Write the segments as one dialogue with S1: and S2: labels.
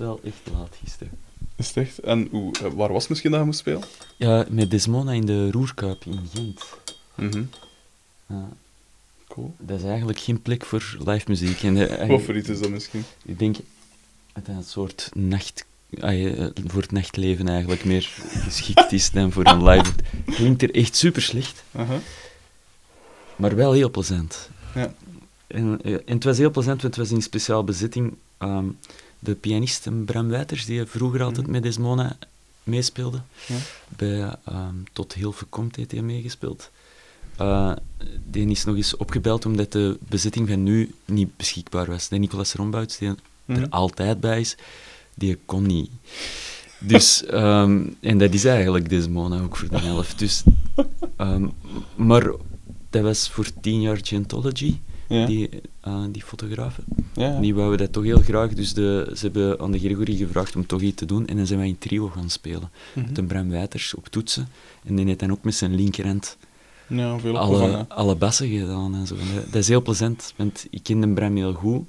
S1: wel echt laat gisteren.
S2: Is het echt? En hoe, eh, waar was het misschien dat je moest spelen?
S1: Ja, met Desmona in de Roerkuip in Gent.
S2: Mhm.
S1: Ja,
S2: Cool.
S1: dat is eigenlijk geen plek voor live muziek. En,
S2: Wat voor iets is dat misschien?
S1: Ik denk dat het een soort nacht... ah, eh, voor het nachtleven eigenlijk meer geschikt is dan voor een live. Het klinkt er echt super slecht,
S2: Aha.
S1: maar wel heel plezant.
S2: Ja.
S1: En, en het was heel plezant, want het was in speciaal bezetting. Ehm, de pianist Bram Wijters, die vroeger altijd
S2: Mhm.
S1: met Desmona meespeelde,
S2: Ja.
S1: bij ehm, Tot heel Verkomt heeft hij meegespeeld. Eh, die is nog eens opgebeld omdat de bezetting van nu niet beschikbaar was. De Nicolas Rombouts, die
S2: Mhm.
S1: er altijd bij is, die kon niet. Dus, ehm, en dat is eigenlijk Desmona ook voor de helft. Dus, ehm, maar dat was voor tien jaar Gentology,
S2: Ja.
S1: die, eh, die fotografen.
S2: ja.
S1: Die wouden dat toch heel graag, dus de, ze hebben aan de Gregory gevraagd om toch iets te doen. En dan zijn wij in trio gaan spelen.
S2: Mhm.
S1: Met een Bram Wijters op toetsen. En die heeft dan ook met zijn linkerhand
S2: Ja, veel
S1: alle, alle bassen gedaan en zo. Dat, is heel plezant, want ik ken de Bram heel goed.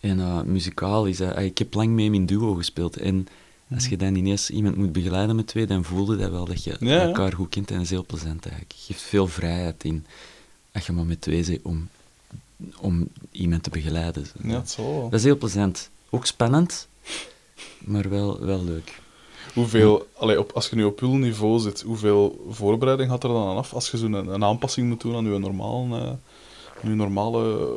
S1: En eh, muzikaal is dat... ah, ik heb lang mee hem in duo gespeeld. En als je dan ineens iemand moet begeleiden met twee, dan voelde dat wel dat je
S2: Ja,
S1: elkaar goed kent. En dat is heel plezant eigenlijk. Je geeft veel vrijheid in, als je maar met twee bent, om, om iemand te begeleiden.
S2: Ja, wel.
S1: Dat is heel plezant. Ook spannend, maar wel, wel leuk.
S2: Hoeveel, allee, op, als je nu op uw niveau zit, hoeveel voorbereiding gaat er dan aan af als je zo'n een, een aanpassing moet doen aan je normale, eh, je normale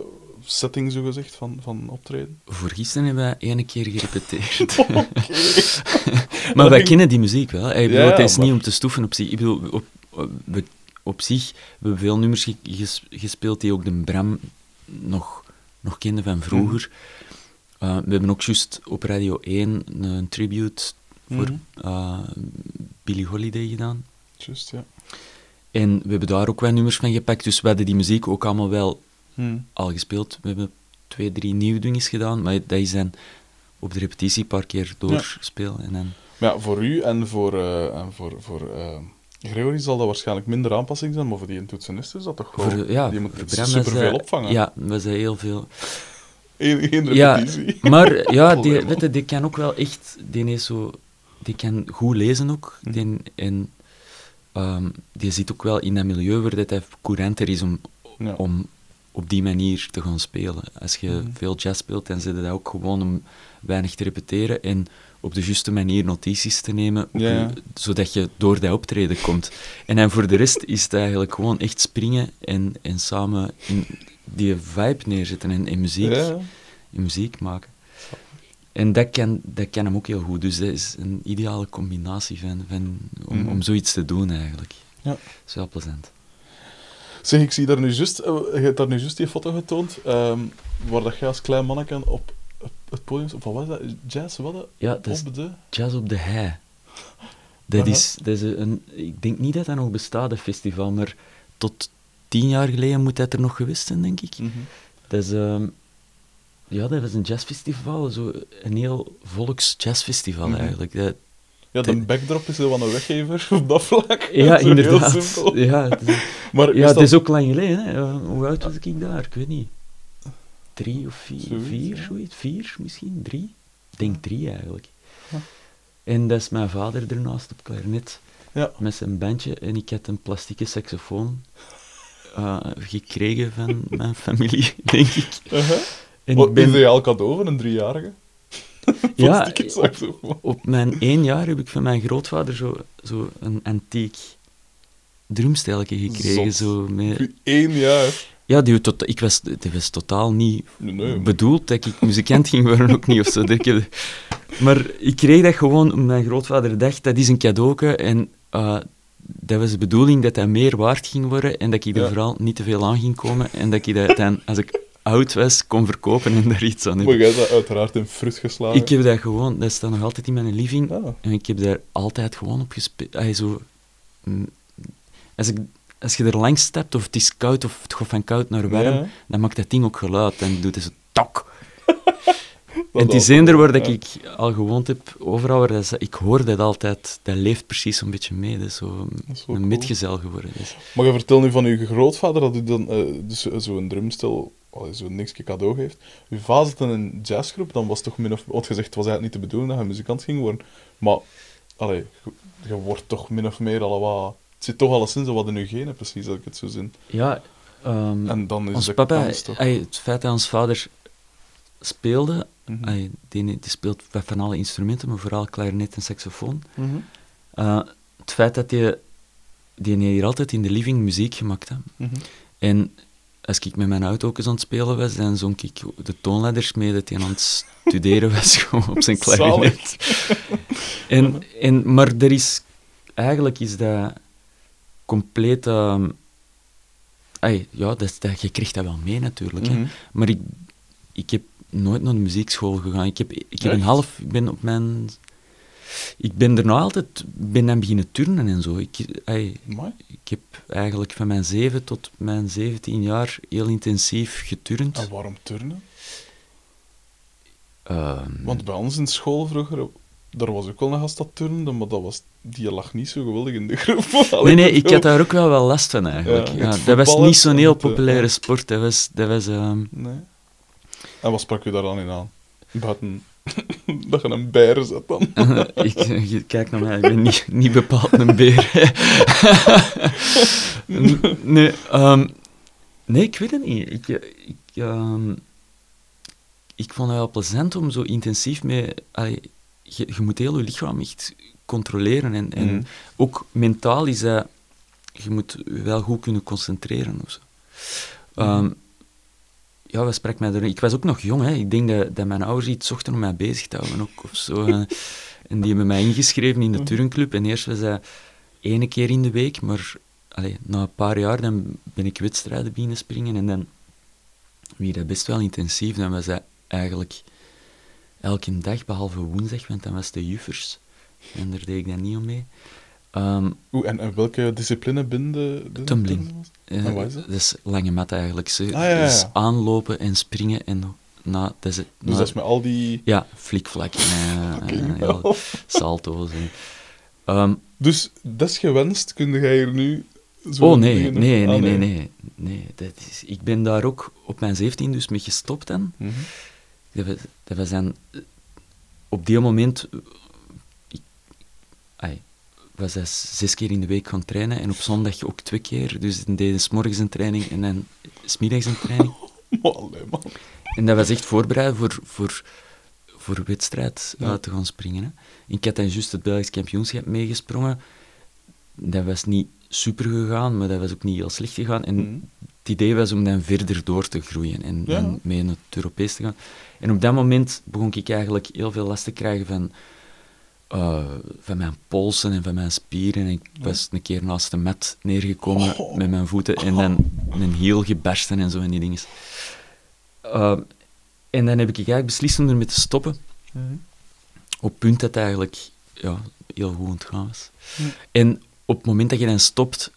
S2: setting, zogezegd, van, van optreden?
S1: Voor gisteren hebben we één keer gerepeteerd. maar wij kennen die muziek wel. Ik bedoel,
S2: Ja,
S1: het is
S2: maar-
S1: niet om te stoeven op zich. Ik bedoel, op, op, we- op zich we hebben veel nummers ge- ges- gespeeld die ook de Bram nog, nog kende van vroeger.
S2: Mhm.
S1: Uh, we hebben ook juist op Radio 1 een, tribute voor
S2: Mhm.
S1: uh, Billie Holiday gedaan.
S2: Juist, ja.
S1: En we hebben daar ook wel nummers van gepakt, dus we hadden die muziek ook allemaal wel
S2: Hm.
S1: al gespeeld. We hebben twee, drie nieuwe dingetjes gedaan, maar dat is dan op de repetitie een paar keer doorspelen. En dan,
S2: Maar ja, voor u en voor, eh, en voor, voor eh, Gregory zal dat waarschijnlijk minder aanpassing zijn, maar voor die een toetsenist is dat toch
S1: voor, ja,
S2: die moet superveel
S1: dat-
S2: opvangen.
S1: Ja, was dat heel veel.
S2: Eén, één
S1: Ja, maar ja, die, weet je, die kan ook wel echt, die, is zo, die kan goed lezen ook.
S2: Mhm.
S1: Die, en ehm, die zit ook wel in dat milieu waar dat hij couranter is om,
S2: Ja.
S1: om op die manier te gaan spelen. Als je
S2: Mhm.
S1: veel jazz speelt, dan zit het ook gewoon om weinig te repeteren en op de juiste manier notities te nemen, op
S2: Ja, ja.
S1: je- zodat je door dat optreden komt. En dan voor de rest is het eigenlijk gewoon echt springen en, en samen in die vibe neerzetten en, en muziek,
S2: Ja,
S1: muziek maken. En dat kan, dat kan hem ook heel goed. Dus dat is een ideale combinatie van, van, om,
S2: Mhm.
S1: om zoiets te doen eigenlijk.
S2: Ja.
S1: Dat is wel plezant.
S2: Zeg, ik zie daar nu juist, eh, je hebt daar nu juist die foto getoond, ehm, waar dat jij als klein manneke op, op het podium, of wat was dat, jazz, wat? dat?
S1: Ja, dat is
S2: Op de...
S1: Jazz op de Hei. Dat
S2: Aha.
S1: is, dat is een, ik denk niet dat dat nog bestaat, dat festival, maar tot tien jaar geleden moet dat er nog geweest zijn, denk ik.
S2: Mhm.
S1: Dat is, ehm, ja, dat was een jazzfestival, zo een heel volks jazzfestival
S2: Mhm.
S1: eigenlijk. Dat,
S2: Ja, de backdrop is wel een weggever op dat vlak.
S1: ja, inderdaad.
S2: Heel simpel.
S1: Ja, het is,
S2: Maar
S1: ja,
S2: is
S1: het
S2: dat...
S1: is ook lang geleden. Hè. Hoe oud was ik daar? Ik weet niet. Drie of vier?
S2: Zoiets,
S1: vier,
S2: ja.
S1: zoiets? Vier misschien? Drie? Ik denk drie eigenlijk.
S2: Ja.
S1: En dat is mijn vader ernaast op klarinet.
S2: Ja.
S1: met zijn bandje en ik had een plastieke saxofoon eh, gekregen van mijn familie, denk ik.
S2: Uh-huh.
S1: En
S2: Wat
S1: ik ben,
S2: ideaal cadeau van een driejarige?
S1: ja,
S2: saxofoon.
S1: op mijn één jaar heb ik van mijn grootvader zo, zo een antiek drumstelje gekregen.
S2: Zot.
S1: Zo met,
S2: één jaar.
S1: Ja, die, tot, ik was, die was totaal niet
S2: Nee, maar-
S1: bedoeld dat ik muzikant ging worden, ook niet of zo. Maar ik kreeg dat gewoon, omdat mijn grootvader dacht, dat is een cadeauke en eh, dat was de bedoeling dat dat meer waard ging worden en dat ik er
S2: Ja.
S1: vooral niet te veel aan ging komen en dat ik dat dan, als ik oud was, kon verkopen en daar iets aan
S2: Maar
S1: hebben.
S2: jij dat uiteraard in fruit geslagen.
S1: Ik heb dat gewoon, dat staat nog altijd in mijn living
S2: Ah.
S1: en ik heb daar altijd gewoon op gespeeld. Zo, mm, als, ik, als je er langs stapt of het is koud of het gaat van koud naar warm,
S2: Ja.
S1: dan maakt dat ding ook geluid en doet het zo tok. En het is eender waar dat ik al gewoond heb, overal waar dat, is- ik hoor dat altijd, dat leeft precies een beetje mee. Dat is zo
S2: Dat is
S1: een
S2: cool.
S1: metgezel geworden. Dus.
S2: Maar je vertelt nu van uw grootvader dat u dan eh, dus, eh, zo'n drumstel allee, zo niks cadeau geeft. Je vader zat in een jazzgroep, dan was toch min of... Want gezegd, het was eigenlijk niet de bedoeling dat je muzikant ging worden. Maar, allee, je, je wordt toch min of meer al wat... Het zit toch alleszins al wat in je genen, precies, als ik het zo zin.
S1: Ja, ehm,
S2: En dan is
S1: ons
S2: de
S1: papa,
S2: toch...
S1: het feit dat ons vader speelde,
S2: Mhm.
S1: die, die speelt bij van alle instrumenten, maar vooral klarinet en saxofoon.
S2: Mhm.
S1: Eh, het feit dat die, die heeft hier altijd in de living muziek gemaakt. Hè.
S2: Mhm.
S1: En als ik met mijn auto ook eens aan het spelen was, dan zong ik de toonleiders mee dat hij aan het studeren was gewoon op zijn klarinet. en, en, maar er is... Eigenlijk is dat compleet... ehm, ja, dat, dat, je krijgt dat wel mee natuurlijk. hè.
S2: Mhm.
S1: Maar ik, ik heb nooit naar de muziekschool gegaan. Ik heb, ik heb een half... Ik ben op mijn... Ik ben er nou altijd... ben dan beginnen turnen en zo. Ik,
S2: Amai.
S1: ik heb eigenlijk van mijn 7 tot mijn 17 jaar heel intensief geturnd.
S2: En waarom turnen?
S1: Ehm,
S2: Want bij ons in school vroeger, daar was ook wel een gast dat turnde, maar dat was, die lag niet zo geweldig in de groep.
S1: nee,
S2: Allee,
S1: nee, ik had daar ook wel wel last van eigenlijk.
S2: Ja,
S1: dat was niet zo'n heel
S2: eh,
S1: populaire sport. Dat was... Dat was ehm,
S2: Nee. En wat sprak u daar dan in aan? Buiten dat je een beer zet dan.
S1: ik, je kijkt naar mij, ik ben niet, niet bepaald een beer. Nee, ehm, nee, ik weet het niet. Ik, ik, ehm, ik vond het wel plezant om zo intensief mee... allee, je, je moet heel je lichaam echt controleren. En, en
S2: Mhm.
S1: ook mentaal is dat... Je moet je wel goed kunnen concentreren of zo. Ehm, ja, wat sprak mij er... Ik was ook nog jong, hè. Ik denk dat, dat mijn ouders iets zochten om mij bezig te houden ook, of zo. en die hebben mij ingeschreven in de
S2: Mhm.
S1: turnclub. En eerst was dat ene keer in de week, maar allee, na een paar jaar dan ben ik wedstrijden beginnen springen. En dan wie dat best wel intensief. Dan was dat eigenlijk elke dag, behalve woensdag, want dan was de juffers. En daar deed ik dan niet om mee.
S2: Oeh, en, en welke discipline de
S1: Tumbling. eh,
S2: En wat is dat?
S1: dat is lange mat eigenlijk. Ze,
S2: Ah, ja, ja,
S1: Dus aanlopen en springen en na, dat is
S2: Dus dat is met al die...
S1: Ja, flikvlak en eh, eh, salto's. En, Ehm,
S2: Dus, desgewenst kun jij hier nu... zo
S1: oh nee,
S2: dingen-
S1: nee, nee,
S2: Ah,
S1: nee, nee, nee. Dat is, ik ben daar ook op mijn 17 dus mee gestopt dan. Dat we, dat we zijn eh, op die moment... eh, Ik, ai, was dat zes keer in de week gaan trainen en op zondag ook twee keer. Dus dan deden morgens een training en dan 's middags een training.
S2: Maar allee, man.
S1: En dat was echt voorbereid voor, voor, voor wedstrijd
S2: Ja.
S1: uit te gaan springen. Hè. Ik had dan juist het Belgisch kampioenschap meegesprongen. Dat was niet super gegaan, maar dat was ook niet heel slecht gegaan. En
S2: Mhm.
S1: Het idee was om dan verder door te groeien en,
S2: Ja.
S1: en mee naar het Europees te gaan. En op dat moment begon ik eigenlijk heel veel last te krijgen van, eh, van mijn polsen en van mijn spieren. En ik was een keer naast de mat neergekomen
S2: Oh.
S1: met mijn voeten en dan een heel gebarsten en zo en die dingen. Eh, en dan heb ik eigenlijk beslist om ermee te stoppen. Op het punt dat het eigenlijk ja, heel goed ontgaan was. En op het moment dat je dan stopt,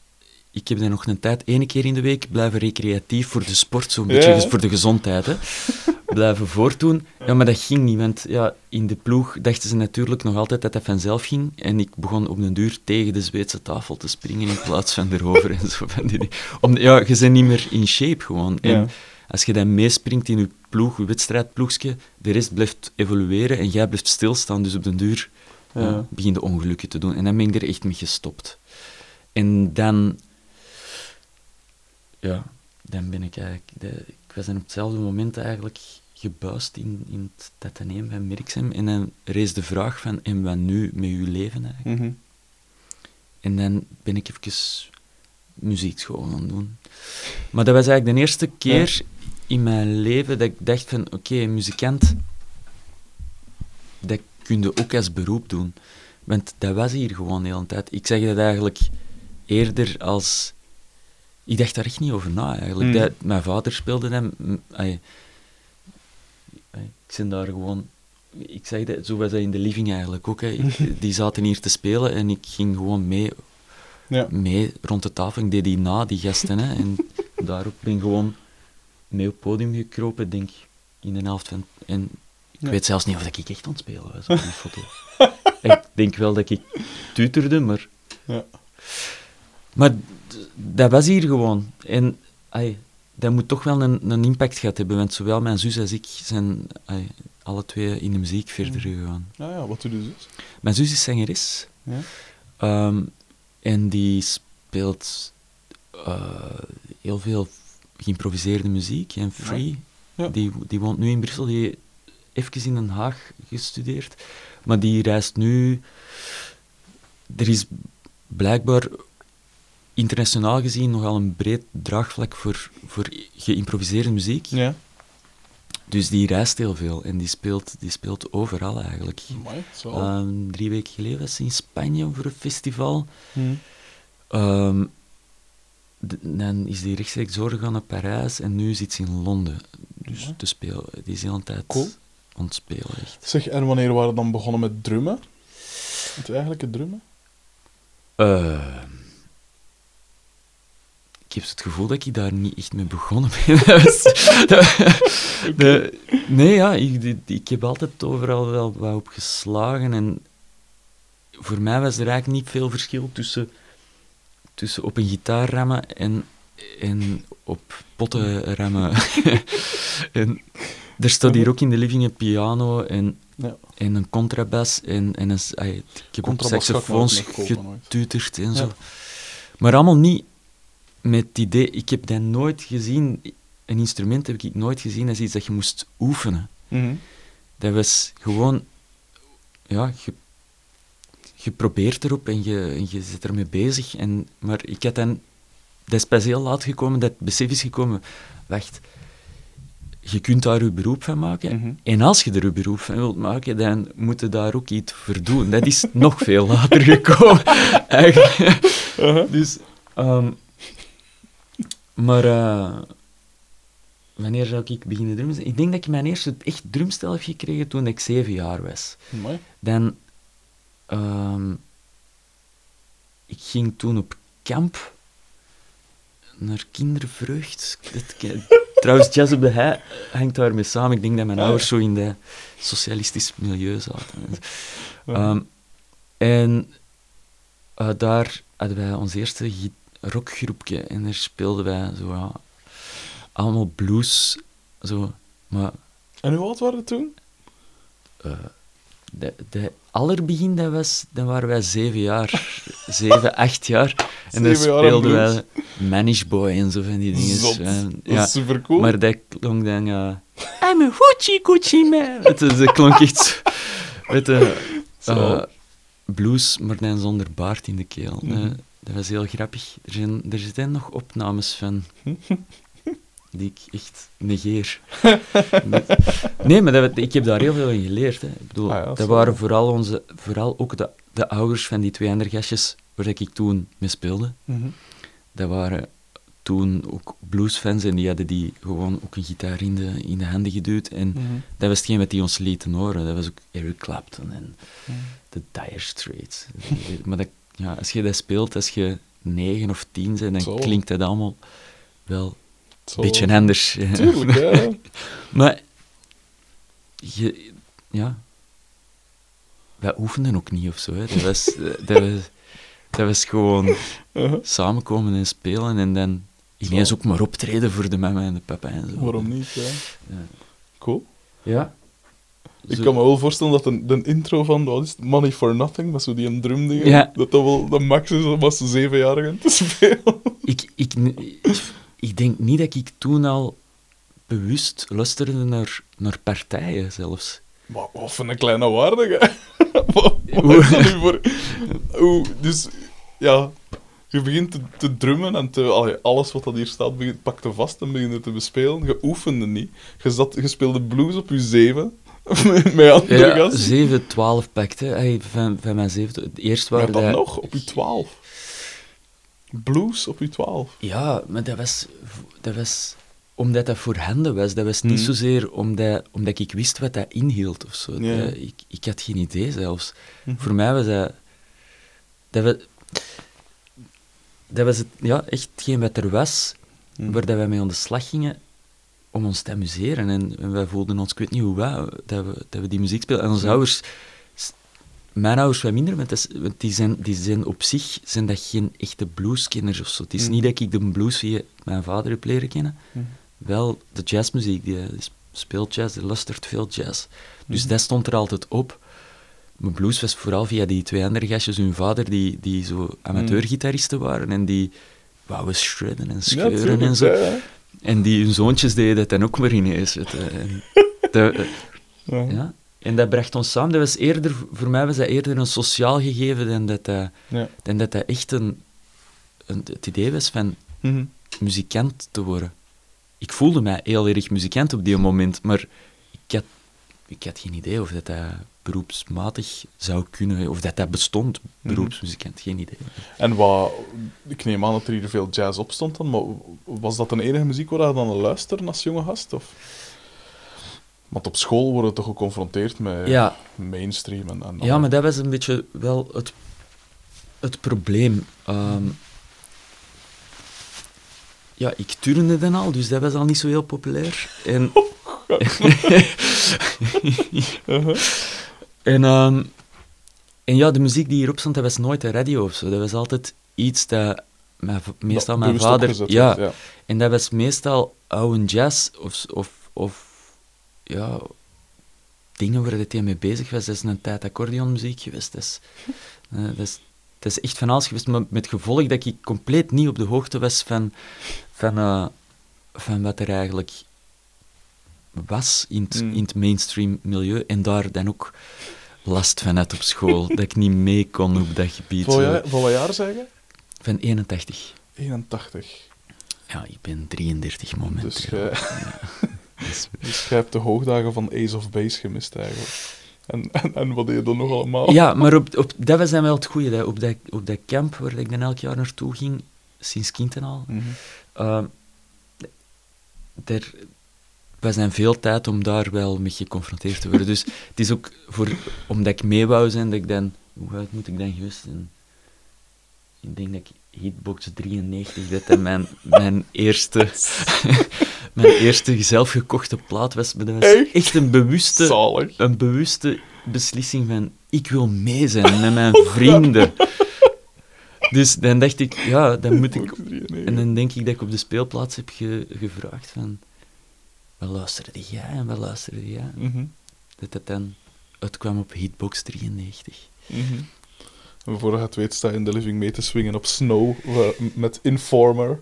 S1: ik heb dan nog een tijd, ene keer in de week, blijven recreatief voor de sport, zo'n beetje voor de gezondheid, hè. blijven voortdoen. Ja, maar dat ging niet, want ja, in de ploeg dachten ze natuurlijk nog altijd dat dat vanzelf ging. En ik begon op den duur tegen de Zweedse tafel te springen in plaats van erover en zo. Van die. Om, ja, je bent niet meer in shape gewoon. En
S2: Ja.
S1: als je dan meespringt in je ploeg, je wedstrijdploegje, de rest blijft evolueren en jij blijft stilstaan. Dus op den duur
S2: Ja.
S1: ja. begin je ongelukken te doen. En dan ben ik er echt mee gestopt. En dan... Ja, dan ben ik eigenlijk... De, ik was dan op hetzelfde moment eigenlijk gebuist in, in het tataneum van Merksem. En dan rees de vraag van, en wat nu met uw leven eigenlijk?
S2: Mhm.
S1: En dan ben ik even muziekschool gaan doen. Maar dat was eigenlijk de eerste keer in mijn leven dat ik dacht van, oké, muzikant, dat kun je ook als beroep doen. Want dat was hier gewoon de hele tijd. Ik zeg dat eigenlijk eerder als... Ik dacht daar echt niet over na, eigenlijk.
S2: Hmm.
S1: Dat, mijn vader speelde dan... m- ai, ai, ik ben daar gewoon... Ik zeg dat, zo was dat in de living eigenlijk ook. Hè. Die zaten hier te spelen en ik ging gewoon mee
S2: Ja.
S1: mee rond de tafel. Ik deed die na, die gasten. Hè, en daarop ben ik gewoon mee op het podium gekropen, denk in de helft van... En ik
S2: Ja.
S1: weet zelfs niet of dat ik echt aan het spelen was op die foto. ik denk wel dat ik tuterde, maar...
S2: Ja.
S1: Maar dat was hier gewoon. En ai, dat moet toch wel een, een impact gehad hebben, want zowel mijn zus als ik zijn ai, alle twee in de muziek verder gegaan.
S2: Ja, ja, wat doe je dus?
S1: Mijn zus is zangeres.
S2: Ja.
S1: Ehm, en die speelt eh, heel veel geïmproviseerde muziek en free.
S2: Ja.
S1: Die, die woont nu in Brussel, die heeft even in Den Haag gestudeerd. Maar die reist nu... Er is blijkbaar internationaal gezien nogal een breed draagvlak voor, voor geïmproviseerde muziek.
S2: Ja.
S1: Dus die reist heel veel en die speelt, die speelt overal eigenlijk.
S2: Amai, zo.
S1: Ehm, drie weken geleden was ze in Spanje voor een festival.
S2: Hm.
S1: Ehm, dan is die rechtstreeks doorgegaan naar Parijs en nu zit ze in Londen. Dus
S2: Ja.
S1: te spelen. Die is de hele tijd
S2: Cool.
S1: aan het spelen, echt.
S2: Zeg, en wanneer waren we dan begonnen met drummen? Het eigenlijke drummen?
S1: Eh, ik heb het gevoel dat ik daar niet echt mee begonnen ben. De- nee, ja, ik, ik heb altijd overal wel wat op geslagen. En voor mij was er eigenlijk niet veel verschil tussen, tussen op een gitaar rammen en, en op potten rammen. en er staat hier ook in de living een piano en,
S2: Ja.
S1: en een contrabas. En, en een, ik heb ook saxofoons getuterd en
S2: Ja.
S1: zo. Maar allemaal niet met het idee... Ik heb dat nooit gezien... Een instrument heb ik nooit gezien als iets dat je moest oefenen.
S2: Mhm.
S1: Dat was gewoon... Ja, je, je probeert erop en je, en je zit ermee bezig. En, maar ik had dan... Dat is pas heel laat gekomen, dat besef is gekomen... Wacht, je kunt daar je beroep van maken.
S2: Mhm.
S1: En als je er je beroep van wilt maken, dan moet je daar ook iets voor doen. Dat is nog veel later gekomen, eigenlijk.
S2: Uh-huh.
S1: Dus, ehm, maar eh, wanneer zou ik beginnen drummen? Ik denk dat ik mijn eerste echt drumstel heb gekregen toen ik zeven jaar was.
S2: Amai.
S1: Dan, ehm, ik ging toen op kamp naar kindervreugd. Trouwens, Jazz op de Hei hangt daarmee samen. Ik denk dat mijn
S2: Ah,
S1: ouders zo in dat socialistisch milieu zaten. Ehm, en eh, daar hadden wij ons eerste gi- rockgroepje en daar speelden wij zo, ja, allemaal blues. Zo, maar
S2: En hoe oud waren we toen?
S1: eh, de, de allerbegin, dat was, dan waren wij zeven jaar. zeven, acht jaar. En dan speelden wij. Manish Boy en zo van die dingen.
S2: Zot.
S1: En,
S2: Dat
S1: ja,
S2: is super cool.
S1: maar dat klonk dan... ja I'm a hoochie coochie man. Het, is- dat klonk echt zo... Weet je,
S2: Zo.
S1: eh, blues, maar dan zonder baard in de keel.
S2: Mhm.
S1: Dat was heel grappig. Er zijn, er zijn nog opnames van die ik echt negeer. nee, maar dat, ik heb daar heel veel in geleerd. Hè. Ik bedoel,
S2: Ah ja,
S1: dat waren vooral, onze, vooral ook de, de ouders van die twee andere gastjes waar ik toen mee speelde.
S2: Mhm.
S1: Dat waren toen ook bluesfans en die hadden die gewoon ook een gitaar in de, in de handen geduwd. En
S2: Mhm.
S1: dat was hetgeen wat die ons lieten horen. Dat was ook Eric Clapton en
S2: Mhm.
S1: de Dire Straits. maar dat, ja, als je dat speelt, als je negen of tien bent, dan
S2: Zo.
S1: klinkt dat allemaal wel een beetje anders.
S2: Tuurlijk, ja.
S1: maar je, ja, wij oefenden ook niet of zo. Hè. Dat, was, dat, was, dat was gewoon
S2: Uh-huh.
S1: samenkomen en spelen en dan ineens
S2: Zo.
S1: ook maar optreden voor de mama en de papa en zo.
S2: Waarom niet, ja.
S1: Ja.
S2: Cool.
S1: Ja.
S2: Ik kan me wel voorstellen dat de, de intro van wat is het, Money for Nothing, met zo die een drum ding,
S1: Ja.
S2: dat dat wel de max is om als zevenjarige te spelen.
S1: Ik, ik, ik denk niet dat ik toen al bewust luisterde naar, naar partijen zelfs.
S2: Maar wat voor een kleine waarde, hè. wat, wat
S1: Hoe-
S2: is dat nu voor... Dus, ja... Je begint te, te drummen en te, allee, alles wat dat hier staat begint, pakte vast en begint te bespelen. Je oefende niet. Je, zat, je speelde blues op je zeven, met, andere
S1: Ja,
S2: gasten.
S1: 7, 12 pakte. Hey, van, van mijn 7. Het eerst waren dat-
S2: nog, op je twaalf. Blues op je twaalf.
S1: Ja, maar dat was, dat was omdat dat voor handen was. Dat was niet
S2: Mhm.
S1: zozeer omdat, omdat ik wist wat dat inhield of zo.
S2: Ja.
S1: Dat- ik, ik had geen idee zelfs.
S2: Mhm.
S1: Voor mij was dat... Dat was, dat was het, ja, echt hetgeen wat er was,
S2: Mhm.
S1: waar dat wij mee aan de slag gingen om ons te amuseren. En, en wij voelden ons, ik weet niet hoe wij, dat we, dat we die muziek speelden. En onze ouders mijn ouders wat minder, want, dat is- want die, zijn, die zijn op zich zijn dat geen echte blueskenners of zo. Het is
S2: Mhm.
S1: niet dat ik de blues via mijn vader heb leren kennen.
S2: Mhm.
S1: Wel de jazzmuziek, die, die speelt jazz, die luistert veel jazz. Dus
S2: Mhm.
S1: dat stond er altijd op. Mijn blues was vooral via die twee andere gastjes, hun vader, die, die zo amateurgitaristen waren en die wouden shredden en scheuren en zo.
S2: ja, ja.
S1: En die hun zoontjes deden dat dan ook maar ineens. Het, eh, en de-
S2: Ja.
S1: ja. En dat bracht ons samen. Dat was eerder, voor mij was dat eerder een sociaal gegeven dan dat dat,
S2: Ja.
S1: dan dat, dat echt een, een, het idee was van
S2: Mhm.
S1: muzikant te worden. Ik voelde mij heel erg muzikant op die moment, maar ik had, ik had geen idee of dat, dat beroepsmatig zou kunnen, of dat dat bestond, beroepsmuzikant, geen idee.
S2: En wat, ik neem aan dat er hier veel jazz op stond dan, maar was dat de enige muziek waar je dan aan luisterde als jonge gast? Of? Want op school worden we toch geconfronteerd met
S1: Ja,
S2: mainstream en, en
S1: ja, maar dat was een beetje wel het, het probleem. Ehm, ja, ik turnde dan al, dus dat was al niet zo heel populair. En,
S2: Uh-huh.
S1: En, ehm, en ja, de muziek die hierop stond, dat was nooit de radio of zo. Dat was altijd iets dat mijn, meestal mijn vader... Ja, en dat was meestal oude jazz of, of, of ja, dingen waar hij mee bezig was. Dat is een tijd accordeonmuziek geweest. Dat is, eh, dat, is, dat is echt van alles geweest, maar met gevolg dat ik compleet niet op de hoogte was van, van, eh, van wat er eigenlijk was in het,
S2: Mm.
S1: in het mainstream milieu. En daar dan ook last van had op school, dat ik niet mee kon op dat gebied.
S2: Van,
S1: zo.
S2: wat jaar- van wat jaar zeggen?
S1: Van 81.
S2: 81.
S1: Ja, ik ben 33 momenteel.
S2: Dus jij,
S1: Dus-
S2: dus jij hebt de hoogdagen van Ace of Base gemist eigenlijk. En, en, en wat deed je dan nog allemaal?
S1: Ja, maar op, op, dat was dan wel het goede. Op dat, op dat camp waar ik dan elk jaar naartoe ging, sinds kind en al, eh, er was dan veel tijd om daar wel mee geconfronteerd te worden. Dus het is ook voor, omdat ik mee wou zijn, dat ik dan... Hoe oud moet ik dan geweest zijn? Ik denk dat ik Hitbox 93, dat dat mijn, mijn eerste... mijn eerste zelfgekochte plaat was. Dat was
S2: Echt?
S1: echt een bewuste
S2: Zalig.
S1: een bewuste beslissing van ik wil mee zijn met mijn vrienden. Dus dan dacht ik, ja, dan moet ik...
S2: Hitbox 93.
S1: En dan denk ik dat ik op de speelplaats heb ge- gevraagd van... Wat luisterde jij en wat luisterde jij?
S2: Mhm.
S1: Dat het dan uitkwam op Hitbox 93.
S2: Mhm. En Voor het weet sta je in de living mee te swingen op Snow wa- met Informer.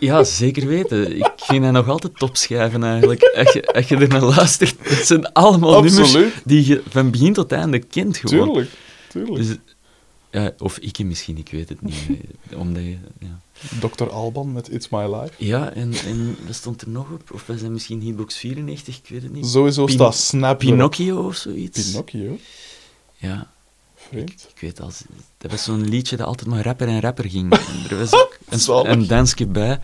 S1: Ja, zeker weten. Ik vind dat nog altijd topschijven eigenlijk. Als je, als je er naar luistert, het zijn allemaal
S2: Absoluut.
S1: nummers die je van begin tot einde kent gewoon.
S2: Tuurlijk, tuurlijk.
S1: Dus, ja, of ik misschien, ik weet het niet. Omdat je, ja.
S2: Dr. Alban met It's My Life.
S1: Ja, en, en wat stond er nog op? Of was dat misschien Hitbox 94? Ik weet het niet.
S2: Sowieso
S1: Pin-
S2: staat Snap.
S1: Pinocchio of zoiets?
S2: Pinocchio?
S1: Ja,
S2: Vreemd.
S1: ik weet als Dat was zo'n liedje dat altijd maar rapper en rapper ging. En er was ook een, een dansje bij.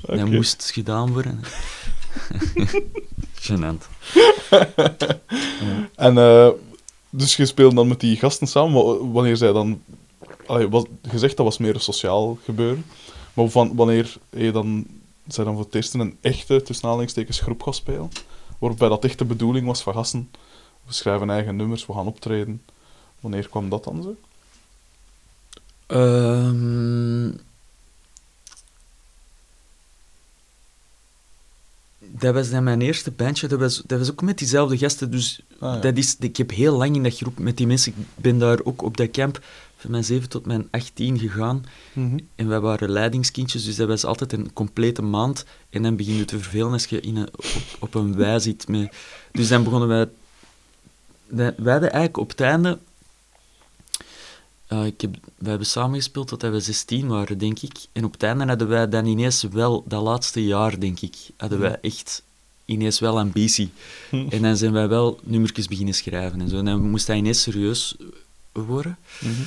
S1: Dat moest gedaan worden. Genant.
S2: En eh, dus je speelde dan met die gasten samen. wa- Wanneer zij dan... Allee, was, je zegt dat was meer een sociaal gebeuren. Maar van, wanneer je dan, zij dan voor het eerst in een echte, tussen aanhalingstekens, groep gaat spelen, waarbij dat echt de bedoeling was van gasten, we schrijven eigen nummers, we gaan optreden. Wanneer kwam dat dan zo?
S1: Ehm, dat was dan mijn eerste bandje. Dat was, dat was ook met diezelfde gasten. Dus
S2: Ah, ja.
S1: dat is, ik heb heel lang in dat groep met die mensen. Ik ben daar ook op dat camp van mijn 7 tot mijn 18 gegaan.
S2: Mhm.
S1: En wij waren leidingskindjes, dus dat was altijd een complete maand. En dan begin je te vervelen als je in een, op, op een wei zit. Met... Dus dan begonnen wij... Wij hadden eigenlijk op het einde... eh, ik heb, wij hebben samengespeeld tot we 16 waren, denk ik. En op het einde hadden wij dan ineens wel, dat laatste jaar, denk ik, hadden wij echt ineens wel ambitie.
S2: Hm.
S1: En dan zijn wij wel nummertjes beginnen schrijven en zo. En dan moest dat ineens serieus worden.
S2: Mhm.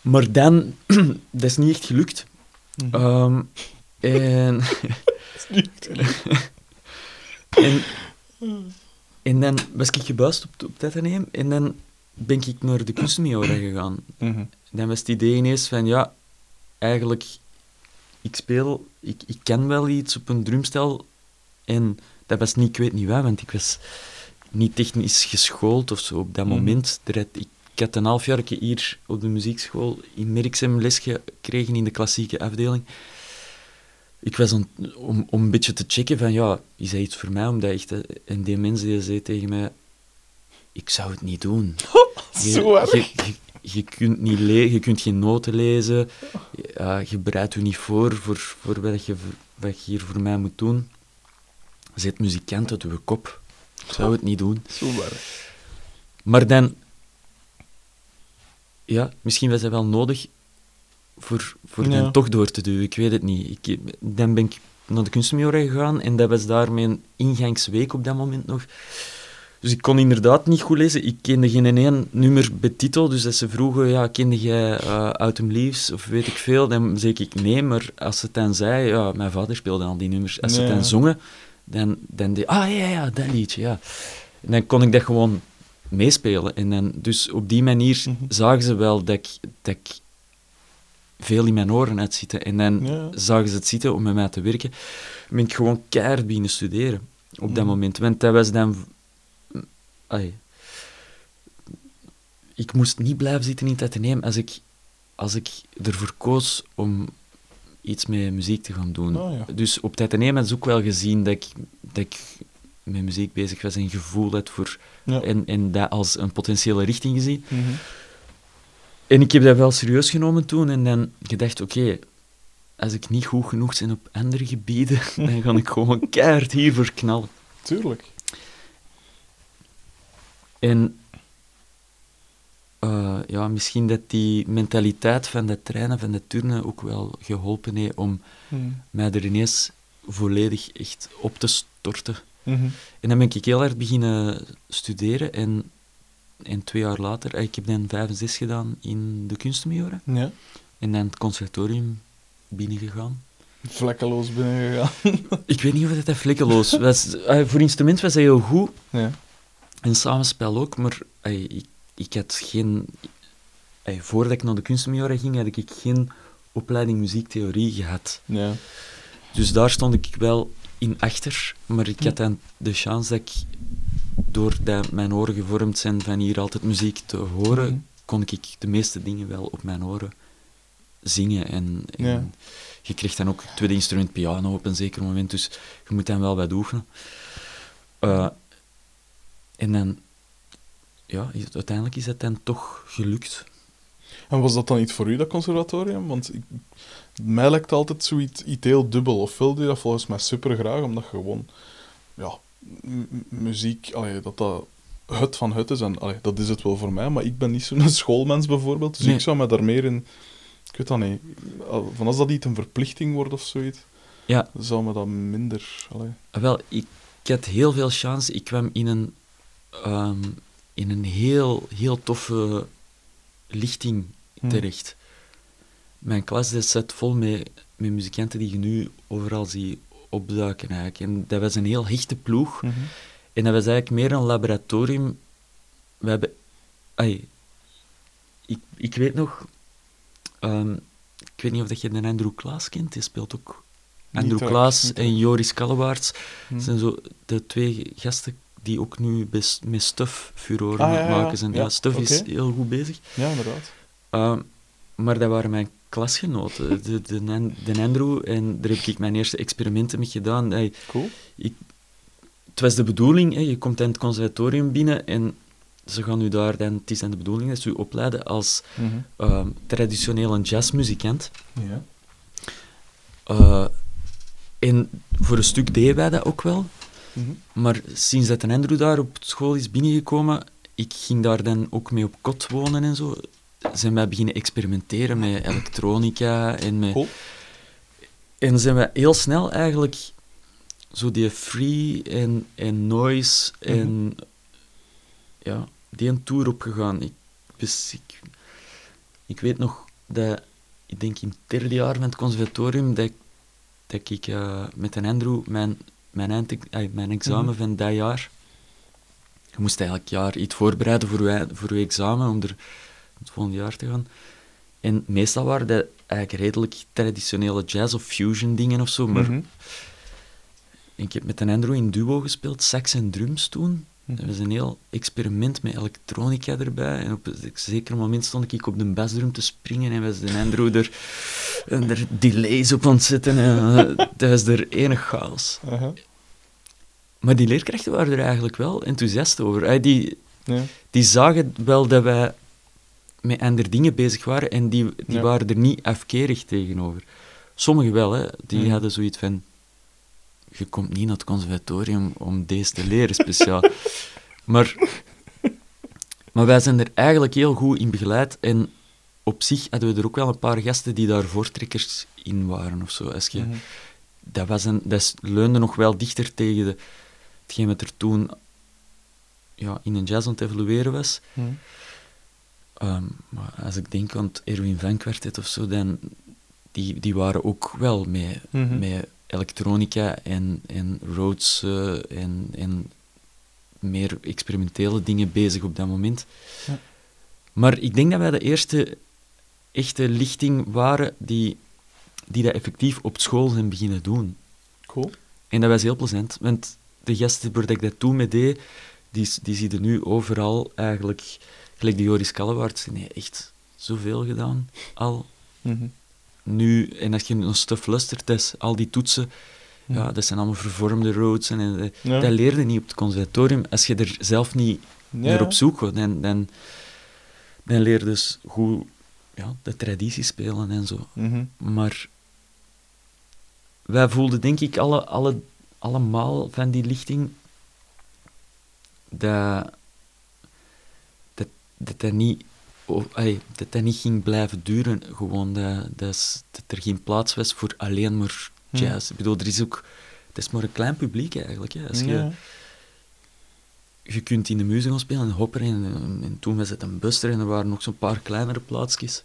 S1: Maar dan, dat is niet echt gelukt.
S2: Mhm.
S1: Ehm, en, en, en dan was ik gebuist op, op dat neem en dan ben ik naar de kunstmioora gegaan.
S2: Mhm.
S1: Dan was het idee ineens van, ja, eigenlijk, ik speel, ik, ik ken wel iets op een drumstel en dat was niet, ik weet niet waar, want ik was, niet technisch geschoold of zo op dat
S2: Mhm.
S1: moment. Had- ik, ik had een half jaar hier op de muziekschool in Merksem les gekregen in de klassieke afdeling. Ik was aan, om, om een beetje te checken van, ja, is dat iets voor mij? Omdat echt, hè, en die mensen die zei tegen mij, ik zou het niet doen.
S2: Zo erg.
S1: Je, je, je kunt niet le je kunt geen noten lezen, ja, je bereidt je niet voor voor, voor wat, je, wat je hier voor mij moet doen. Zet muzikant uit uw kop. Ik zou het niet doen.
S2: Zo erg.
S1: Maar dan, ja, misschien was dat wel nodig voor, voor
S2: Ja.
S1: dan toch door te duwen. Ik weet het niet. Ik, dan ben ik naar de kunstmajora gegaan en dat was daar mijn ingangsweek op dat moment nog. Dus ik kon inderdaad niet goed lezen. Ik kende geen één nummer betitel. Dus als ze vroegen, ja, kende jij eh Autumn Leaves of weet ik veel, dan zei ik nee. Maar als ze het dan zei, ja, mijn vader speelde al die nummers. Als ze het dan zongen, dan, dan deed ah ja, ja, dat liedje, ja. En dan kon ik dat gewoon meespelen. En dan, dus op die manier
S2: Mhm.
S1: zagen ze wel dat ik, dat ik veel in mijn oren had zitten. En dan
S2: Ja.
S1: zagen ze het zitten om met mij te werken. Dan ben ik gewoon keihard beginnen studeren op dat
S2: Mhm.
S1: moment. Want dat was dan... Ai. Ik moest niet blijven zitten in het ateneum als ik, als ik ervoor koos om iets met muziek te gaan doen.
S2: Ah, ja.
S1: Dus op het ateneum had ze ook wel gezien dat ik, dat ik met muziek bezig was en gevoel had voor...
S2: Ja.
S1: En, en dat als een potentiële richting gezien.
S2: Mhm.
S1: En ik heb dat wel serieus genomen toen en dan gedacht, oké, als ik niet goed genoeg ben op andere gebieden, dan ga ik gewoon keihard hiervoor knallen.
S2: Tuurlijk.
S1: En eh, ja, misschien dat die mentaliteit van dat trainen, van dat turnen ook wel geholpen heeft om
S2: Mhm.
S1: mij er ineens volledig echt op te storten.
S2: Mhm.
S1: En dan ben ik heel hard beginnen studeren en, en twee jaar later, eh, ik heb dan vijf en zes gedaan in de kunstmajora
S2: Ja.
S1: en dan het conservatorium binnengegaan.
S2: Vlekkeloos binnengegaan.
S1: Ik weet niet of dat, dat vlekkeloos was. Eh, voor instrument was dat heel goed
S2: Ja.
S1: En samenspel ook, maar ik, ik had geen... voordat ik naar de kunstmajora ging, had ik geen opleiding muziektheorie gehad.
S2: Ja.
S1: Dus daar stond ik wel in achter, maar ik had dan de chance dat ik, doordat mijn oren gevormd zijn van hier altijd muziek te horen,
S2: Mhm.
S1: kon ik de meeste dingen wel op mijn oren zingen. En, en
S2: Ja.
S1: je kreeg dan ook het tweede instrument piano op een zeker moment, dus je moet dan wel wat oefenen. Eh, en dan, ja, uiteindelijk is het dan toch gelukt.
S2: En was dat dan iets voor u, dat conservatorium? Want ik, mij lijkt altijd zoiets iets heel dubbel. Of wilde je dat volgens mij super graag, omdat je gewoon, ja, muziek, allee, dat dat het van het is. En allee, dat is het wel voor mij, maar ik ben niet zo'n schoolmens bijvoorbeeld. Dus
S1: Nee.
S2: ik zou me daar meer in, ik weet dat niet, van als dat niet een verplichting wordt of zoiets,
S1: Ja,
S2: zou me dat minder, allee.
S1: Ah, Wel, ik, ik had heel veel chance. Ik kwam in een, ehm, in een heel, heel toffe lichting
S2: Hm.
S1: terecht. Mijn klas zat vol met, met muzikanten die je nu overal ziet opduiken eigenlijk. En dat was een heel hechte ploeg.
S2: Mhm.
S1: En dat was eigenlijk meer een laboratorium. We hebben... Ik, ik weet nog... ehm, ik weet niet of dat je de Andrew Klaas kent. Die speelt ook... Andrew Klaas en. Joris Kallewaerts.
S2: Hm.
S1: Dat zijn zo de twee gasten die ook nu best met Stuff furoren
S2: Ah,
S1: aan
S2: ja,
S1: het
S2: ja, ja.
S1: maken zijn.
S2: Ja,
S1: Stuff is heel goed bezig.
S2: Ja, inderdaad.
S1: Ehm, maar dat waren mijn klasgenoten, de, de, de Andrew, en daar heb ik mijn eerste experimenten mee gedaan. Hij-
S2: Cool.
S1: ik, het was de bedoeling, je komt in het conservatorium binnen en ze gaan u daar dan, het is dan de bedoeling dat ze u opleiden als ehm traditionele jazzmuzikant.
S2: Ja.
S1: Eh, en voor een stuk deden wij dat ook wel.
S2: Mhm.
S1: Maar sinds dat een Andrew daar op school is binnengekomen, ik ging daar dan ook mee op kot wonen en zo, zijn wij beginnen experimenteren met elektronica en met...
S2: Cool.
S1: En zijn we heel snel eigenlijk zo die free en, en noise en ja, die een tour opgegaan. Ik, dus ik, ik weet nog dat, ik denk in het derde jaar van het conservatorium, dat, ik- dat ik eh, met een Andrew mijn, mijn, eind, mijn examen
S2: Mhm.
S1: van dat jaar, je moest elk jaar iets voorbereiden voor je, voor je examen, om er het volgende jaar te gaan. En meestal waren dat eigenlijk redelijk traditionele jazz of fusion dingen of zo, maar
S2: Mhm.
S1: ik heb met een Andrew in duo gespeeld, sax en drums toen. Dat was een heel experiment met elektronica erbij. En op een zeker moment stond ik op de bassdrum te springen en was de Andrew er, er delays op ontzetten. En, eh, dat was er enig chaos.
S2: Aha.
S1: Maar die leerkrachten waren er eigenlijk wel enthousiast over. Eh, Die,
S2: Ja.
S1: die zagen wel dat wij met andere dingen bezig waren en die, die
S2: Ja.
S1: waren er niet afkerig tegenover. Sommigen wel, hè. die hadden zoiets van... Je komt niet naar het conservatorium om deze te leren, speciaal. maar, maar wij zijn er eigenlijk heel goed in begeleid en op zich hadden we er ook wel een paar gasten die daar voortrekkers in waren of zo. Als je,
S2: Mhm.
S1: dat, was een, dat leunde nog wel dichter tegen de, hetgeen wat er toen ja, in een jazz aan het evolueren was.
S2: Mhm.
S1: Ehm, maar als ik denk aan het Erwin Van of zo, dan die, die waren ook wel met,
S2: Mhm.
S1: met elektronica en, en Rhodes eh, en, en meer experimentele dingen bezig op dat moment.
S2: Ja.
S1: Maar ik denk dat wij de eerste echte lichting waren die, die dat effectief op school zijn beginnen doen.
S2: Cool.
S1: En dat was heel plezant, want de gasten waar ik dat toen mee deed, die, die zie je nu overal eigenlijk, gelijk de Joris Kallewaard, die heeft echt zoveel gedaan al.
S2: Mhm.
S1: Nu, en als je nog stuff is al die toetsen, ja, dat zijn allemaal vervormde roads. En, en, eh,
S2: Ja.
S1: Dat leerde niet op het conservatorium. Als je er zelf niet
S2: Ja.
S1: naar op zoek gaat, dan, dan, dan leer je dus goed ja, de traditie spelen en zo.
S2: Mhm.
S1: Maar wij voelden denk ik alle, alle, allemaal van die lichting dat dat, dat, dat, niet, oh, allee, dat dat niet ging blijven duren. Gewoon dat, dat, er geen plaats was voor alleen maar
S2: Hmm.
S1: jazz. Ik bedoel, er is ook... Het is maar een klein publiek eigenlijk. Hè. Als je,
S2: Ja.
S1: Je kunt in de muziek spelen en hopper en, en toen was het een buster en er waren nog zo'n paar kleinere plaatsjes.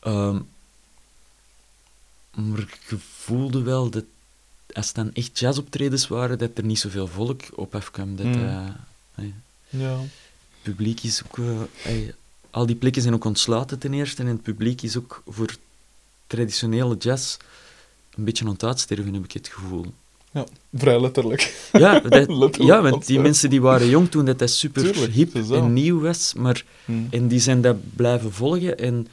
S1: Ehm, maar je voelde wel dat als het dan echt jazzoptredens waren, dat er niet zoveel volk op afkwam. Dat,
S2: Mm.
S1: eh, hey,
S2: Ja.
S1: het publiek is ook... eh, hey, al die plekken zijn ook ontsluiten ten eerste en het publiek is ook voor traditionele jazz een beetje aan het uitsterven, heb ik het gevoel.
S2: Ja, vrij letterlijk.
S1: Ja, dat,
S2: Letterlijk
S1: ja want die mensen die waren jong toen dat dat super
S2: Tuurlijk,
S1: hip
S2: is dat.
S1: en nieuw was, maar,
S2: Mhm.
S1: en die zijn dat blijven volgen. En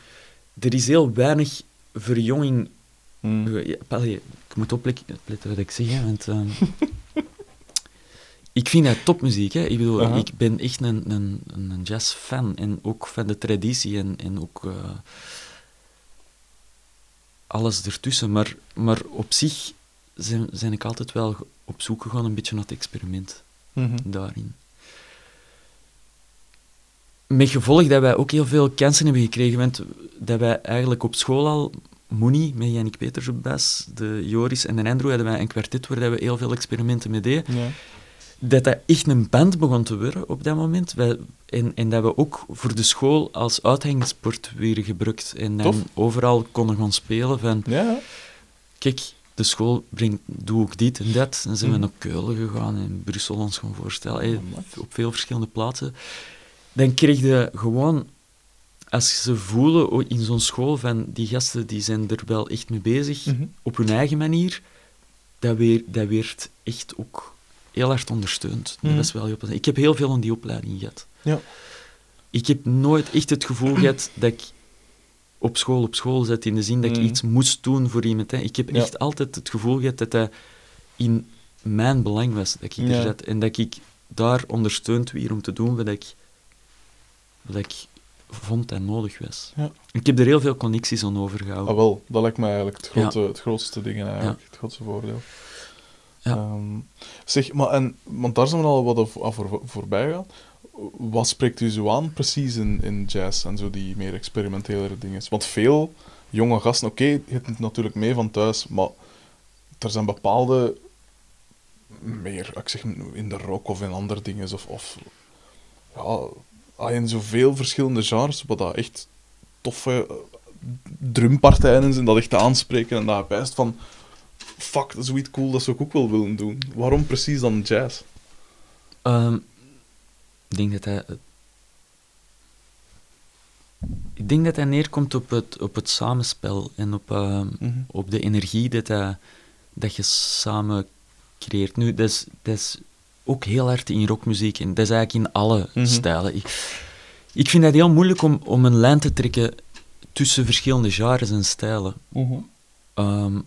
S1: er is heel weinig verjonging. Ja, allee, ik moet opletten wat ik zeg, hè, want... ehm, ik vind dat topmuziek. Hè. Ik, bedoel, ik ben echt een, een, een jazzfan en ook van de traditie en, en ook eh, alles ertussen. Maar, maar op zich zijn, zijn ik altijd wel op zoek gegaan een beetje naar het experiment
S2: Mhm.
S1: daarin. Met gevolg dat wij ook heel veel kansen hebben gekregen, want dat wij eigenlijk op school al, Moenie, met Jannik Peters op bas, de Joris en de Andrew, hadden wij een kwartet waar dat we heel veel experimenten mee deden.
S2: Ja.
S1: Dat dat echt een band begon te worden op dat moment. Wij, en, en dat we ook voor de school als uithangingspoort weer gebruikt. En dan
S2: Tof.
S1: overal konden gaan spelen van...
S2: Ja.
S1: Kijk, de school brengt, doe ook dit en dat. En zijn we
S2: Mhm.
S1: naar Keulen gegaan en Brussel ons gaan voorstellen. Hey,
S2: Oh,
S1: op veel verschillende plaatsen. Dan kreeg je gewoon, als ze voelen oh, in zo'n school van die gasten die zijn er wel echt mee bezig,
S2: Mhm.
S1: op hun eigen manier, dat, weer, dat werd echt ook heel hard ondersteund.
S2: Mhm.
S1: Dat is wel heel. Ik heb heel veel aan die opleiding gehad.
S2: Ja.
S1: Ik heb nooit echt het gevoel gehad dat ik op school op school zat, in de zin dat ik
S2: Mhm.
S1: iets moest doen voor iemand. Hè. Ik heb
S2: Ja.
S1: echt altijd het gevoel gehad dat dat in mijn belang was, dat ik er zat. En dat ik daar ondersteund werd om te doen wat ik, wat ik vond en nodig was.
S2: Ja.
S1: Ik heb er heel veel connecties aan overgehouden.
S2: Ah, wel, dat lijkt mij eigenlijk het, grote, het grootste ding, eigenlijk. Het grootste voordeel.
S1: Ja.
S2: Ehm, zeg, maar en, want daar zijn we al wat voor, voor, voorbij gaan. Wat spreekt u zo aan precies in, in jazz en zo die meer experimentelere dingen? Want veel jonge gasten, oké, je het natuurlijk mee van thuis, maar er zijn bepaalde meer, ik zeg in de rock of in andere dingen, of, of ja, ah, in zoveel verschillende genres, wat dat echt toffe drumpartijen zijn, dat echt aanspreken en dat je bijst van fuck, dat is zoiets cool, dat ik ook wel willen doen. Waarom precies dan jazz?
S1: Ehm, ik denk dat hij... Ik denk dat hij neerkomt op het, op het samenspel en op, ehm,
S2: Mhm.
S1: op de energie dat, hij, dat je samen creëert. Nu, dat is, dat is ook heel hard in rockmuziek. En dat is eigenlijk in alle
S2: Mhm.
S1: stijlen. Ik, ik vind het heel moeilijk om, om een lijn te trekken tussen verschillende genres en stijlen. Ehm,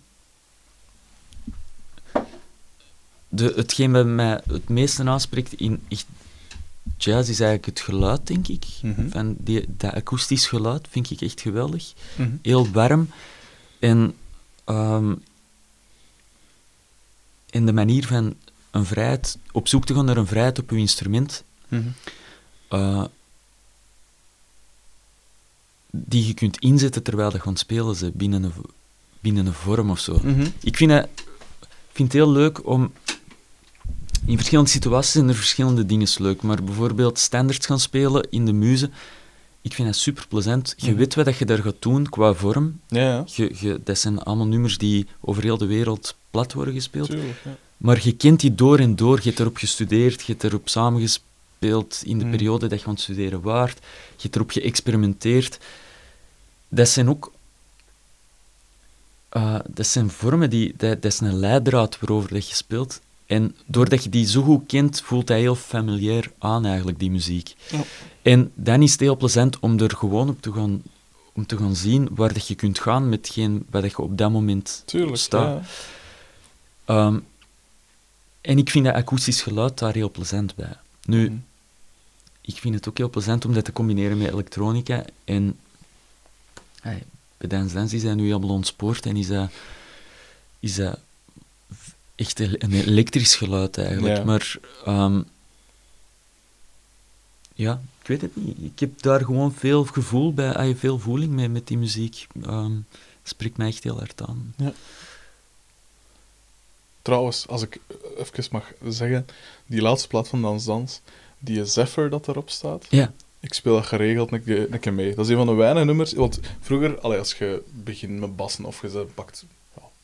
S1: de, hetgeen bij mij het meeste aanspreekt in echt jazz is eigenlijk het geluid, denk ik.
S2: Mhm.
S1: Van die, dat akoestisch geluid vind ik echt geweldig.
S2: Mhm.
S1: Heel warm. En, en de manier van een vrijheid, op zoek te gaan naar een vrijheid op uw instrument,
S2: Mhm.
S1: eh, die je kunt inzetten terwijl je het spelen bent, binnen een, binnen een vorm of zo. Ik vind het, vind het heel leuk om... In verschillende situaties zijn er verschillende dingen leuk, maar bijvoorbeeld standards gaan spelen in de muze, ik vind dat super plezant. Je
S2: Mhm.
S1: weet wat dat je daar gaat doen qua vorm.
S2: Ja, ja.
S1: Je, je, dat zijn allemaal nummers die over heel de wereld plat worden gespeeld.
S2: Tuurlijk, ja.
S1: Maar je kent die door en door. Je hebt erop gestudeerd, je hebt erop samengespeeld in de
S2: Mm.
S1: periode dat je aan het studeren waart. Je hebt erop geëxperimenteerd. Dat zijn ook... eh, dat zijn vormen die... Dat, dat is een leidraad waarover dat je speelt. En doordat je die zo goed kent, voelt dat heel familiair aan, eigenlijk, die muziek.
S2: Ja.
S1: En dan is het heel plezant om er gewoon op te gaan, om te gaan zien waar dat je kunt gaan met hetgeen wat dat je op dat moment
S2: Tuurlijk,
S1: staat.
S2: ja.
S1: Ehm, en ik vind dat akoestisch geluid daar heel plezant bij. Nu,
S2: Mhm.
S1: ik vind het ook heel plezant om dat te combineren met elektronica. En hey, bij Dance Dance is dat nu helemaal ontspoord en is dat, is dat echt een elektrisch geluid eigenlijk.
S2: Ja.
S1: Maar ehm, ja, ik weet het niet. Ik heb daar gewoon veel gevoel bij, ah, veel voeling mee met die muziek. Ehm spreekt mij echt heel hard aan.
S2: Trouwens, als ik even mag zeggen, die laatste plaat van Dans Dans, die Zephyr dat erop staat,
S1: Ja,
S2: ik speel dat geregeld een keer, mee. Dat is een van de weinige nummers, want vroeger, allee, als je begint met bassen of je pakt ja,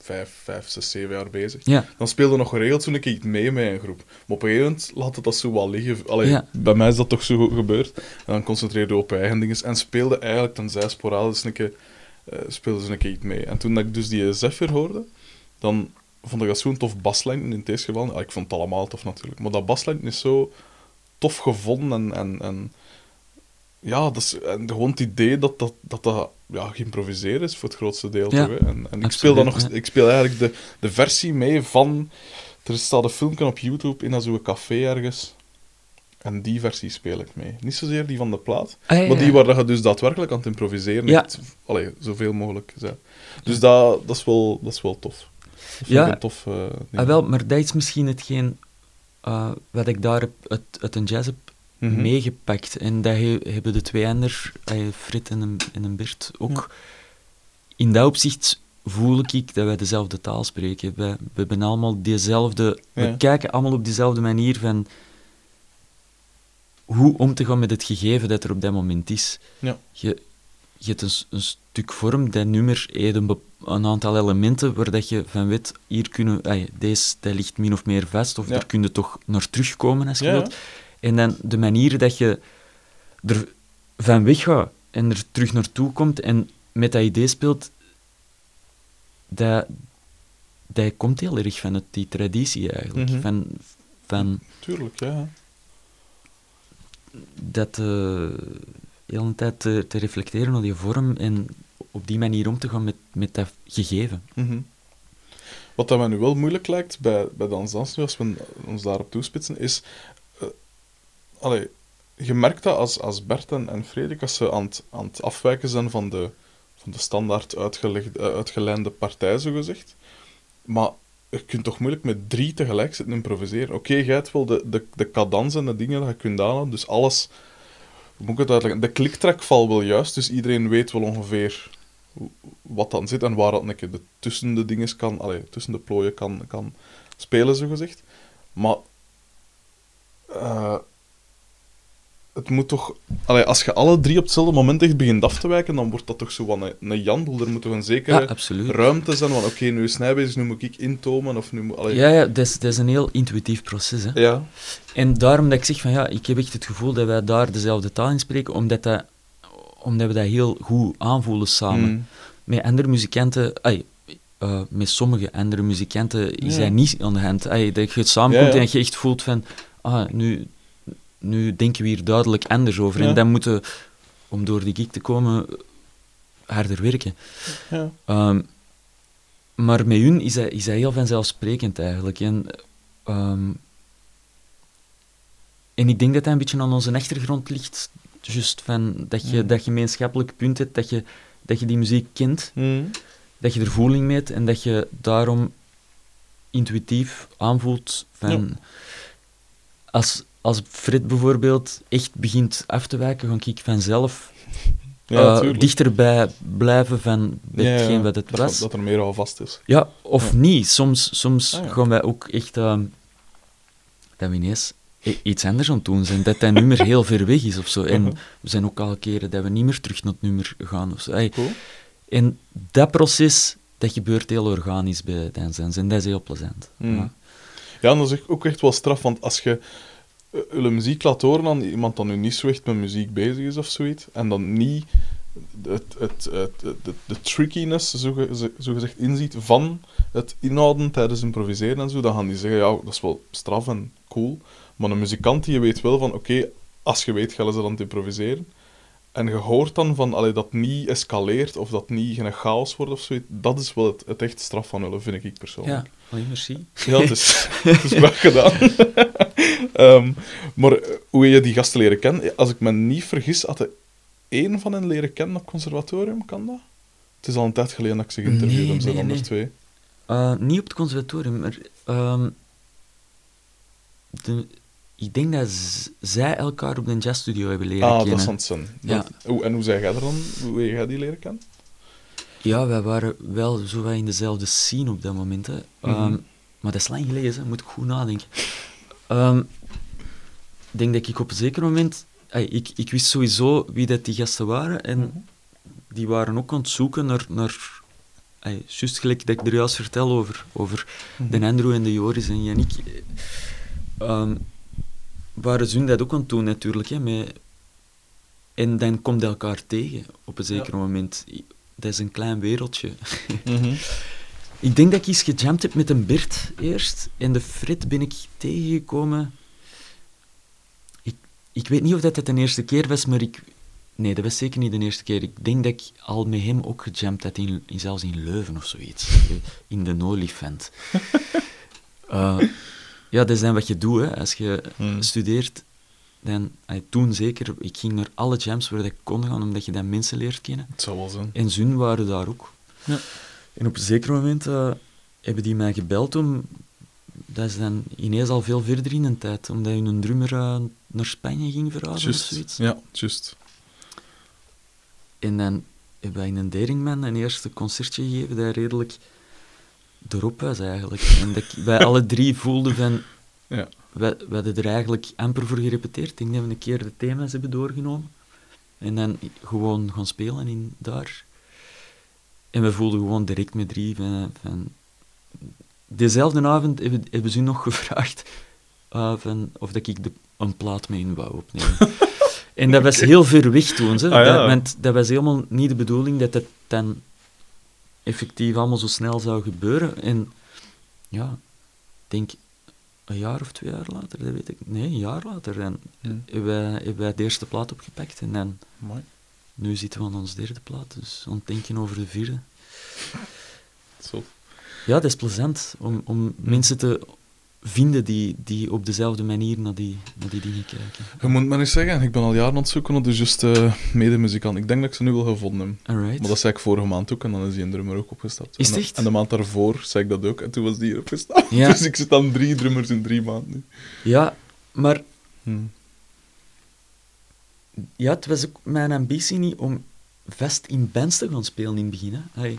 S2: vijf, vijf, zes, zeven jaar bezig,
S1: ja,
S2: dan speelde nog geregeld zo'n keer iets mee met een groep. Maar op een gegeven moment laat het dat zo wel liggen. Allee,
S1: Ja.
S2: Bij mij is dat toch zo gebeurd. En dan concentreerde je op eigen dingen en speelde eigenlijk tenzij sporadisch een keer, eh, speelde ze een keer iets mee. En toen dat ik dus die Zephyr hoorde, dan vond ik dat zo'n tof baslijn in deze geval. Ja, ik vond het allemaal tof natuurlijk, maar dat baslijn is zo tof gevonden en... en, en ja, dat is, en gewoon het idee dat dat, dat, dat ja, geïmproviseerd is voor het grootste deel.
S1: Ja,
S2: hè. en, en ik speel dan nog, ik speel eigenlijk de, de versie mee van. Er staat een filmpje op YouTube in zo'n café ergens. En die versie speel ik mee. Niet zozeer die van de plaat,
S1: Ah, ja,
S2: maar die waar dat je dus daadwerkelijk aan het improviseren
S1: Ja.
S2: hebt. Allee, zoveel mogelijk zijn. Dus dat, dat, is wel, dat is wel tof. Dat
S1: Ja.
S2: een tof eh.
S1: Ah, wel, maar dat is misschien hetgeen eh, wat ik daar heb, uit, uit een jazz heb
S2: Mhm.
S1: meegepakt. En dat he- hebben de twee anderen, eh, Frit en een, en een Bert, ook. In dat opzicht voel ik dat wij dezelfde taal spreken. We, we hebben allemaal dezelfde...
S2: Ja.
S1: We kijken allemaal op dezelfde manier van hoe om te gaan met het gegeven dat er op dat moment is.
S2: Ja.
S1: Je, je hebt een, een stuk vorm, dat nummer heeft een, aantal elementen waar dat je van weet, hier kunnen, ay, deze dat ligt min of meer vast, of
S2: Ja.
S1: daar kun je toch naar terugkomen als je wilt. En dan de manier dat je er van weggaat en er terug naartoe komt en met dat idee speelt, dat, dat komt heel erg vanuit die traditie eigenlijk.
S2: Mhm.
S1: Van, van
S2: Tuurlijk, ja.
S1: dat eh, de hele tijd te, te reflecteren op die vorm en op die manier om te gaan met, met dat gegeven.
S2: Mhm. Wat dat mij nu wel moeilijk lijkt bij, bij Dans Dans nu, als we ons daarop toespitsen, is... allee, je merkt dat als, als Bert en, en Frederik, als ze aan het, aan het afwijken zijn van de, van de standaard uitgelegd, eh, uitgelijnde partij, zogezegd. Maar je kunt toch moeilijk met drie tegelijk zitten improviseren. Oké, jij hebt wel de, de, de cadans en de dingen dat je kunt aanhouden, dus alles... Hoe moet ik het uitleggen? De kliktrek valt wel juist, dus iedereen weet wel ongeveer wat dan zit en waar dat een de tussen de dingen kan, allee, tussen de plooien kan, kan spelen, zo gezegd. Maar eh, het moet toch, allee, als je alle drie op hetzelfde moment echt begint af te wijken, dan wordt dat toch zo wat een, een jandel. Er moet toch een zekere
S1: Ja,
S2: ruimte zijn van, oké, nu is hij bezig, nu moet ik intomen, of nu moet... Allee,
S1: Ja, ja dat, is, dat is een heel intuïtief proces. Hè.
S2: ja.
S1: En daarom dat ik zeg van ja, ik heb echt het gevoel dat wij daar dezelfde taal in spreken, omdat, dat, omdat we dat heel goed aanvoelen samen.
S2: Mm.
S1: Met andere muzikanten, eh, met sommige andere muzikanten is
S2: Ja.
S1: hij niet aan de hand. Dat je het samenkomt
S2: ja.
S1: en je echt voelt van, ah, nu, nu denken we hier duidelijk anders over.
S2: Ja.
S1: En dan moeten, om door die gig te komen, harder werken.
S2: Ja.
S1: Ehm, maar met hun is hij, is hij heel vanzelfsprekend eigenlijk. En, ehm, en ik denk dat hij een beetje aan onze achtergrond ligt. Just van dat je
S2: Mm.
S1: dat gemeenschappelijk punt hebt, dat je, dat je die muziek kent,
S2: Mhm.
S1: dat je er voeling mee hebt en dat je daarom intuïtief aanvoelt van... Als, als Fred bijvoorbeeld echt begint af te wijken, ga ik vanzelf
S2: Ja,
S1: eh, dichterbij blijven van
S2: Ja, ja,
S1: hetgeen wat het
S2: dat,
S1: was.
S2: Dat er meer al vast is.
S1: Ja, of
S2: Ja.
S1: niet. Soms, soms
S2: Ah,
S1: gaan wij ook echt... ehm, dat we ineens i- iets anders aan het doen zijn. Dat dat nummer heel ver weg is of zo. En we zijn ook al keren dat we niet meer terug naar het nummer gaan of zo.
S2: Cool.
S1: En dat proces, dat gebeurt heel organisch bij Dance. En dat is heel plezant.
S2: Mhm.
S1: Ja.
S2: Ja, en dat is ook echt wel straf, want als je je muziek laat horen aan iemand dat nu niet zo echt met muziek bezig is of zoiets, en dan niet het, het, het, de, de trickiness, zo, ge- zo gezegd, inziet van het inhouden tijdens improviseren en zo, dan gaan die zeggen, ja, dat is wel straf en cool, maar een muzikant die je weet wel van, oké, als je weet, gaan ze dan improviseren, en je hoort dan van, allee, dat niet escaleert, of dat niet geen chaos wordt of zoiets, dat is wel het, het echt straf van willen, vind ik persoonlijk.
S1: Ja, alleen merci.
S2: Ja, het is, het is wel gedaan. Ehm, maar eh, hoe je die gasten leren kennen? Als ik me niet vergis, had je één van hen leren kennen op conservatorium, kan dat? Het is al een tijd geleden dat ik ze geïnterviewd
S1: Nee,
S2: heb, zijn
S1: nee,
S2: er
S1: nee.
S2: twee.
S1: Eh, niet op het conservatorium, maar... ehm, de, ik denk dat zij elkaar op de jazzstudio hebben leren
S2: Ah,
S1: kennen.
S2: dat is aan het zijn.
S1: Ja.
S2: En hoe zei jij er dan? Hoe jij die leren kennen?
S1: Ja, wij waren wel zo in dezelfde scene op dat moment. Hè. Ehm,
S2: Mhm.
S1: maar dat is lang geleden, hè. moet ik goed nadenken. Ehm, ik denk dat ik op een zeker moment... ik, ik wist sowieso wie dat die gasten waren. En
S2: Mhm.
S1: die waren ook aan het zoeken naar... naar juist gelijk dat ik er juist vertel over, over
S2: Mhm.
S1: de Andrew en de Joris en Yannick. ehm, waren ze dat ook aan het doen, natuurlijk. Hè, met, en dan komt elkaar tegen op een zeker moment. Dat is een klein wereldje.
S2: Mhm.
S1: Ik denk dat ik eens gejamd heb met een Bert eerst. En de Fred ben ik tegengekomen. Ik, ik weet niet of dat de eerste keer was, maar ik... Nee, dat was zeker niet de eerste keer. Ik denk dat ik al met hem ook gejamd had, in, in, zelfs in Leuven of zoiets. In de Olifant. Eh ja, dat is dan wat je doet, hè. Als je
S2: Hmm.
S1: studeert, dan... eh, toen zeker, ik ging naar alle jams waar ik kon gaan, omdat je dan mensen leert kennen.
S2: Het zou wel zijn.
S1: En Zun waren daar ook.
S2: Ja.
S1: En op een zeker moment eh, hebben die mij gebeld om... Dat is dan ineens al veel verder in de tijd, omdat hun drummer eh, naar Spanje ging verhuizen of
S2: Juist.
S1: zoiets.
S2: Ja, juist.
S1: En dan hebben wij in een Deringman een eerste concertje gegeven dat redelijk erop was eigenlijk. En dat wij alle drie voelden van...
S2: Ja.
S1: We, we hadden er eigenlijk amper voor gerepeteerd. Ik denk dat we een keer de thema's hebben doorgenomen. En dan gewoon gaan spelen in daar. En we voelden gewoon direct met drie van... van Dezelfde avond hebben, hebben ze nog gevraagd van of dat ik de, een plaat met hun wou opnemen. en dat was heel ver weg toen. Hè.
S2: Ah, ja.
S1: dat, want dat was helemaal niet de bedoeling dat het dan effectief allemaal zo snel zou gebeuren. En ja, ik denk een jaar of twee jaar later, dat weet ik. Nee, een jaar later. En
S2: Hmm.
S1: hebben, wij, hebben wij de eerste plaat opgepakt. En
S2: Mooi.
S1: nu zitten we aan ons derde plaat, dus aan het denken over de vierde.
S2: Zo.
S1: Ja, dat is plezant om, om mensen te vinden die, die op dezelfde manier naar die, naar die dingen kijken.
S2: Je moet me eens zeggen, ik ben al jaren aan het zoeken naar de juiste medemuzikant. Ik denk dat ik ze nu wel gevonden heb.
S1: Alright.
S2: Maar dat zei ik vorige maand ook en dan is die een drummer ook opgestapt.
S1: Is
S2: en,
S1: echt?
S2: En de maand daarvoor zei ik dat ook en toen was die hier opgestapt.
S1: Ja.
S2: Dus ik zit aan drie drummers in drie maanden nu.
S1: Ja, maar
S2: Hm.
S1: ja, het was ook mijn ambitie niet om vast in bands te gaan spelen in het begin. Hè. Hey.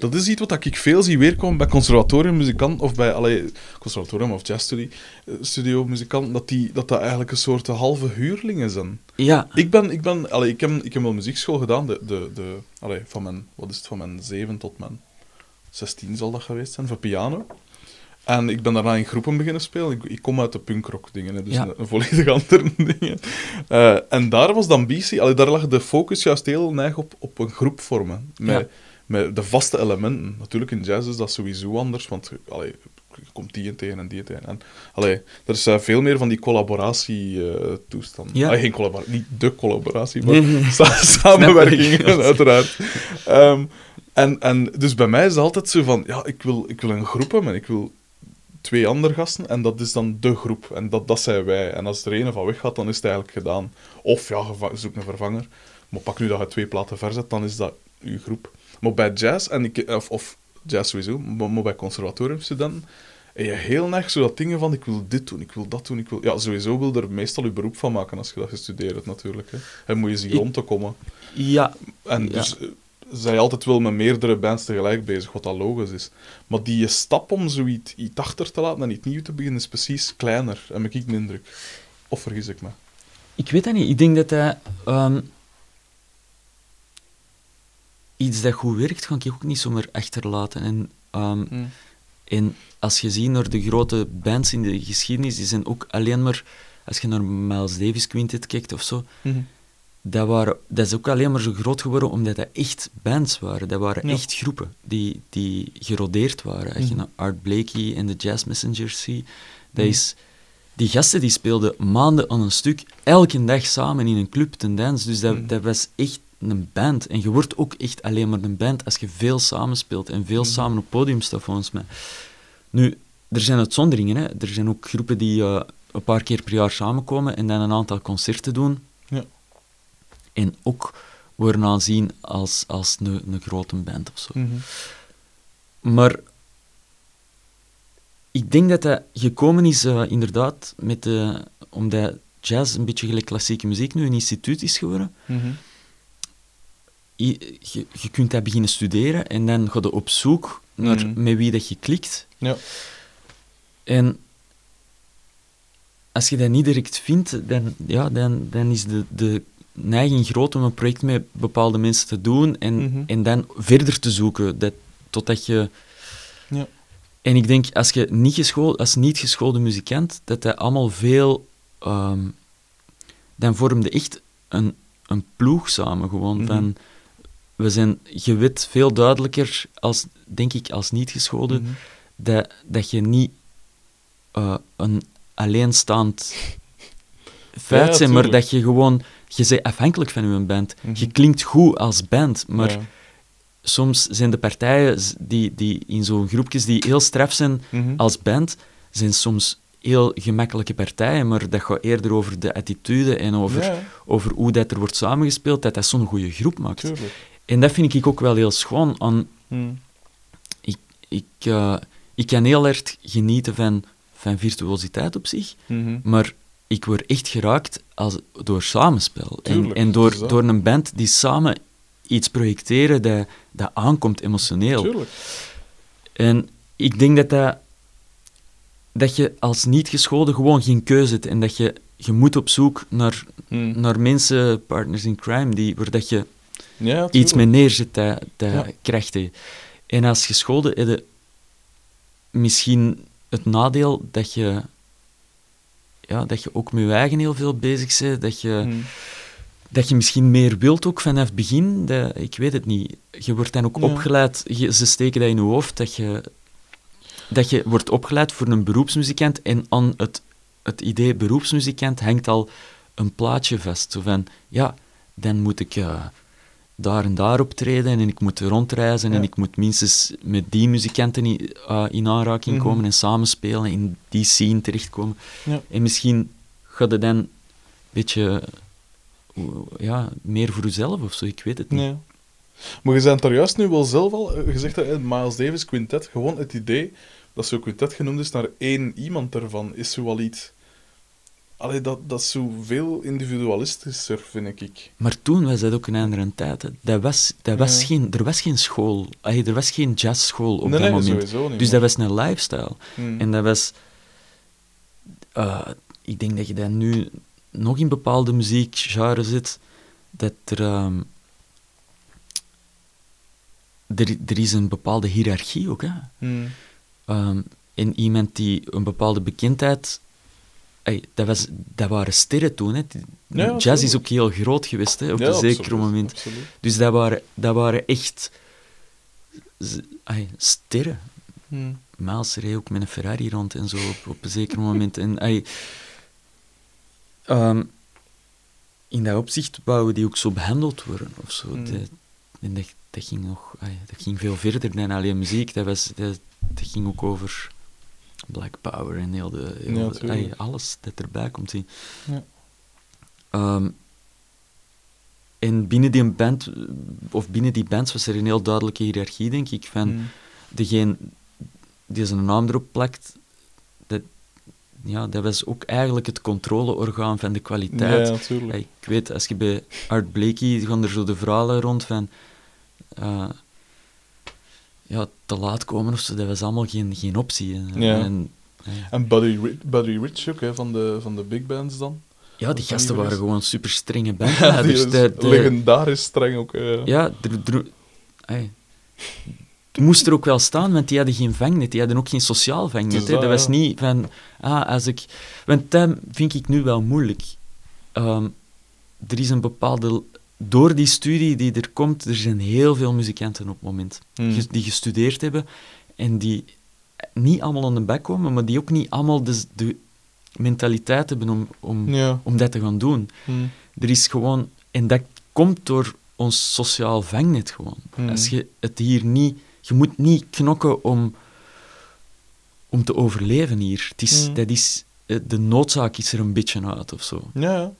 S2: Dat is iets wat ik veel zie weerkomen bij conservatoriummuzikanten, of bij allee, conservatorium of jazzstudio eh, studio muzikanten, dat, die, dat dat eigenlijk een soort halve huurlingen zijn.
S1: Ja,
S2: Ik ben, ik ben, allee, ik heb, ik heb wel muziekschool gedaan, de, de, de, allee, van mijn, wat is het, van mijn zeven tot mijn 16 zal dat geweest zijn, voor piano. En ik ben daarna in groepen beginnen spelen. Ik, ik kom uit de punkrock dingen, dus
S1: Ja.
S2: een, een volledig andere dingen. Eh, en daar was de ambitie, allee, daar lag de focus juist heel neig op, op een groep vormen. Met,
S1: Ja.
S2: Met de vaste elementen. Natuurlijk, in jazz is dat sowieso anders, want allee, je komt die en tegen en die tegen. En, allee, er is eh, veel meer van die collaboratie-toestand.
S1: Ja.
S2: geen collaboratie, niet de collaboratie, maar
S1: Nee, nee, nee.
S2: sa- samenwerking,
S1: Snap ik.
S2: uiteraard. Ehm, en, en dus bij mij is het altijd zo van, ja, ik wil, ik wil een groep hebben, ik wil twee andere gasten, en dat is dan de groep. En dat, dat zijn wij. En als er een van weg gaat, dan is het eigenlijk gedaan. Of, ja, zoek een vervanger. Maar pak nu dat je twee platen verzet, dan is dat uw groep. Maar bij jazz, en ik, of, of jazz sowieso, maar, bij conservatoriumstudenten, heb je heel erg zo dat dingen van, ik wil dit doen, ik wil dat doen, ik wil... Ja, sowieso wil je er meestal je beroep van maken als je dat gestudeerd natuurlijk. Hè. En moet je zien rond te komen.
S1: Ja,
S2: En
S1: Ja.
S2: dus eh, zij altijd wel met meerdere bands tegelijk bezig, wat dat logisch is. Maar die stap om zoiets iets achter te laten en iets nieuw te beginnen is precies kleiner, heb ik de indruk. Of vergis ik me?
S1: ik weet dat niet. Ik denk dat hij... ehm, iets dat goed werkt, ga ik ook niet zomaar achterlaten. En, ehm, en als je ziet naar de grote bands in de geschiedenis, die zijn ook alleen maar... Als je naar Miles Davis Quintet kijkt of zo, dat, waren, dat is ook alleen maar zo groot geworden omdat dat echt bands waren. Dat waren
S2: Ja.
S1: echt groepen die, die gerodeerd waren. Als je
S2: Mhm.
S1: naar Art Blakey en de Jazz Messengers ziet, dat
S2: Mhm.
S1: is... Die gasten die speelden maanden aan een stuk, elke dag samen in een club ten dans. Dus dat,
S2: Mhm.
S1: dat was echt een band. En je wordt ook echt alleen maar een band als je veel samenspeelt en veel
S2: Mhm.
S1: samen op podium staat, volgens mij. Nu, er zijn uitzonderingen. Hè. Er zijn ook groepen die eh, een paar keer per jaar samenkomen en dan een aantal concerten doen.
S2: Ja.
S1: En ook worden aanzien als, als een, een grote band of zo.
S2: Mhm.
S1: Maar ik denk dat dat gekomen is eh, inderdaad met de, omdat jazz een beetje gelijk klassieke muziek nu een instituut is geworden.
S2: Mhm.
S1: Je, je kunt dat beginnen studeren en dan ga je op zoek naar
S2: Mhm.
S1: met wie dat je klikt.
S2: Ja.
S1: En als je dat niet direct vindt, dan, ja, dan, dan is de, de neiging groot om een project met bepaalde mensen te doen en,
S2: Mhm.
S1: en dan verder te zoeken, dat, totdat je...
S2: Ja.
S1: En ik denk, als je niet geschoold, als niet geschoolde muzikant, dat dat allemaal veel... ehm, dan vormde echt een, een ploeg samen, gewoon
S2: Mhm.
S1: van... We zijn gewit veel duidelijker, als, denk ik, als niet geschoolde,
S2: Mhm.
S1: dat, dat je niet eh, een alleenstaand feit
S2: Ja,
S1: bent, maar dat je gewoon... Je bent afhankelijk van je band.
S2: Mhm.
S1: Je klinkt goed als band, maar
S2: Ja.
S1: soms zijn de partijen die, die in zo'n groepjes die heel straf zijn
S2: Mhm.
S1: als band, zijn soms heel gemakkelijke partijen, maar dat gaat eerder over de attitude en over,
S2: Ja,
S1: over hoe dat er wordt samengespeeld, dat dat zo'n goede groep maakt.
S2: tuurlijk.
S1: En dat vind ik ook wel heel schoon aan
S2: Mhm.
S1: ik, ik, eh, ik kan heel erg genieten van, van virtuositeit op zich,
S2: Mhm.
S1: maar ik word echt geraakt als, door samenspel. En,
S2: Tuurlijk,
S1: en door, door een band die samen iets projecteren dat, dat aankomt emotioneel.
S2: Tuurlijk.
S1: En ik denk dat, dat, dat je als niet-geschoolde gewoon geen keuze hebt en dat je, je moet op zoek naar,
S2: Mhm.
S1: naar mensen, partners in crime, die, waar dat je
S2: Ja,
S1: iets mee neerzet dat, dat
S2: Ja.
S1: krijgt hij. En als geschoolde heb je misschien het nadeel dat je, ja, dat je ook met je eigen heel veel bezig bent, dat je,
S2: Mhm.
S1: dat je misschien meer wilt ook vanaf het begin, dat, ik weet het niet. Je wordt dan ook
S2: Ja.
S1: opgeleid, je- ze steken dat in je hoofd, dat je, dat je wordt opgeleid voor een beroepsmuzikant en aan het, het idee beroepsmuzikant hangt al een plaatje vast. Zo van, ja, dan moet ik eh, daar en daar optreden en ik moet rondreizen en ik moet minstens met die muzikanten in, eh, in aanraking
S2: Mhm.
S1: komen en samenspelen, in die scene terechtkomen.
S2: Ja.
S1: En misschien gaat het dan een beetje hoe- ja, meer voor jezelf of zo, ik weet het niet.
S2: Nee. Maar je bent daar juist nu wel zelf al eh, gezegd, dat Miles Davis Quintet, gewoon het idee dat zo'n quintet genoemd is naar één iemand ervan, is zo wel iets... Allee, dat, dat is zo veel individualistischer, vind ik.
S1: Maar toen was dat ook een andere tijd. hè. Dat was, dat was
S2: Ja.
S1: geen, er was geen school. Allee, er was geen jazzschool op
S2: nee,
S1: dat
S2: nee,
S1: moment.
S2: sowieso niet.
S1: Dus dat was een lifestyle.
S2: Hmm.
S1: En dat was... eh, ik denk dat je dat nu nog in bepaalde muziekgenres zit, dat er... ehm, er, er is een bepaalde hiërarchie ook, hè.
S2: Hmm.
S1: Ehm, en iemand die een bepaalde bekendheid... ey, dat, was, dat waren sterren toen, hè.
S2: Ja,
S1: Jazz is ook heel groot geweest, hè, op
S2: Ja,
S1: een zeker
S2: absoluut,
S1: moment.
S2: absoluut.
S1: Dus dat waren, dat waren echt ai, sterren.
S2: Hmm.
S1: Miles reed ook met een Ferrari rond en zo op, op een zeker moment. En, ai, ehm, in dat opzicht wouden die ook zo behandeld worden of zo.
S2: Mm.
S1: Dat- en dat, dat ging nog dat ging veel verder dan alleen muziek. Dat, was, dat, dat ging ook over Black Power en heel de, heel alles dat erbij komt zien.
S2: Ja.
S1: Ehm, en binnen die band, of binnen die bands, was er een heel duidelijke hiërarchie, denk ik, van
S2: Hmm.
S1: degene die zijn naam erop plakt, dat, ja, dat was ook eigenlijk het controleorgaan van de
S2: Ja,
S1: kwaliteit.
S2: natuurlijk.
S1: Ja, ik weet, als je bij Art Blakey, gaan er zo de verhalen rond van eh, ja, te laat komen of zo, dat was allemaal geen, geen optie. En,
S2: Ja.
S1: en, eh,
S2: En Buddy, Buddy Rich ook, hè, van, de, van de big bands dan.
S1: ja, die gasten waren gewoon super strenge bandleiders. De- de-
S2: legendarisch streng ook. eh.
S1: Ja. Het moest er ook wel staan, want die hadden geen vangnet. Die hadden ook geen sociaal vangnet. Hè. Dat was niet van... Ah, als ik... Want dat vind ik nu wel moeilijk. Ehm, er is een bepaalde... Door die studie die er komt, er zijn heel veel muzikanten op het moment. Ges- Die gestudeerd hebben en die niet allemaal aan de bek komen, maar die ook niet allemaal de, de mentaliteit hebben om, om,
S2: Ja.
S1: om dat te gaan doen.
S2: Hmm.
S1: Er is gewoon... En dat komt door ons sociaal vangnet gewoon.
S2: Hmm.
S1: Als je het hier niet... Je moet niet knokken om, om te overleven hier. Het is, dat is, eh, de noodzaak is er een beetje uit of zo.
S2: Ja.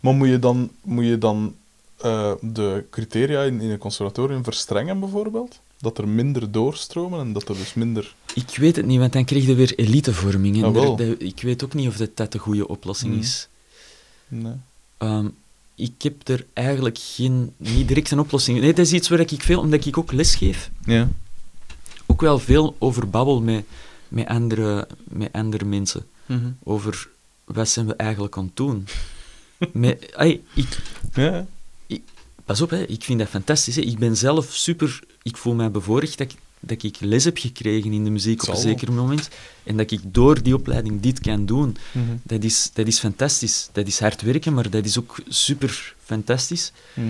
S2: Maar moet je dan, moet je dan eh, de criteria in, in een conservatorium verstrengen, bijvoorbeeld? Dat er minder doorstromen en dat er dus minder...
S1: Ik weet het niet, want dan krijg je weer elitevorming. En
S2: Ah,
S1: er- dat- ik weet ook niet of dat, dat de goede oplossing
S2: Hmm.
S1: is.
S2: Nee.
S1: Ehm, ik heb er eigenlijk geen, niet direct een oplossing. Nee, dat is iets waar ik veel, omdat ik ook lesgeef,
S2: Ja.
S1: ook wel veel over babbel met, met, andere, met andere mensen.
S2: Mhm.
S1: Over wat zijn we eigenlijk aan het doen. met, ai, ik,
S2: Ja,
S1: pas op, hè, ik vind dat fantastisch. Hè. Ik ben zelf super... Ik voel mij bevoorrecht dat ik, dat ik les heb gekregen in de muziek op een zeker moment. En dat ik door die opleiding dit kan doen.
S2: Mhm.
S1: Dat is, dat is fantastisch. Dat is hard werken, maar dat is ook super fantastisch.
S2: Mhm.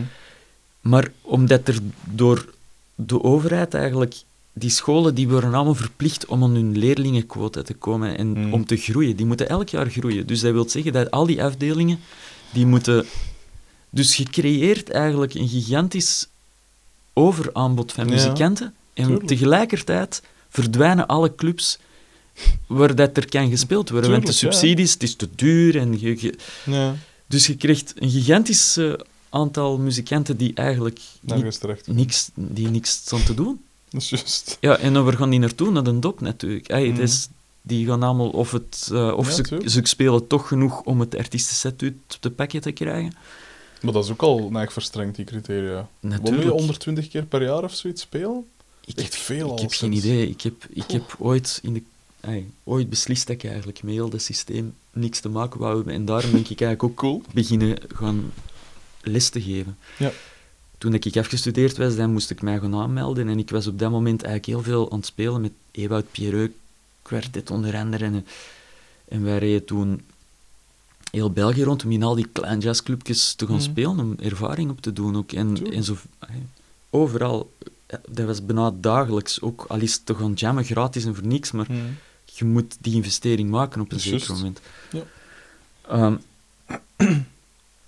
S1: Maar omdat er door de overheid eigenlijk... Die scholen die worden allemaal verplicht om aan hun leerlingenquota te komen en
S2: Mm.
S1: om te groeien. Die moeten elk jaar groeien. Dus dat wil zeggen dat al die afdelingen, die moeten... Dus je creëert eigenlijk een gigantisch overaanbod van
S2: Ja,
S1: muzikanten. En
S2: tuurlijk.
S1: tegelijkertijd verdwijnen alle clubs waar dat er kan gespeeld worden. want de
S2: Tuurlijk, ja.
S1: subsidies, het is te duur. En je, je-
S2: Ja,
S1: dus je krijgt een gigantisch eh, aantal muzikanten die eigenlijk niks, die niks staan te doen.
S2: Dat is juist.
S1: Ja, en dan waar gaan die naartoe? Naar de dop natuurlijk. Ey, het
S2: Mhm.
S1: is, die gaan allemaal, of, het, eh, of ze,
S2: tuurlijk.
S1: ze spelen toch genoeg om het artiestenset uit te pakken te krijgen.
S2: Maar dat is ook al eigenlijk verstrengd, die criteria.
S1: Natuurlijk.
S2: je 120 keer per jaar of zoiets spelen?
S1: Ik
S2: Echt
S1: heb,
S2: veel
S1: Ik heb geen idee. Ik heb, ik heb ooit, in de, ooit beslist dat ik eigenlijk met heel dat systeem niks te maken wou hebben. En daarom ben ik eigenlijk ook
S2: Cool.
S1: beginnen gaan les te geven.
S2: Ja.
S1: Toen ik afgestudeerd was, dan moest ik mij gaan aanmelden. En ik was op dat moment eigenlijk heel veel aan het spelen met Ewout Pierreux, kwartet onder andere. En, en wij reden toen heel België rond om in al die kleine jazzclubjes te gaan
S2: Mhm.
S1: spelen, om ervaring op te doen ook. En, en zo, overal, dat was bijna dagelijks ook, al is het te gaan jammen gratis en voor niks, maar
S2: Mhm.
S1: je moet die investering maken op een zeker moment.
S2: Ja.
S1: Ehm,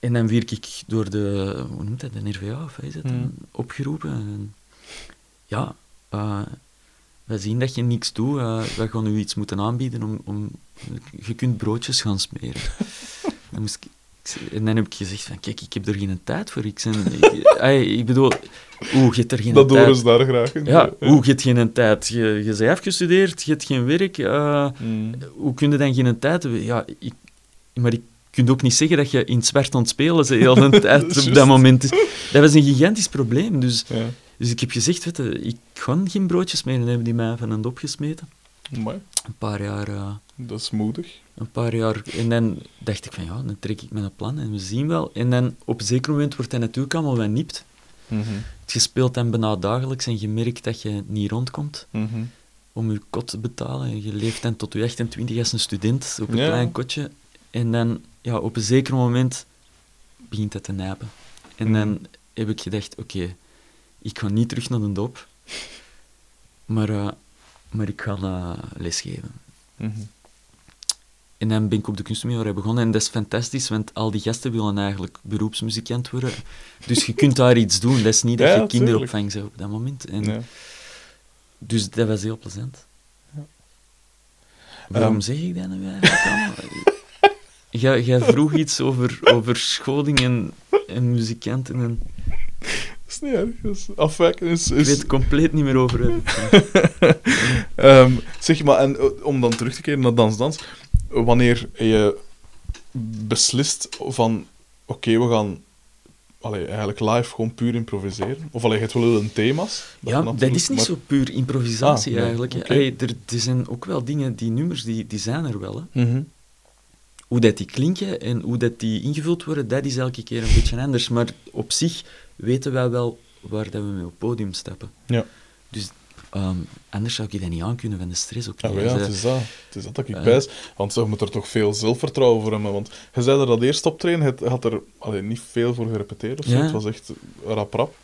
S1: en dan werd ik door de, hoe noemt dat, de NRVA, of is het,
S2: Hmm.
S1: opgeroepen. En ja, eh wij zien dat je niks doet, eh wij gaan u iets moeten aanbieden om, om je kunt broodjes gaan smeren. dan moest ik, en dan heb ik gezegd van, kijk, ik heb er geen tijd voor. Ik, zijn, ik, bedoel, hoe je hebt er geen
S2: Dat
S1: tijd
S2: horen ze daar graag in.
S1: ja, hoe je hebt geen tijd? Je, je bent afgestudeerd, je hebt geen werk. eh,
S2: Mhm.
S1: hoe kun je dan geen tijd hebben? Ja, ik, maar ik kunt ook niet zeggen dat je in het zwart aan het spelen bent heel de tijd op dat moment. Dus dat was een gigantisch probleem. Dus,
S2: Ja.
S1: Dus ik heb gezegd, weet je, ik ga geen broodjes meer. En hebben die mij van een dop gesmeten.
S2: Mooi.
S1: Een paar jaar... eh,
S2: Dat is moedig.
S1: een paar jaar. En dan dacht ik van ja, dan trek ik mijn plan en we zien wel. En dan op een zeker moment wordt hij natuurlijk allemaal wat nipt.
S2: Mhm.
S1: Je speelt dan bijna dagelijks en je merkt dat je niet rondkomt.
S2: Mhm.
S1: om je kot te betalen. En je leeft dan tot je 28 als een student op een
S2: Ja.
S1: klein kotje. En dan, ja, op een zeker moment begint het te nijpen. En
S2: Mhm.
S1: dan heb ik gedacht, oké, ik ga niet terug naar de dop. Maar, eh, maar ik ga eh, lesgeven.
S2: Mhm.
S1: En dan ben ik op de kunstmiddelrij begonnen. En dat is fantastisch, want al die gasten willen eigenlijk beroepsmuzikant worden. Dus je kunt daar iets doen. Dat is niet dat
S2: Ja,
S1: je
S2: ja,
S1: kinderopvang bent op dat moment. En,
S2: Ja.
S1: Dus dat was heel plezant.
S2: Ja.
S1: Waarom
S2: Ehm.
S1: zeg ik dat nu eigenlijk allemaal? Jij, jij vroeg iets over, over scholing en, en muzikanten. En
S2: niet erg. Dat is is...
S1: ik weet compleet niet meer over hem.
S2: Ehm, zeg maar, en eh, om dan terug te keren naar Dans Dans. Wanneer je beslist van... Oké, we gaan... Allee, eigenlijk live gewoon puur improviseren. Of allee, het wel een thema's.
S1: Ja,
S2: je
S1: dat is niet
S2: maar-
S1: zo puur improvisatie
S2: Ah, nee,
S1: eigenlijk. Allee, er, er zijn ook wel dingen, die nummers, die, die zijn er wel. Hè.
S2: Mhm.
S1: Hoe dat die klinken en hoe dat die ingevuld worden, dat is elke keer een beetje anders. Maar op zich weten wij wel waar dat we mee op het podium stappen.
S2: Ja.
S1: Dus ehm, anders zou ik dat niet aankunnen van de stress ook
S2: Ja,
S1: niet.
S2: ja,
S1: Dus,
S2: het
S1: eh,
S2: is dat. Het is dat dat ik
S1: eh.
S2: bijs. Want je moet er toch veel zelfvertrouwen voor hebben. Want je zei er dat eerst optreden, het had er allee, niet veel voor gerepeteerd of zo.
S1: Ja.
S2: Het was echt rap rap.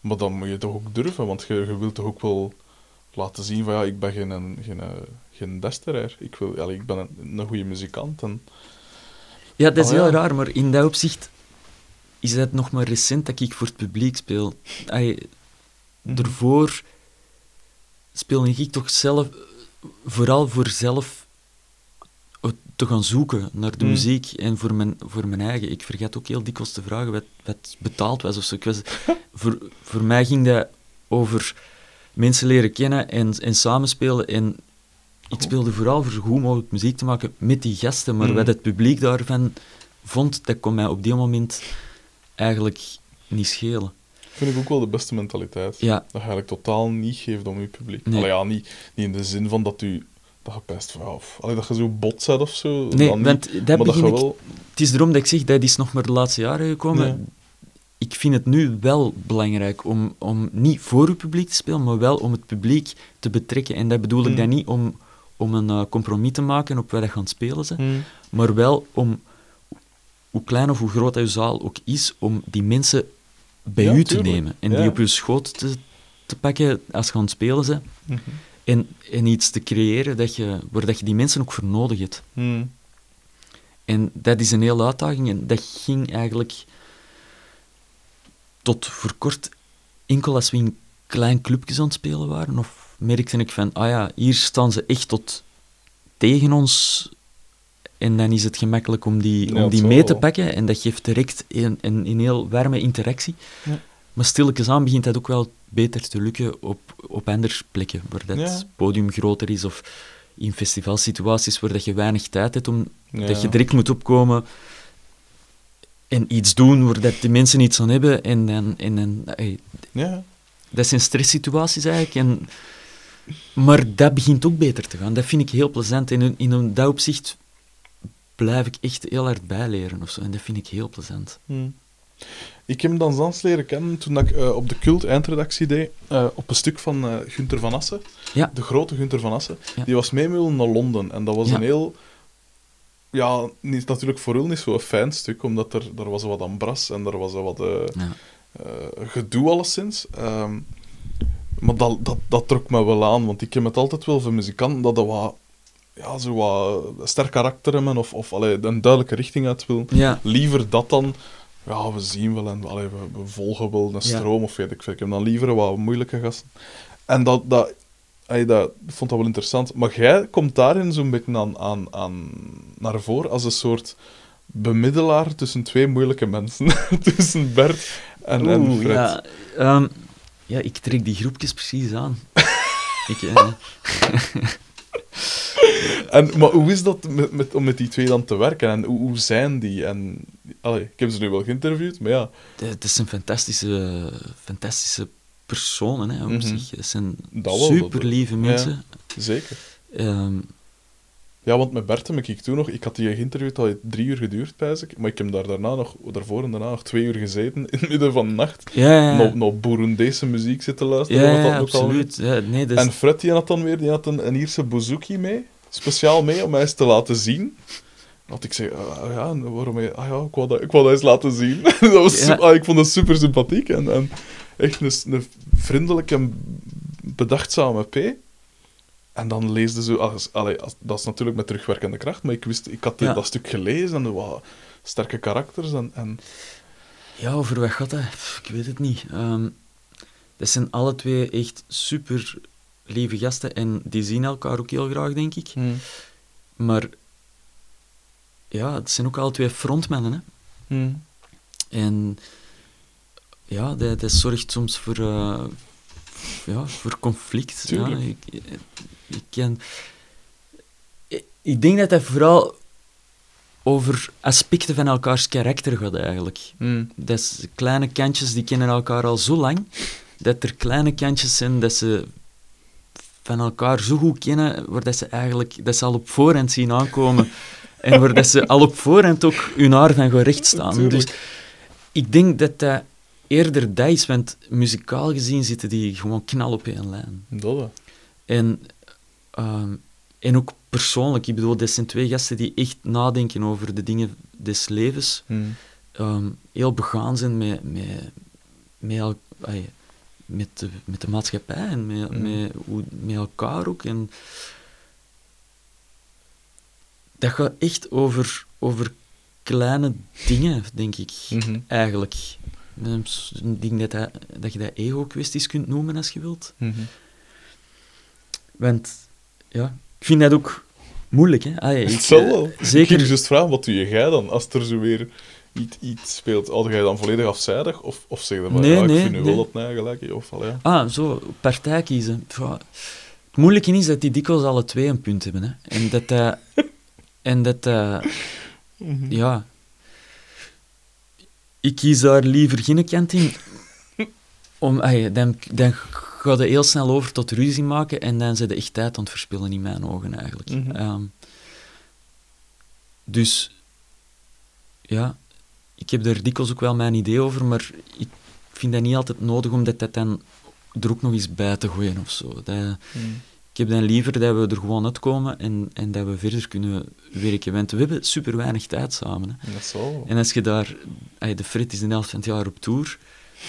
S2: Maar dan moet je toch ook durven, want je, je wilt toch ook wel laten zien van ja, ik ben geen, geen, geen desteraar. Ik, wil, allee, ik ben een, een goede muzikant. En,
S1: Ja, dat is
S2: Oh,
S1: heel
S2: ja.
S1: raar, maar in dat opzicht is het nog maar recent dat ik voor het publiek speel. Ay. Daarvoor speelde ik toch zelf, vooral voor zelf te gaan zoeken naar de
S2: Mhm.
S1: muziek en voor mijn, voor mijn eigen. Ik vergeet ook heel dikwijls te vragen wat, wat betaald was of zo. Ik was, voor, voor mij ging dat over mensen leren kennen en, en samenspelen. En ik
S2: Cool.
S1: speelde vooral voor zo goed mogelijk muziek te maken met die gasten. Maar
S2: Mhm.
S1: wat het publiek daarvan vond, dat kon mij op die moment eigenlijk niet schelen.
S2: vind ik ook wel de beste mentaliteit.
S1: Ja,
S2: Dat je eigenlijk totaal niet geeft om je publiek.
S1: Nee.
S2: Allee, ja, niet, niet in de zin van dat u dat je pest van, ja, of, allee, dat je zo bot zet of zo.
S1: nee, want dat
S2: maar dat je
S1: ik...
S2: wel...
S1: Het is erom dat ik zeg, dat is nog maar de laatste jaren gekomen. Ik vind het nu wel belangrijk om, om niet voor uw publiek te spelen, maar wel om het publiek te betrekken. En dat bedoel ik
S2: Mm.
S1: dan niet om, om een eh, compromis te maken op wat je gaan spelen ze,
S2: Hmm.
S1: maar wel om, hoe klein of hoe groot uw zaal ook is, om die mensen bij
S2: Ja,
S1: u te
S2: tuurlijk.
S1: nemen. En
S2: Ja.
S1: die op uw schoot te, te pakken als je gaan spelen ze.
S2: Mhm.
S1: En, en iets te creëren dat je, waar dat je die mensen ook voor nodig hebt.
S2: Hmm.
S1: En dat is een hele uitdaging. En dat ging eigenlijk tot voor kort enkel als we in klein clubjes aan het spelen waren. Of merkte ik van, ah ja, hier staan ze echt tot tegen ons. En dan is het gemakkelijk om die,
S2: Ja,
S1: om die mee te pakken. En dat geeft direct een, een, een heel warme interactie.
S2: Ja.
S1: Maar stilletjes aan begint dat ook wel beter te lukken op, op andere plekken. Waar dat
S2: Ja.
S1: podium groter is. Of in festivalsituaties waar dat je weinig tijd hebt om
S2: Ja.
S1: dat je direct moet opkomen en iets doen waar dat de mensen iets aan hebben. En dan, en ey,
S2: Ja.
S1: dat zijn stresssituaties eigenlijk. En, maar dat begint ook beter te gaan. Dat vind ik heel plezant. En in, in dat opzicht blijf ik echt heel hard bijleren of zo. En dat vind ik heel plezant.
S2: Hmm. Ik heb dan Zans leren kennen toen ik eh, op de Cult eindredactie deed, eh, op een stuk van eh Gunther van Assen.
S1: Ja.
S2: De grote Gunther van Assen.
S1: Ja.
S2: Die was mee naar Londen. En dat was
S1: Ja.
S2: een heel... Ja, niet, natuurlijk voor hun niet zo'n fijn stuk, omdat er, er was wat ambras en er was wat gedoe alleszins. Ehm, maar dat, dat, dat trok me wel aan, want ik heb het altijd wel van muzikanten dat dat wat... Ja, zo wat sterk karakter hebben of, of allee, een duidelijke richting uit wil
S1: Ja.
S2: liever dat dan. Ja, we zien wel en allee, we, we volgen wel een
S1: Ja.
S2: stroom of weet ik veel. Ik heb dan liever wat moeilijke gasten. En dat, dat, allee, dat vond dat wel interessant. Maar jij komt daarin zo'n beetje aan, aan, aan naar voren als een soort bemiddelaar tussen twee moeilijke mensen. tussen Bert en, en
S1: Oeh,
S2: Fred.
S1: ja, ehm, ja, ik trek die groepjes precies aan. ik, eh,
S2: En, maar hoe is dat met, met, om met die twee dan te werken? En hoe, hoe zijn die? En, allee, ik heb ze nu wel geïnterviewd, maar ja,
S1: Het is een fantastische, fantastische personen hè, op
S2: Mhm.
S1: zich. Het zijn
S2: Dat wel,
S1: super lieve
S2: dat-
S1: mensen.
S2: zeker.
S1: Ehm,
S2: Ja, want met Bert heb ik toen nog... Ik had die geïnterviewd, dat had drie uur geduurd, pijs ik. Maar ik heb daar daarna nog, daarvoor en daarna nog twee uur gezeten, in het midden van de nacht.
S1: ja, ja,
S2: Naar, naar Burundese muziek zitten luisteren.
S1: ja, ja, absoluut. Ja, nee, is-
S2: En Fred die had dan weer die had een, een Ierse bouzouki mee. Speciaal mee, om mij eens te laten zien. Dat ik zei, ah, ja, en waarom... Ah ja, ik wou dat, ik wou dat eens laten zien. dat was
S1: Ja.
S2: ah, ik vond dat super sympathiek. En, en echt een, een vriendelijke bedachtzame P. En dan leesde ze... Als, allee, als, dat is natuurlijk met terugwerkende kracht, maar ik, wist, ik had
S1: Ja.
S2: dat stuk gelezen en wat sterke karakters. En, en
S1: Ja, over wat gaat dat? Ik weet het niet. Ehm dat zijn alle twee echt super lieve gasten en die zien elkaar ook heel graag, denk ik. Maar ja, het zijn ook alle twee frontmannen. Hè?
S2: Hmm.
S1: En ja, dat, dat zorgt soms voor, eh, ja, voor conflict. Ja, ik, ik, ken, ik, denk dat dat vooral over aspecten van elkaars karakter gaat eigenlijk.
S2: Hmm.
S1: Dat is, kleine kantjes die kennen elkaar al zo lang, dat er kleine kantjes zijn dat ze van elkaar zo goed kennen, waar dat ze eigenlijk dat ze al op voorhand zien aankomen. en waar dat ze al op voorhand ook hun haar van gaan rechtstaan. Dus ik denk dat dat eerder dat is, want muzikaal gezien zitten die gewoon knal op één lijn. En, ehm, en ook persoonlijk, ik bedoel, dat zijn twee gasten die echt nadenken over de dingen des levens.
S2: Hmm.
S1: Ehm, heel begaan zijn met, met, met, el- met, de, met de maatschappij en met,
S2: Mm.
S1: met, hoe, met elkaar ook. En dat gaat echt over, over kleine dingen, denk ik,
S2: Mhm.
S1: eigenlijk. Ehm, Ik denk dat, dat, dat je dat ego-kwesties kunt noemen als je wilt. Want ja, ik vind dat ook moeilijk. Hè? Ik,
S2: Het zal
S1: eh,
S2: wel. Ik
S1: Zeker.
S2: ging juist vragen, wat doe jij dan als er zo weer iets, iets speelt? Had jij dan volledig afzijdig? Of, of zeg je maar,
S1: Nee,
S2: ja, ik
S1: nee,
S2: vind nu
S1: nee.
S2: wel dat mij gelijk is, Of, ja.
S1: Ah, zo, partij kiezen. Ja. Het moeilijke is dat die dikwijls alle twee een punt hebben. Hè. En dat dat... en dat dat... Ja... Ik kies daar liever geen kant in. Om, ay, dan, dan gaat het heel snel over tot ruzie maken en dan zijn ze echt tijd aan het verspillen in mijn ogen, eigenlijk.
S2: Mhm.
S1: Ehm, dus... Ja... Ik heb daar dikwijls ook wel mijn idee over, maar ik vind dat niet altijd nodig om dat, dat dan er ook nog eens bij te gooien of zo. Dat,
S2: Hmm.
S1: ik heb dan liever dat we er gewoon uitkomen en, en dat we verder kunnen werken. Want we hebben super weinig tijd samen. Hè.
S2: Dat wel.
S1: En als je daar... de Fred is de helft van het jaar op tour.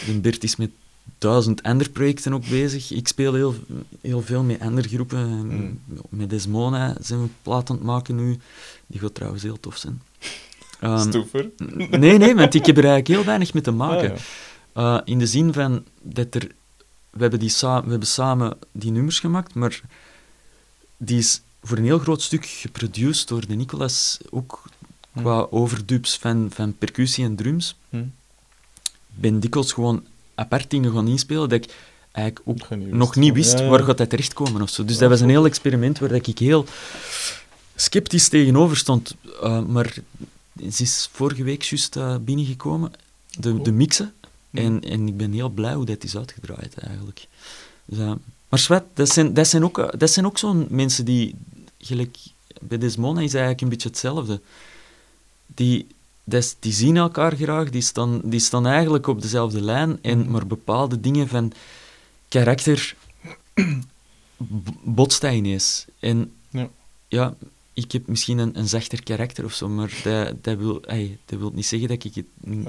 S1: De Bert is met duizend andere projecten ook bezig. Ik speel heel, heel veel met andere groepen.
S2: Mm.
S1: Met Desmona zijn we plaat aan het maken nu. Die gaat trouwens heel tof zijn.
S2: Stoever.
S1: nee, nee, want ik heb er eigenlijk heel weinig mee te maken.
S2: Ah, ja.
S1: Uh, in de zin van dat er. We hebben, die we hebben samen die nummers gemaakt, maar die is voor een heel groot stuk geproduceerd door de Nicolas, ook qua overdubs van, van percussie en drums.
S2: Hm.
S1: Ik ben dikwijls gewoon apart dingen gaan inspelen dat ik eigenlijk ook
S2: Nog niet
S1: nog
S2: wist.
S1: niet wist
S2: Ja, ja.
S1: waar gaat dat terechtkomen of zo. Dus
S2: Ja,
S1: dat was een heel experiment waar dat ik heel sceptisch tegenover stond. Uh, maar ze is vorige week juist uh, binnengekomen, de,
S2: Cool.
S1: de mixen. En, en ik ben heel blij hoe dat is uitgedraaid, eigenlijk. Dus, uh, maar zwet, dat zijn, dat zijn ook, dat zijn ook zo'n mensen die, gelijk bij Desmona is eigenlijk een beetje hetzelfde. Die, die zien elkaar graag, die staan, die staan eigenlijk op dezelfde lijn, en,
S2: Mhm.
S1: maar bepaalde dingen van karakter botst dat ineens. En
S2: Ja.
S1: ja, ik heb misschien een, een zachter karakter of zo, maar dat, dat, wil, dat wil niet zeggen dat ik het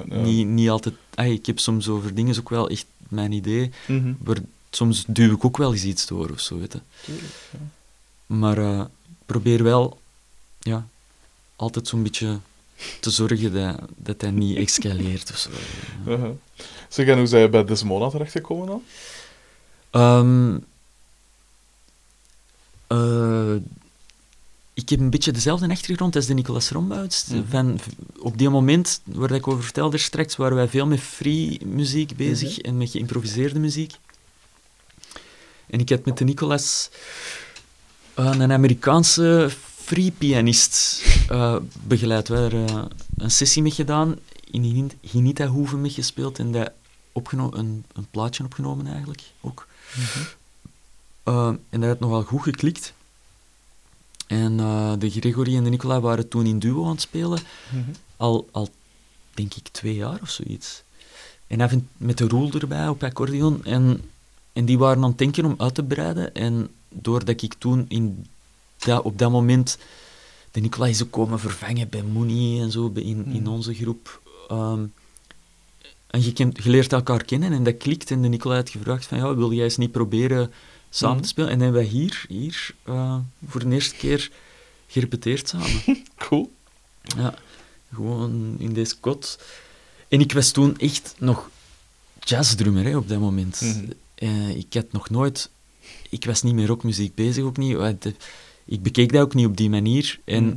S2: Ja,
S1: niet, niet altijd... ik heb soms over dingen ook wel echt mijn idee,
S2: Mhm.
S1: maar soms duw ik ook wel eens iets door of zo, weet je.
S2: Tuurlijk, ja.
S1: Maar ik probeer wel, ja, altijd zo'n beetje te zorgen dat, dat dat niet escaleert of zo.
S2: Uh-huh. Zeg, en hoe zijn je bij Desmona terechtgekomen dan?
S1: Ehm, eh, ik heb een beetje dezelfde achtergrond als de Nicolas Rombouts.
S2: Mhm.
S1: Van, op die moment, waar ik over vertelde straks, waren wij veel met free muziek bezig en met geïmproviseerde muziek. En ik had met de Nicolas eh, een Amerikaanse free pianist eh, begeleid. We hebben er eh, een sessie mee gedaan, in Hinita Hoeven mee gespeeld en opgeno- een, een plaatje opgenomen eigenlijk ook. Eh, en dat had nogal goed geklikt. En de Gregory en de Nicola waren toen in duo aan het spelen,
S2: Mhm.
S1: al, al denk ik twee jaar of zoiets. En vindt met de roel erbij op accordeon. En, en die waren aan het denken om uit te breiden. En doordat ik toen in dat, op dat moment de Nicola is ook komen vervangen bij Mooney en zo in, in
S2: Mhm.
S1: onze groep. ehm, en je, kent, je leert elkaar kennen en dat klikt. En de Nicola had gevraagd van, ja, wil jij eens niet proberen samen te spelen. En hebben wij hier, hier eh, voor de eerste keer gerepeteerd samen.
S2: Cool.
S1: ja, gewoon in deze kot. En ik was toen echt nog jazzdrummer hè, op dat moment.
S2: Mhm.
S1: Eh, ik had nog nooit... Ik was niet met rockmuziek bezig, ook niet. Ik bekeek dat ook niet op die manier. En,
S2: Mhm.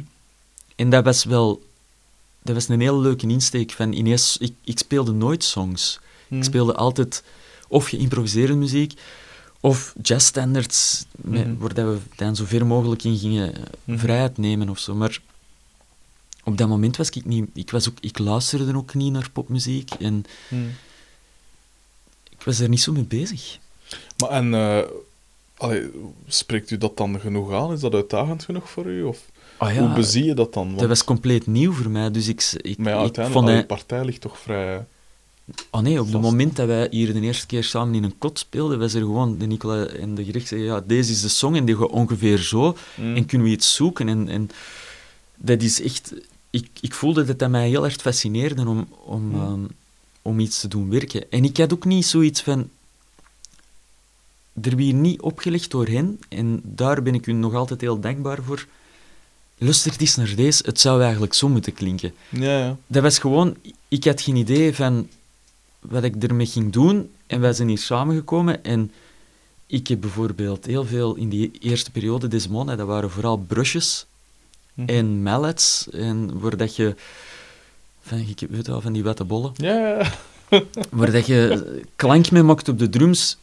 S1: en dat was wel... Dat was een hele leuke insteek van ineens... Ik, ik speelde nooit songs. Ik speelde altijd of geïmproviseerde muziek of jazzstandards, met-
S2: Mhm.
S1: waar dat we dan zo ver mogelijk in gingen eh,
S2: Mhm.
S1: vrijheid nemen of zo. Maar op dat moment was ik niet... Ik, was ook, ik luisterde ook niet naar popmuziek en
S2: Mhm.
S1: ik was er niet zo mee bezig.
S2: Maar en, eh, allee, spreekt u dat dan genoeg aan? Is dat uitdagend genoeg voor u? Of
S1: Ah
S2: hoe bezie je dat dan?
S1: dat was compleet nieuw voor mij, dus ik... ik,
S2: maar ja, uiteindelijk,
S1: vond
S2: partij ligt toch vrij...
S1: Oh nee, op het moment dat wij hier de eerste keer samen in een kot speelden, was er gewoon de Nicola en de gericht zeggen, ja, deze is de song en die gaat ongeveer zo.
S2: Mm.
S1: En kunnen we iets zoeken? En, en dat is echt... Ik, ik voelde dat dat mij heel erg fascineerde om, om,
S2: Hmm.
S1: ehm, om iets te doen werken. En ik had ook niet zoiets van... Er weer niet opgelegd door hen, en daar ben ik u nog altijd heel dankbaar voor. Luister eens naar deze, het zou eigenlijk zo moeten klinken.
S2: Ja, ja.
S1: Dat was gewoon... Ik had geen idee van wat ik ermee ging doen, en wij zijn hier samengekomen, en ik heb bijvoorbeeld heel veel in die eerste periode Desmona, dat waren vooral brushes
S2: Mhm.
S1: en mallets, en waar dat je... Van, ik weet wel, van die witte bollen.
S2: Ja, ja.
S1: Waar dat je klank mee maakt op de drums.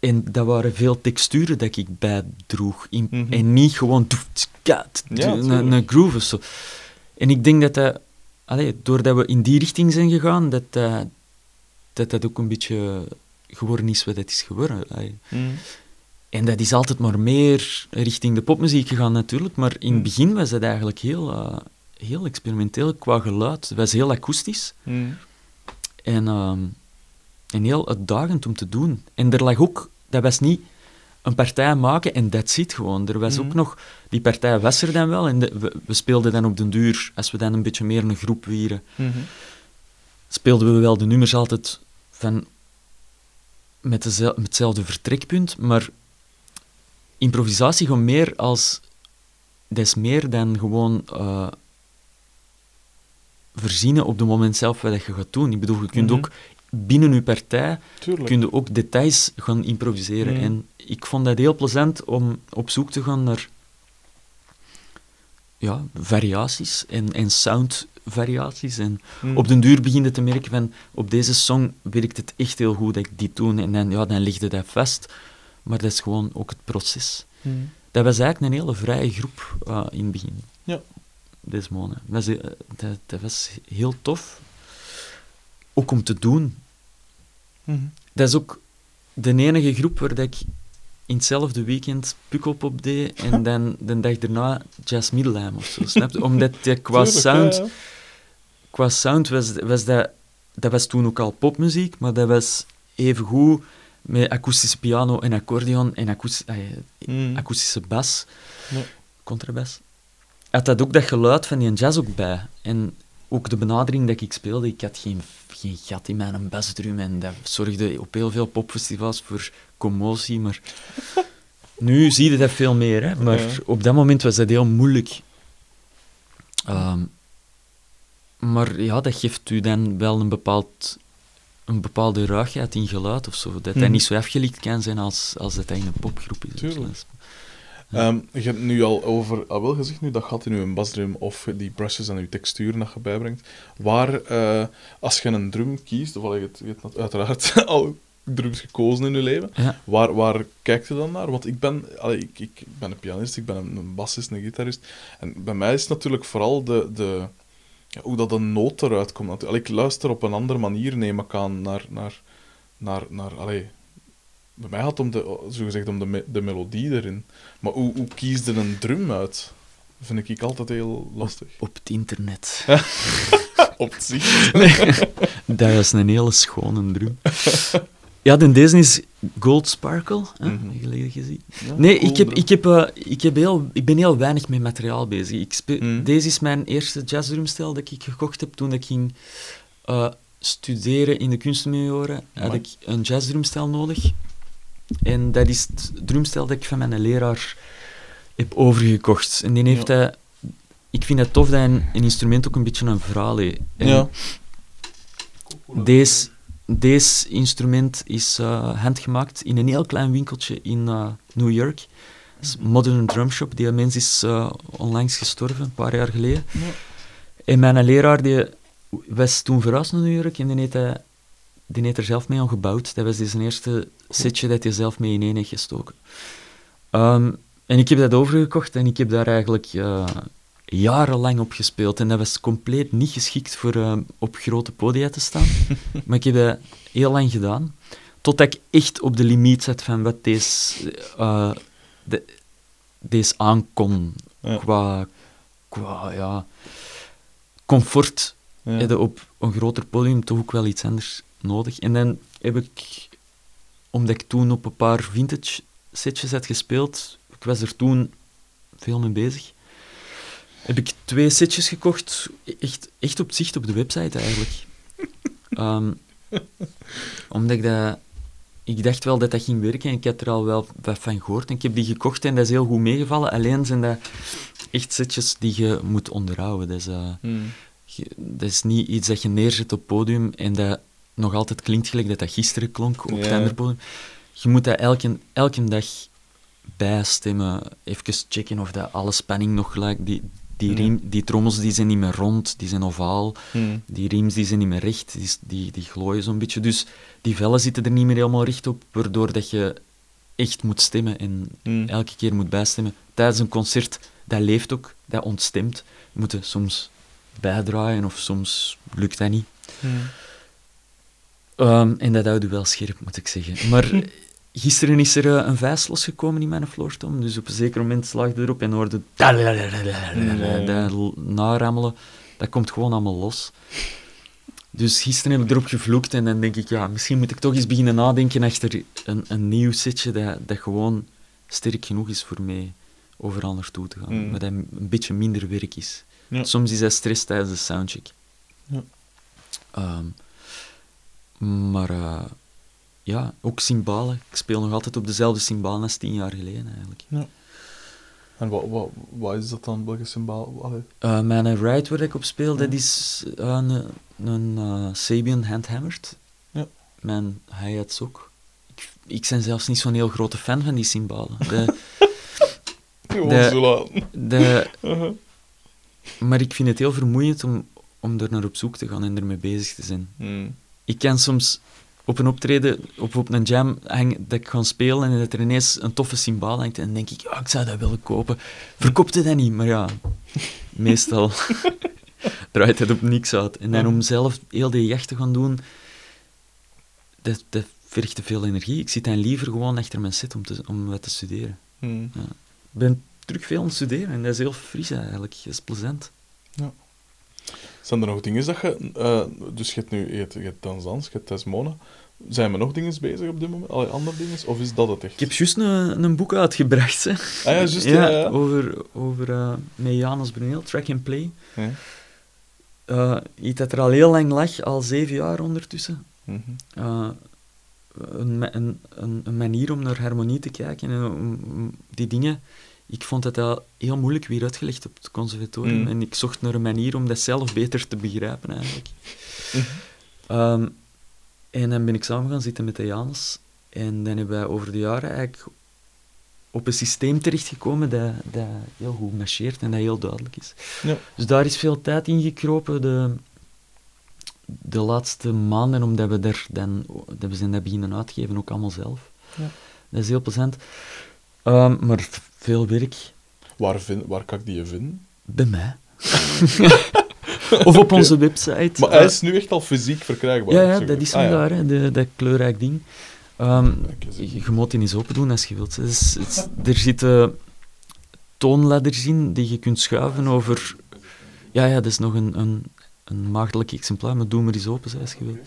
S1: En dat waren veel texturen dat ik bijdroeg. In,
S2: Mhm.
S1: En niet gewoon... toef, tsk, ka, t,
S2: Ja,
S1: een, groove of zo. En ik denk dat dat... Doordat we in die richting zijn gegaan, dat dat, dat, dat ook een beetje geworden is wat het is geworden.
S2: Mhm.
S1: En dat is altijd maar meer richting de popmuziek gegaan natuurlijk, maar in het
S2: Mm.
S1: begin was dat eigenlijk heel, eh, heel experimenteel qua geluid. Het was heel akoestisch
S2: Mhm.
S1: en, ehm, en heel uitdagend om te doen. En er lag ook, dat was niet een partij maken en dat zit gewoon. Er was ook
S2: Mhm.
S1: nog, die partij was er dan wel en de- we, we speelden dan op den duur, als we dan een beetje meer een groep wieren,
S2: Mhm.
S1: speelden we wel de nummers altijd van met, dezel- met hetzelfde vertrekpunt, maar improvisatie gewoon meer als... Dat is meer dan gewoon eh, verzinnen op het moment zelf wat je gaat doen. Ik bedoel, je kunt
S2: Mhm.
S1: ook binnen je partij
S2: Tuurlijk.
S1: kun je ook details gaan improviseren.
S2: Mhm.
S1: En ik vond dat heel plezant om op zoek te gaan naar ja, variaties en, en soundvariaties. En
S2: Mhm.
S1: op den duur begin je te merken van, op deze song werkt het echt heel goed dat ik dit doe. En dan, ja, dan legde dat vast. Maar dat is gewoon ook het proces.
S2: Mhm.
S1: Dat was eigenlijk een hele vrije groep eh, in het begin.
S2: Ja.
S1: Dat, was, eh, dat, dat was heel tof. Ook om te doen.
S2: Mhm.
S1: Dat is ook de enige groep waar ik in hetzelfde weekend Pukkelpop deed en dan de dag daarna Jazz Middelheim of zo, snap je? Omdat dat qua
S2: Tuurlijk,
S1: sound,
S2: ja, ja.
S1: qua sound was, was dat... Dat was toen ook al popmuziek, maar dat was even goed met akoestische piano en accordeon en eh,
S2: Mhm.
S1: akoestische bas,
S2: Ja.
S1: contrabas. Had dat ook dat geluid van die jazz ook bij. En ook de benadering dat ik speelde, ik had geen, geen gat in mijn basdrum en dat zorgde op heel veel popfestivals voor commotie, maar nu zie je dat veel meer, hè. Maar
S2: Ja.
S1: op dat moment was dat heel moeilijk. Ehm, maar ja, dat geeft u dan wel een, bepaald, een bepaalde ruigheid in geluid of zo. Dat dat
S2: Mhm.
S1: niet zo afgelikt kan zijn als, als dat in een popgroep is.
S2: Tuurlijk. Ehm, je hebt nu al over, al wel gezegd nu, dat gaat in uw basdrum of die brushes en uw texturen dat je bijbrengt. Waar, eh, als je een drum kiest, of je hebt, je hebt uiteraard al drums gekozen in je leven,
S1: Ja.
S2: waar, waar kijkt je dan naar? Want ik ben, allee, ik, ik ben een pianist, ik ben een, een bassist, een gitarist. En bij mij is het natuurlijk vooral de, de, ja, hoe dat een noot eruit komt. Allee, ik luister op een andere manier, neem ik aan, naar... naar, naar, naar allee, bij mij het om de, zogezegd om de, me- de melodie erin. Maar hoe, hoe kies je een drum uit? Vind ik altijd heel lastig.
S1: Op het internet.
S2: Op het zicht.
S1: Dat is een hele schone drum. Ja, de deze is Gold Sparkle, hè?
S2: Mhm.
S1: geleden gezien.
S2: Ja,
S1: Nee,
S2: cool
S1: ik, heb, ik, heb, eh, ik, heb heel, ik ben heel weinig met materiaal bezig. Ik
S2: Mhm.
S1: Deze is mijn eerste jazzdraumstel dat ik gekocht heb toen ik ging eh, studeren in de kunstmilieuen. Had ik een jazzdrumstel nodig. En dat is het drumstel dat ik van mijn leraar heb overgekocht. En die heeft
S2: Ja.
S1: hij... Ik vind het tof dat een, een instrument ook een beetje een verhaal heeft. En
S2: Ja.
S1: Deze, deze instrument is eh, handgemaakt in een heel klein winkeltje in eh, New York. Modern Drum Shop. Die mens is eh, onlangs gestorven, een paar jaar geleden.
S2: Ja.
S1: En mijn leraar die was toen verhuisd naar New York en die heeft, hij, die heeft er zelf mee aan gebouwd. Dat was dus zijn eerste setje dat hij zelf mee ineen heeft gestoken. Ehm, en ik heb dat overgekocht en ik heb daar eigenlijk eh, jarenlang op gespeeld. En dat was compleet niet geschikt voor eh, op grote podia te staan. maar ik heb dat heel lang gedaan. Totdat ik echt op de limiet zat van wat deze, de, deze aankon.
S2: Ja.
S1: Qua, qua ja, comfort
S2: Ja.
S1: je op een groter podium toch ook wel iets anders nodig. En dan heb ik, omdat ik toen op een paar vintage setjes had gespeeld, ik was er toen veel mee bezig, heb ik twee setjes gekocht, echt, echt op zicht op de website eigenlijk. Ehm, omdat ik dat... Ik dacht wel dat dat ging werken en ik had er al wel wat van gehoord. En ik heb die gekocht en dat is heel goed meegevallen. Alleen zijn dat echt setjes die je moet onderhouden. Dat is, eh,
S2: Hmm.
S1: je- dat is niet iets dat je neerzet op podium en dat nog altijd klinkt gelijk dat dat gisteren klonk op
S2: Ja.
S1: Je moet dat elke, elke dag bijstemmen, even checken of dat alle spanning nog gelijk... Die, die, die trommels die zijn niet meer rond, die zijn ovaal.
S2: Hmm.
S1: Die riems die zijn niet meer recht, die, die, die glooien zo'n beetje. Dus die vellen zitten er niet meer helemaal recht op, waardoor dat je echt moet stemmen en
S2: Hmm.
S1: elke keer moet bijstemmen. Tijdens een concert, dat leeft ook, dat ontstemt. Je moet soms bijdraaien of soms lukt dat niet. Ehm, en dat houdt u wel scherp, moet ik zeggen. Maar gisteren is er eh, een vijs losgekomen in mijn floortom, dus op een zeker moment slaagde erop en hoorde dat narammelen. Dat komt gewoon allemaal los. Dus gisteren heb ik erop gevloekt en dan denk ik, ja, misschien moet ik toch eens beginnen nadenken achter een, een nieuw setje dat, dat gewoon sterk genoeg is voor mij overal naartoe te gaan.
S2: Mm.
S1: Maar dat een beetje minder werk is.
S2: Ja.
S1: Soms is dat stress tijdens de soundcheck.
S2: Ja.
S1: Ehm, maar eh, ja, ook cymbalen. Ik speel nog altijd op dezelfde cymbalen als tien jaar geleden eigenlijk.
S2: En wat, wat, wat is dat dan? Welke symbool?
S1: Eh, mijn ride waar ik op speel, dat
S2: Ja.
S1: is eh, een, een Sabian handhammered.
S2: Ja.
S1: Mijn hi-hats ook. Ik, ik ben zelfs niet zo'n heel grote fan van die cymbalen. De, De-
S2: zo
S1: de,
S2: Uh-huh.
S1: maar ik vind het heel vermoeiend om, om er naar op zoek te gaan en ermee bezig te zijn.
S2: Hmm.
S1: Ik kan soms op een optreden, op, op een jam, hang, dat ik ga spelen en dat er ineens een toffe symbaal hangt en dan denk ik, ja, ik zou dat willen kopen. Verkoopte dat niet, maar ja, meestal draait het op niks uit. En dan om zelf heel die jacht te gaan doen, dat, dat vergt te veel energie. Ik zit dan liever gewoon achter mijn set om, te, om wat te studeren.
S2: Hmm.
S1: Ik ben terug veel aan het studeren en dat is heel fris eigenlijk. Dat is plezant.
S2: Zijn er nog dingen dat je... eh, dus je hebt nu je hebt, je hebt Tanzans, je hebt Desmona. Zijn er nog dingen bezig op dit moment? Allee, andere dingen? Of is dat het echt?
S1: Ik heb juist een, een boek uitgebracht, hè.
S2: Ah ja, juist, ja, ja.
S1: Over, over eh, met Janus Bruneel, Track and Play.
S2: Ja.
S1: Eh, iets dat er al heel lang lag, al zeven jaar ondertussen. Eh, een, een, een, een manier om naar harmonie te kijken en om die dingen. Ik vond het al heel moeilijk weer uitgelegd op het conservatorium.
S2: Mm.
S1: En ik zocht naar een manier om dat zelf beter te begrijpen, eigenlijk.
S2: Mhm.
S1: Ehm, en dan ben ik samen gaan zitten met de Janus. En dan hebben wij over de jaren eigenlijk op een systeem terechtgekomen dat, dat heel goed marcheert en dat heel duidelijk is.
S2: Ja.
S1: Dus daar is veel tijd in gekropen de, de laatste maanden, omdat we, daar dan, dat we zijn dat beginnen uitgeven, ook allemaal zelf.
S2: Ja.
S1: Dat is heel plezant. Ehm, maar veel werk
S2: Waar, vind, waar kan ik die vinden?
S1: bij mij. of op onze website.
S2: Maar
S1: Eh,
S2: hij is nu echt al fysiek verkrijgbaar.
S1: ja, ja, dat is
S2: Ah,
S1: hem
S2: ja.
S1: daar, hè, de, dat kleurrijk ding.
S2: Eens.
S1: je je moet die eens open doen als je wilt. Het er zitten toonladders in die je kunt schuiven over... Ja, ja, dat is nog een, een, een maagdelijk exemplaar, maar doe maar eens open als je wilt.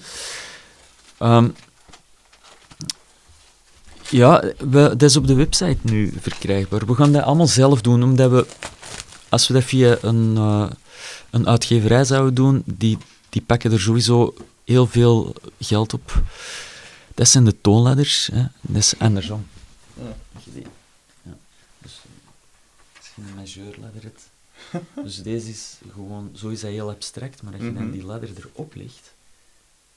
S1: Ehm, ja, we, dat is op de website nu verkrijgbaar. We gaan dat allemaal zelf doen, omdat we... Als we dat via een, eh, een uitgeverij zouden doen, die, die pakken er sowieso heel veel geld op. dat zijn de toonladders. Hè. Dat is andersom.
S2: Ja.
S1: Ja. Dus, je een majeurladder. Dus deze is gewoon, zo is dat heel abstract, maar als je dan
S2: Mhm.
S1: die ladder erop legt,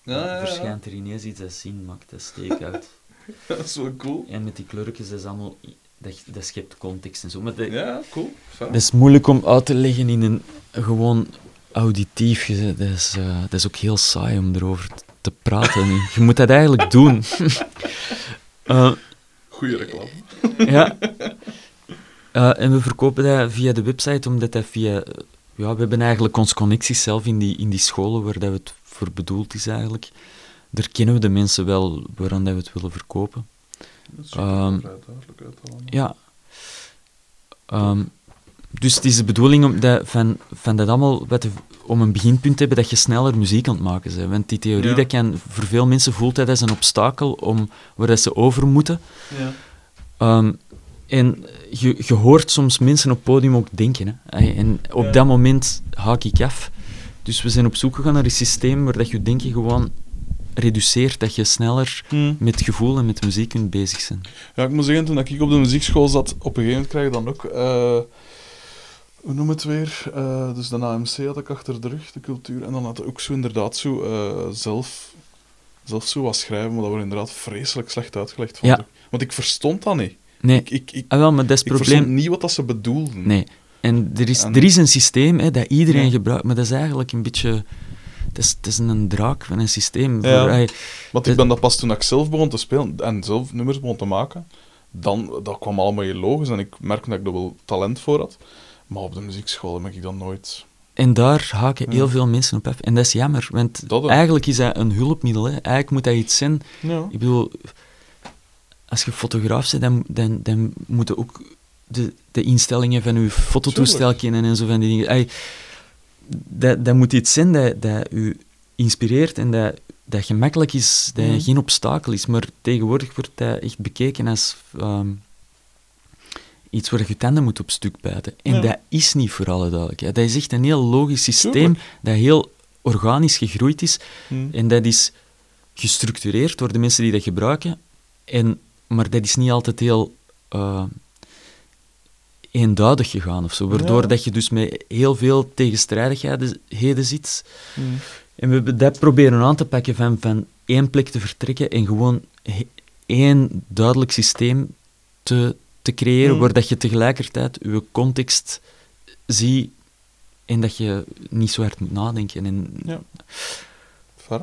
S2: Ja, ja, ja.
S1: verschijnt er ineens iets dat zin maakt, dat steekt uit.
S2: Dat is wel cool.
S1: En met die kleurtjes, dat is allemaal, dat, dat schept context en zo. Maar dat,
S2: Ja, cool. Fijn.
S1: dat is moeilijk om uit te leggen in een gewoon auditief. Dat is, eh, dat is ook heel saai om erover te praten. je moet dat eigenlijk doen. Eh,
S2: Goeie reclame.
S1: ja. Eh, en we verkopen dat via de website, omdat dat via... Ja, we hebben eigenlijk onze connecties zelf in die, in die scholen waar dat het voor bedoeld is eigenlijk. Daar kennen we de mensen wel waaraan dat we het willen verkopen.
S2: Dat ziet er
S1: Ehm,
S2: vrij duidelijk uit allemaal.
S1: Ja. Ehm, dus het is de bedoeling om dat, van, van dat allemaal wat om een beginpunt te hebben dat je sneller muziek aan het maken bent. Want die theorie,
S2: Ja.
S1: dat kan, voor veel mensen voelt dat als een obstakel om, waar dat ze over moeten.
S2: Ja.
S1: Ehm, en je, je hoort soms mensen op het podium ook denken. Hè. En op
S2: Ja.
S1: dat moment haak ik af. Dus we zijn op zoek gegaan naar een systeem waar dat je denken gewoon reduceert, dat je sneller
S2: Hm.
S1: met gevoel en met muziek kunt bezig zijn.
S2: Ja, ik moet zeggen, toen ik op de muziekschool zat, op een gegeven moment krijg je dan ook... eh, hoe noem het weer? Eh, dus de AMC had ik achter de rug, de cultuur. En dan had ik ook zo inderdaad zo eh, zelf, zelf zo wat schrijven, maar dat wordt inderdaad vreselijk slecht uitgelegd. vond
S1: Ja.
S2: ik. Want ik verstond dat niet.
S1: Nee,
S2: Ik, ik, ik,
S1: ah, wel, maar dat is
S2: ik
S1: probleem.
S2: verstond niet wat dat ze bedoelden.
S1: Nee. En er is,
S2: En-
S1: er is een systeem hè, dat iedereen
S2: Ja.
S1: gebruikt, maar dat is eigenlijk een beetje... Het is, het is een draak van een systeem.
S2: Ja.
S1: Voor,
S2: Want ik ben dat pas toen ik zelf begon te spelen en zelf nummers begon te maken, dan, dat kwam allemaal heel logisch en ik merkte dat ik er wel talent voor had. Maar op de muziekschool heb ik dat nooit...
S1: en daar haken
S2: Ja.
S1: heel veel mensen op af. En dat is jammer, want eigenlijk is dat een hulpmiddel. Hè. Eigenlijk moet dat iets zijn...
S2: Ja.
S1: Ik bedoel, als je fotograaf bent, dan, dan, dan moet je ook de, de instellingen van je fototoestel kennen en zo van die dingen. Dat, dat moet iets zijn dat, dat u inspireert en dat, dat gemakkelijk is, dat
S2: Mhm.
S1: geen obstakel is. Maar tegenwoordig wordt dat echt bekeken als ehm, iets waar je tanden moet op stuk bijten. En
S2: Ja.
S1: dat is niet voor alle duidelijkheid. Dat is echt een heel logisch systeem dat heel organisch gegroeid is.
S2: Hm.
S1: En dat is gestructureerd door de mensen die dat gebruiken. En, maar dat is niet altijd heel eh, eenduidig gegaan of zo. Waardoor
S2: Ja.
S1: dat je dus met heel veel tegenstrijdigheden heden zit.
S2: Hm.
S1: En we dat proberen aan te pakken van, van één plek te vertrekken en gewoon één duidelijk systeem te, te creëren,
S2: Mm.
S1: waar dat je tegelijkertijd je context ziet en dat je niet zo hard moet nadenken. En,
S2: Ja.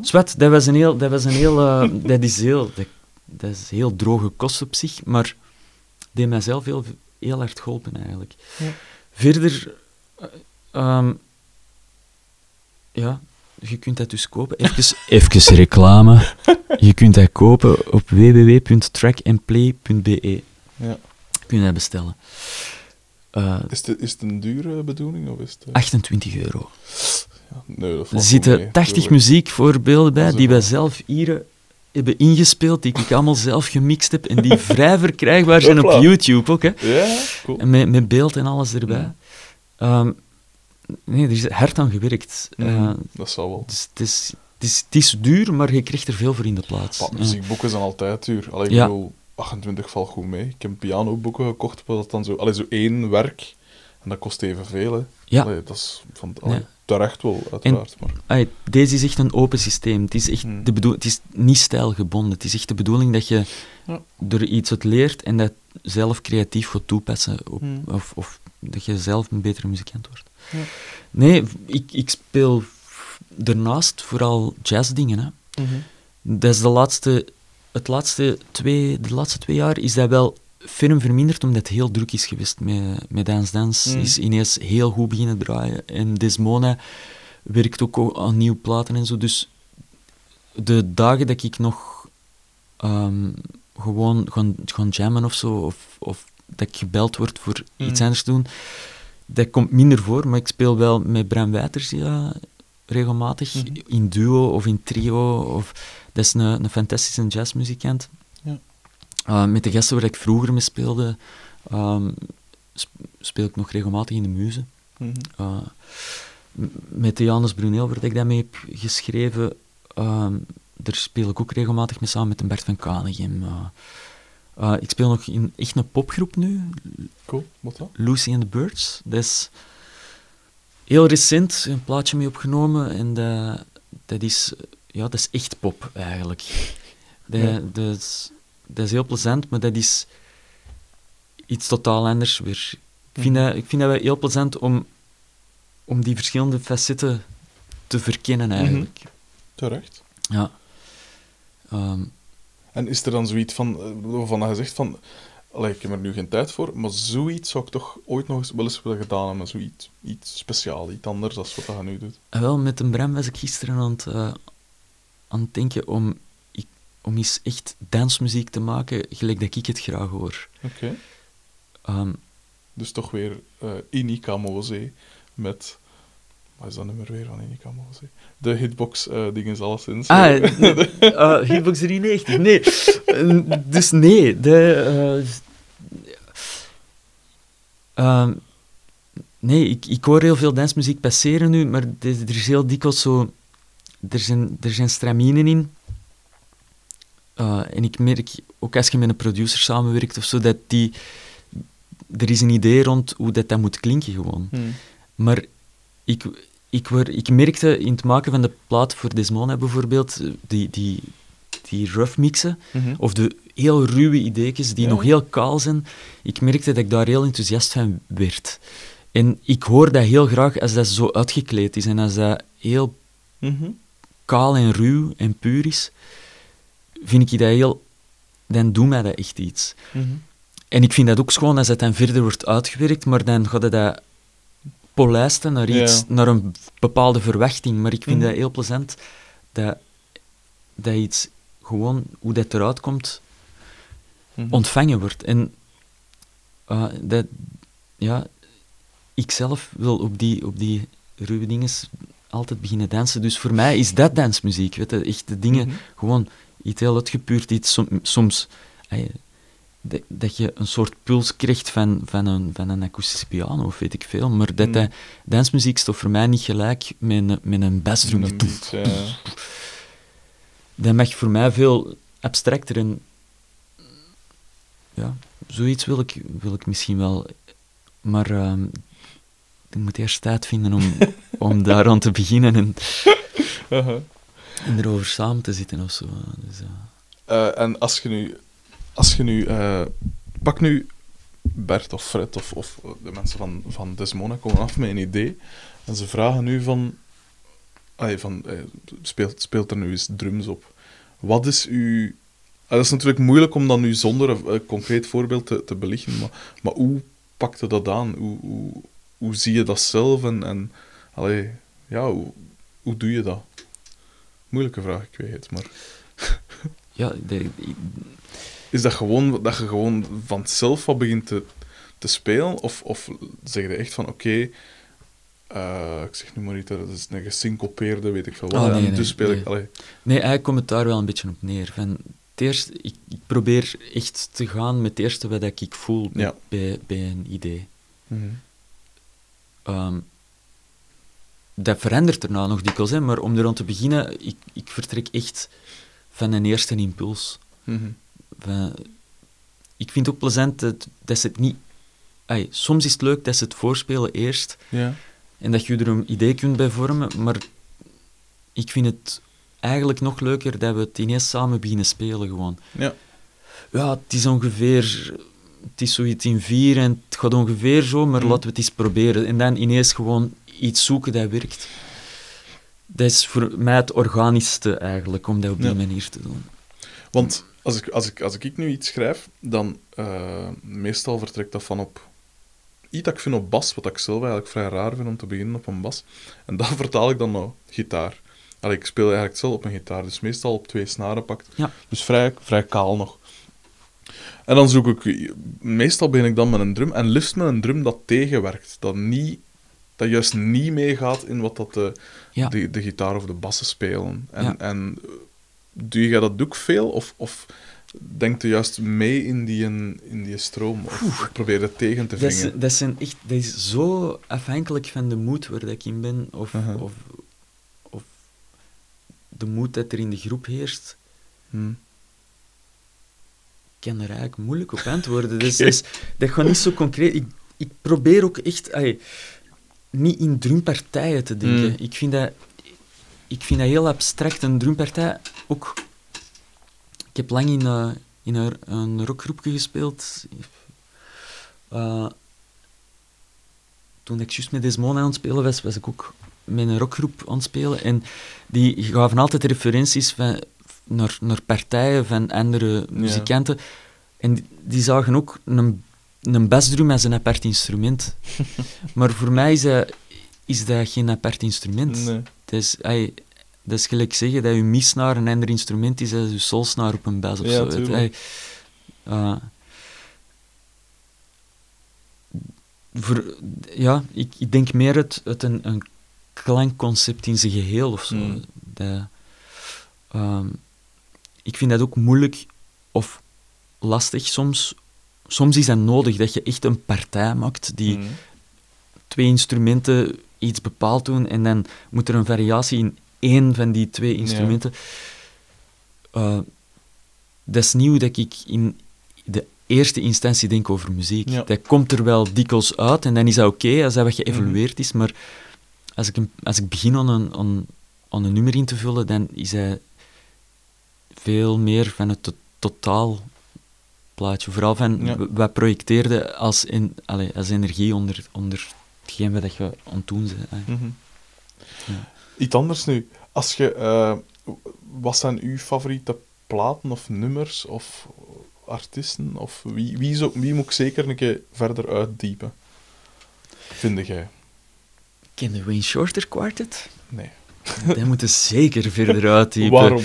S1: Zwet, dat was een heel, dat was een heel, eh, dat is heel, dat, dat is heel droge kost op zich, maar deed mijzelf heel, heel hard geholpen eigenlijk.
S2: Ja.
S1: Verder, eh, ehm, ja, je kunt dat dus kopen. Even, even reclame. Je kunt dat kopen op www.trackandplay.be.
S2: Ja.
S1: Kun je dat bestellen. Eh,
S2: Is, het, is het een dure bedoeling? Of is het, eh,
S1: 28 euro.
S2: ja, nee, dat
S1: Er zitten
S2: mee.
S1: 80
S2: Tuurlijk.
S1: muziekvoorbeelden bij die wij zelf hier eh, hebben ingespeeld, die ik allemaal zelf gemixt heb en die vrij verkrijgbaar zijn op. YouTube ook. Hè.
S2: Ja, cool.
S1: En met, met beeld en alles erbij. Ehm, nee, er is hard aan gewerkt.
S2: Hm,
S1: Eh,
S2: dat zal wel.
S1: dus het, is, het, is, het is duur, maar je krijgt er veel voor in de plaats.
S2: Maar
S1: Ja.
S2: muziekboeken zijn altijd duur. Allee, ik
S1: Ja.
S2: bedoel, 28 valt goed mee. Ik heb pianoboeken gekocht, waar dat dan zo, allee, zo één werk. En dat kost evenveel. Hè.
S1: Ja.
S2: Allee, dat is van, allee,
S1: Ja.
S2: Terecht wel, uiteraard. maar.
S1: Deze is echt een open systeem. Het is, echt
S2: Hmm.
S1: de bedoel, het is niet stijlgebonden. Het is echt de bedoeling dat je
S2: Ja.
S1: er iets uit leert en dat zelf creatief gaat toepassen. Op,
S2: Hmm.
S1: of, of dat je zelf een betere muzikant wordt.
S2: Ja.
S1: Nee, ik, ik speel daarnaast vooral jazzdingen. Hè. Dat is de laatste, het laatste twee, de laatste twee jaar is dat wel film verminderd, omdat het heel druk is geweest met, met Dance Dance.
S2: Mm.
S1: Is ineens heel goed beginnen draaien. En Desmona werkt ook al aan nieuwe platen en zo. Dus de dagen dat ik nog ehm, gewoon gaan, gaan jammen of zo, of, of dat ik gebeld word voor iets
S2: Mm.
S1: anders te doen, dat komt minder voor. Maar ik speel wel met Bram Wijters ja, regelmatig,
S2: Mhm.
S1: in duo of in trio. Of, dat is een, een fantastische jazzmuzikant. Uh, met de gasten waar ik vroeger mee speelde, ehm, sp- speel ik nog regelmatig in de muze.
S2: Mhm.
S1: Uh, m- met de Janus Brunel, waar ik dat mee heb geschreven, ehm, daar speel ik ook regelmatig mee samen met een Bert van Kanegem. Uh, ik speel nog in echt een popgroep nu.
S2: Cool, wat dan?
S1: Lucy and the Birds. Dat is heel recent, een plaatje mee opgenomen. En dat, dat, is, ja, dat is echt pop, eigenlijk. Dat,
S2: Ja.
S1: dat, is, dat is heel plezant, maar dat is iets totaal anders weer. Ik vind,
S2: Mhm.
S1: dat, ik vind dat wel heel plezant om, om die verschillende facetten te verkennen, eigenlijk.
S2: Terecht.
S1: Ja. Ehm,
S2: En is er dan zoiets van, eh, waarvan je zegt van, allee, ik heb er nu geen tijd voor, maar zoiets zou ik toch ooit nog eens wel eens willen gedaan hebben, zoiets iets speciaal, iets anders dan wat je nu doet.
S1: En wel, met een Bram was ik gisteren aan het, eh, aan het denken om, om eens echt dansmuziek te maken, gelijk dat ik het graag hoor.
S2: Oké.
S1: Ehm,
S2: Dus toch weer eh Inika Mose met... Wat is dat nummer weer van Inika Mose? De hitbox eh dingen alleszins.
S1: ah, uh, Hitbox 93, nee. Dus nee, de... eh, ehm, nee, ik, ik hoor heel veel dansmuziek passeren nu, maar er er is heel dikwijls zo... Er zijn, er zijn straminen in. Eh, en ik merk, ook als je met een producer samenwerkt of zo, dat die... Er is een idee rond hoe dat, dat moet klinken gewoon.
S2: hmm.
S1: Maar ik, ik, word, ik merkte in het maken van de plaat voor Desmona bijvoorbeeld, eh, die, die, die rough mixen,
S2: Mhm.
S1: of de heel ruwe ideetjes die
S2: Ja.
S1: nog heel kaal zijn, ik merkte dat ik daar heel enthousiast van werd. En ik hoor dat heel graag als dat zo uitgekleed is en als dat heel
S2: Mhm.
S1: kaal en ruw en puur is, vind ik dat heel... Dan doet mij dat echt iets.
S2: Mhm.
S1: En ik vind dat ook schoon als het dan verder wordt uitgewerkt, maar dan gaat het dat polijsten naar iets,
S2: Ja.
S1: naar een bepaalde verwachting. Maar ik vind
S2: Mhm.
S1: dat heel plezant dat, dat iets gewoon, hoe dat eruit komt,
S2: Mhm.
S1: ontvangen wordt. En eh, dat, ja, ik zelf wil op die, op die ruwe dingen altijd beginnen dansen. Dus voor mij is dat dansmuziek. Weet je? Echt de dingen, gewoon iets heel uitgepuurd, iets som- soms... eh, dat, dat je een soort puls krijgt van, van, een, van een akoestische piano, of weet ik veel. Maar dat,
S2: Mm.
S1: dat, dansmuziek is toch voor mij niet gelijk met een, met een bassdrum.
S2: Een beat, ja.
S1: Dat mag voor mij veel abstracter en... Ja, zoiets wil ik, wil ik misschien wel. Maar ehm, ik moet eerst tijd vinden om, om daar aan te beginnen en. En erover samen te zitten of zo. Dus, ja.
S2: Eh, en als je nu, als je nu eh, pak nu Bert of Fred of, of de mensen van, van Desmona komen af met een idee en ze vragen nu van, allee, van eh, speelt, speelt er nu eens drums op. Wat is uw... Ah, dat is natuurlijk moeilijk om dan nu zonder een, concreet voorbeeld te, te belichten, maar, maar hoe pakte dat aan? Hoe, hoe, hoe zie je dat zelf en, en ja, hoe, hoe doe je dat? Moeilijke vraag, ik weet het, maar...
S1: Ja, de-
S2: Is dat gewoon dat je gewoon van zelf wat begint te, te spelen? Of, of zeg je echt van oké, eh, ik zeg nu maar niet, dat is een gesyncopeerde, weet ik veel wat.
S1: Oh, nee,
S2: dus speel ik. Allee,
S1: Nee, eigenlijk komt het daar wel een beetje op neer. Van, het eerst, ik, ik probeer echt te gaan met het eerste wat ik ik voel
S2: Ja.
S1: bij, bij een idee. Ehm, dat verandert daarna nog dikwijls, hè, maar om er aan te beginnen, ik, ik vertrek echt van een eerste impuls.
S2: mhm,
S1: Van, ik vind het ook plezant dat, dat ze het niet... Soms is het leuk dat ze het voorspelen eerst
S2: Ja.
S1: en dat je er een idee kunt bij vormen, maar ik vind het eigenlijk nog leuker dat we het ineens samen beginnen spelen gewoon.
S2: Ja.
S1: Ja, het is ongeveer... Het is zoiets in vier en het gaat ongeveer zo, maar
S2: Mhm.
S1: laten we het eens proberen. En dan ineens gewoon iets zoeken dat werkt. Dat is voor mij het organischste eigenlijk, om dat op die
S2: Ja.
S1: manier te doen.
S2: Want als ik, als, ik, als ik nu iets schrijf, dan eh, meestal vertrekt dat van op iets dat ik vind op bas, wat ik zelf eigenlijk vrij raar vind om te beginnen op een bas. En dat vertaal ik dan naar gitaar. Allee, ik speel eigenlijk zelf op een gitaar, dus meestal op twee snaren pakt.
S1: Ja.
S2: Dus vrij, vrij kaal nog. En dan zoek ik... Meestal begin ik dan met een drum, en liefst met een drum dat tegenwerkt. Dat, niet, dat juist niet meegaat in wat dat de,
S1: Ja.
S2: de, de gitaar of de bassen spelen. En,
S1: Ja.
S2: en doe je dat ook veel? Of, of denkt je juist mee in die, in die stroom? Of probeer het tegen te
S1: Dat is,
S2: vingen?
S1: dat, zijn echt, dat is zo afhankelijk van de moed waar dat ik in ben. Of,
S2: Aha.
S1: of, of de moed dat er in de groep heerst,
S2: Hm.
S1: ik kan er eigenlijk moeilijk op antwoorden. Dus, dus dat gaat niet zo concreet. Ik, ik probeer ook echt allee, niet in drumpartijen te denken.
S2: Mm.
S1: Ik, vind dat, ik vind dat heel abstract. Een drumpartij ook. Ik heb lang in, eh, in een, een rockgroepje gespeeld. Eh, toen ik juist met Desmona aan het spelen was, was ik ook met een rockgroep aan het spelen. En die gaven altijd referenties van, naar, naar partijen van andere muzikanten. En die, die zagen ook een, een bassdrum als een apart instrument. maar voor mij is dat, is dat geen apart instrument.
S2: Nee.
S1: Dat is, dat is gelijk zeggen dat je misnaar een ander instrument is dan je solsnaar op een bas of
S2: Ja,
S1: zo. eh, voor, ja, ik, ik denk meer uit, uit een, een klankconcept in zijn geheel of zo.
S2: Mm.
S1: Dat, ehm, ik vind dat ook moeilijk of lastig soms. Soms is dat nodig dat je echt een partij maakt die
S2: Hm.
S1: twee instrumenten iets bepaald doen en dan moet er een variatie in één van die twee instrumenten. Eh, dat is nieuw dat ik in de eerste instantie denk over muziek.
S2: Ja.
S1: Dat komt er wel dikwijls uit en dan is dat oké als dat wat
S2: Mhm.
S1: geëvolueerd is, maar als ik, als ik begin aan een, aan een nummer in te vullen, dan is hij veel meer van het to- totaal plaatje. Vooral van
S2: Ja.
S1: w- wat projecteerde als, in, allee, als energie onder, onder hetgeen wat je aan het doen bent. hè.
S2: Mhm.
S1: Ja.
S2: Iets anders nu. Als je, eh, wat zijn uw favoriete platen of nummers of artiesten? Of wie, wie, zo, wie moet ik zeker een keer verder uitdiepen? Vind jij?
S1: Ken de Wayne Shorter Quartet?
S2: Nee.
S1: Die moeten zeker verder uitdiepen.
S2: Waarom?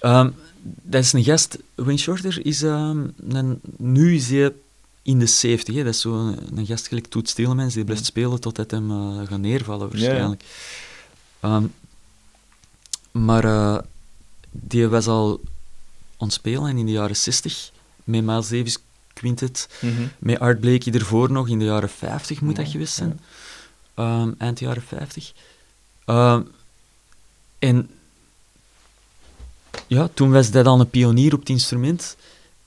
S1: Ehm, dat is een gast. Wayne Shorter is ehm, een, nu is hij in de 70. Hè. Dat is zo'n een gast gelijk Toet Stelemans, die blijft spelen totdat hem gaat neervallen waarschijnlijk. Ehm, maar eh, die was al aan het spelen in de jaren 60 met Miles Davis Quintet.
S2: Mhm.
S1: Met Art Blakey ervoor nog in de jaren 50 moet dat geweest
S2: ja.
S1: zijn. Ehm, eind jaren 50. Ehm, en ja, toen was dat al een pionier op het instrument.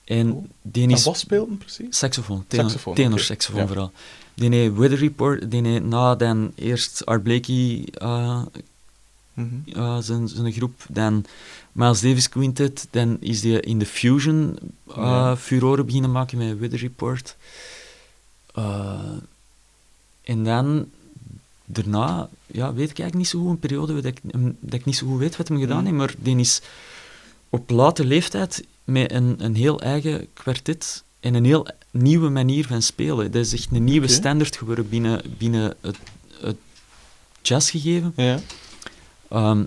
S1: En
S2: Cool.
S1: die
S2: En
S1: is
S2: wat precies?
S1: saxofoon, tenor,
S2: Saxofoon,
S1: tenor saxofoon
S2: Ja.
S1: vooral. Die heeft Weather Report, die heeft na dan eerst Art Blakey eh,
S2: Mhm.
S1: uh, zijn, zijn groep. Dan Miles Davis Quintet. Dan is hij in de Fusion uh,
S2: Ja.
S1: furoren beginnen maken met Weather Report. En dan, daarna, ja, weet ik eigenlijk niet zo goed, een periode dat ik, dat ik niet zo goed weet wat hem gedaan
S2: Mm.
S1: heeft, maar die is op late leeftijd met een, een heel eigen kwartet en een heel nieuwe manier van spelen. Dat is echt een nieuwe standaard geworden binnen, binnen het, het jazzgegeven
S2: Ja.
S1: ehm,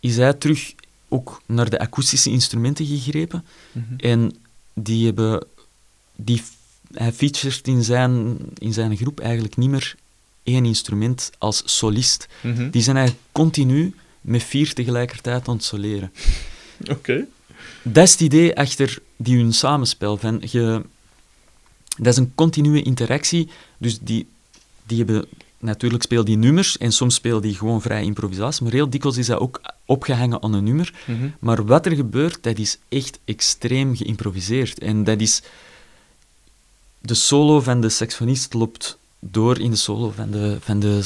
S1: is hij terug ook naar de akoestische instrumenten gegrepen.
S2: Mhm.
S1: En die hebben... Die, hij featured in zijn, in zijn groep eigenlijk niet meer één instrument als solist.
S2: Mhm.
S1: Die zijn eigenlijk continu met vier tegelijkertijd aan het soleren.
S2: Oké.
S1: Dat is het idee achter die hun samenspel. Van je, dat is een continue interactie. Dus die, die hebben... Natuurlijk spelen die nummers en soms spelen die gewoon vrij improvisatie, maar heel dikwijls is dat ook opgehangen aan een nummer.
S2: Mhm.
S1: Maar wat er gebeurt, dat is echt extreem geïmproviseerd. En dat is... De solo van de saxofonist loopt door in de solo van de, van de,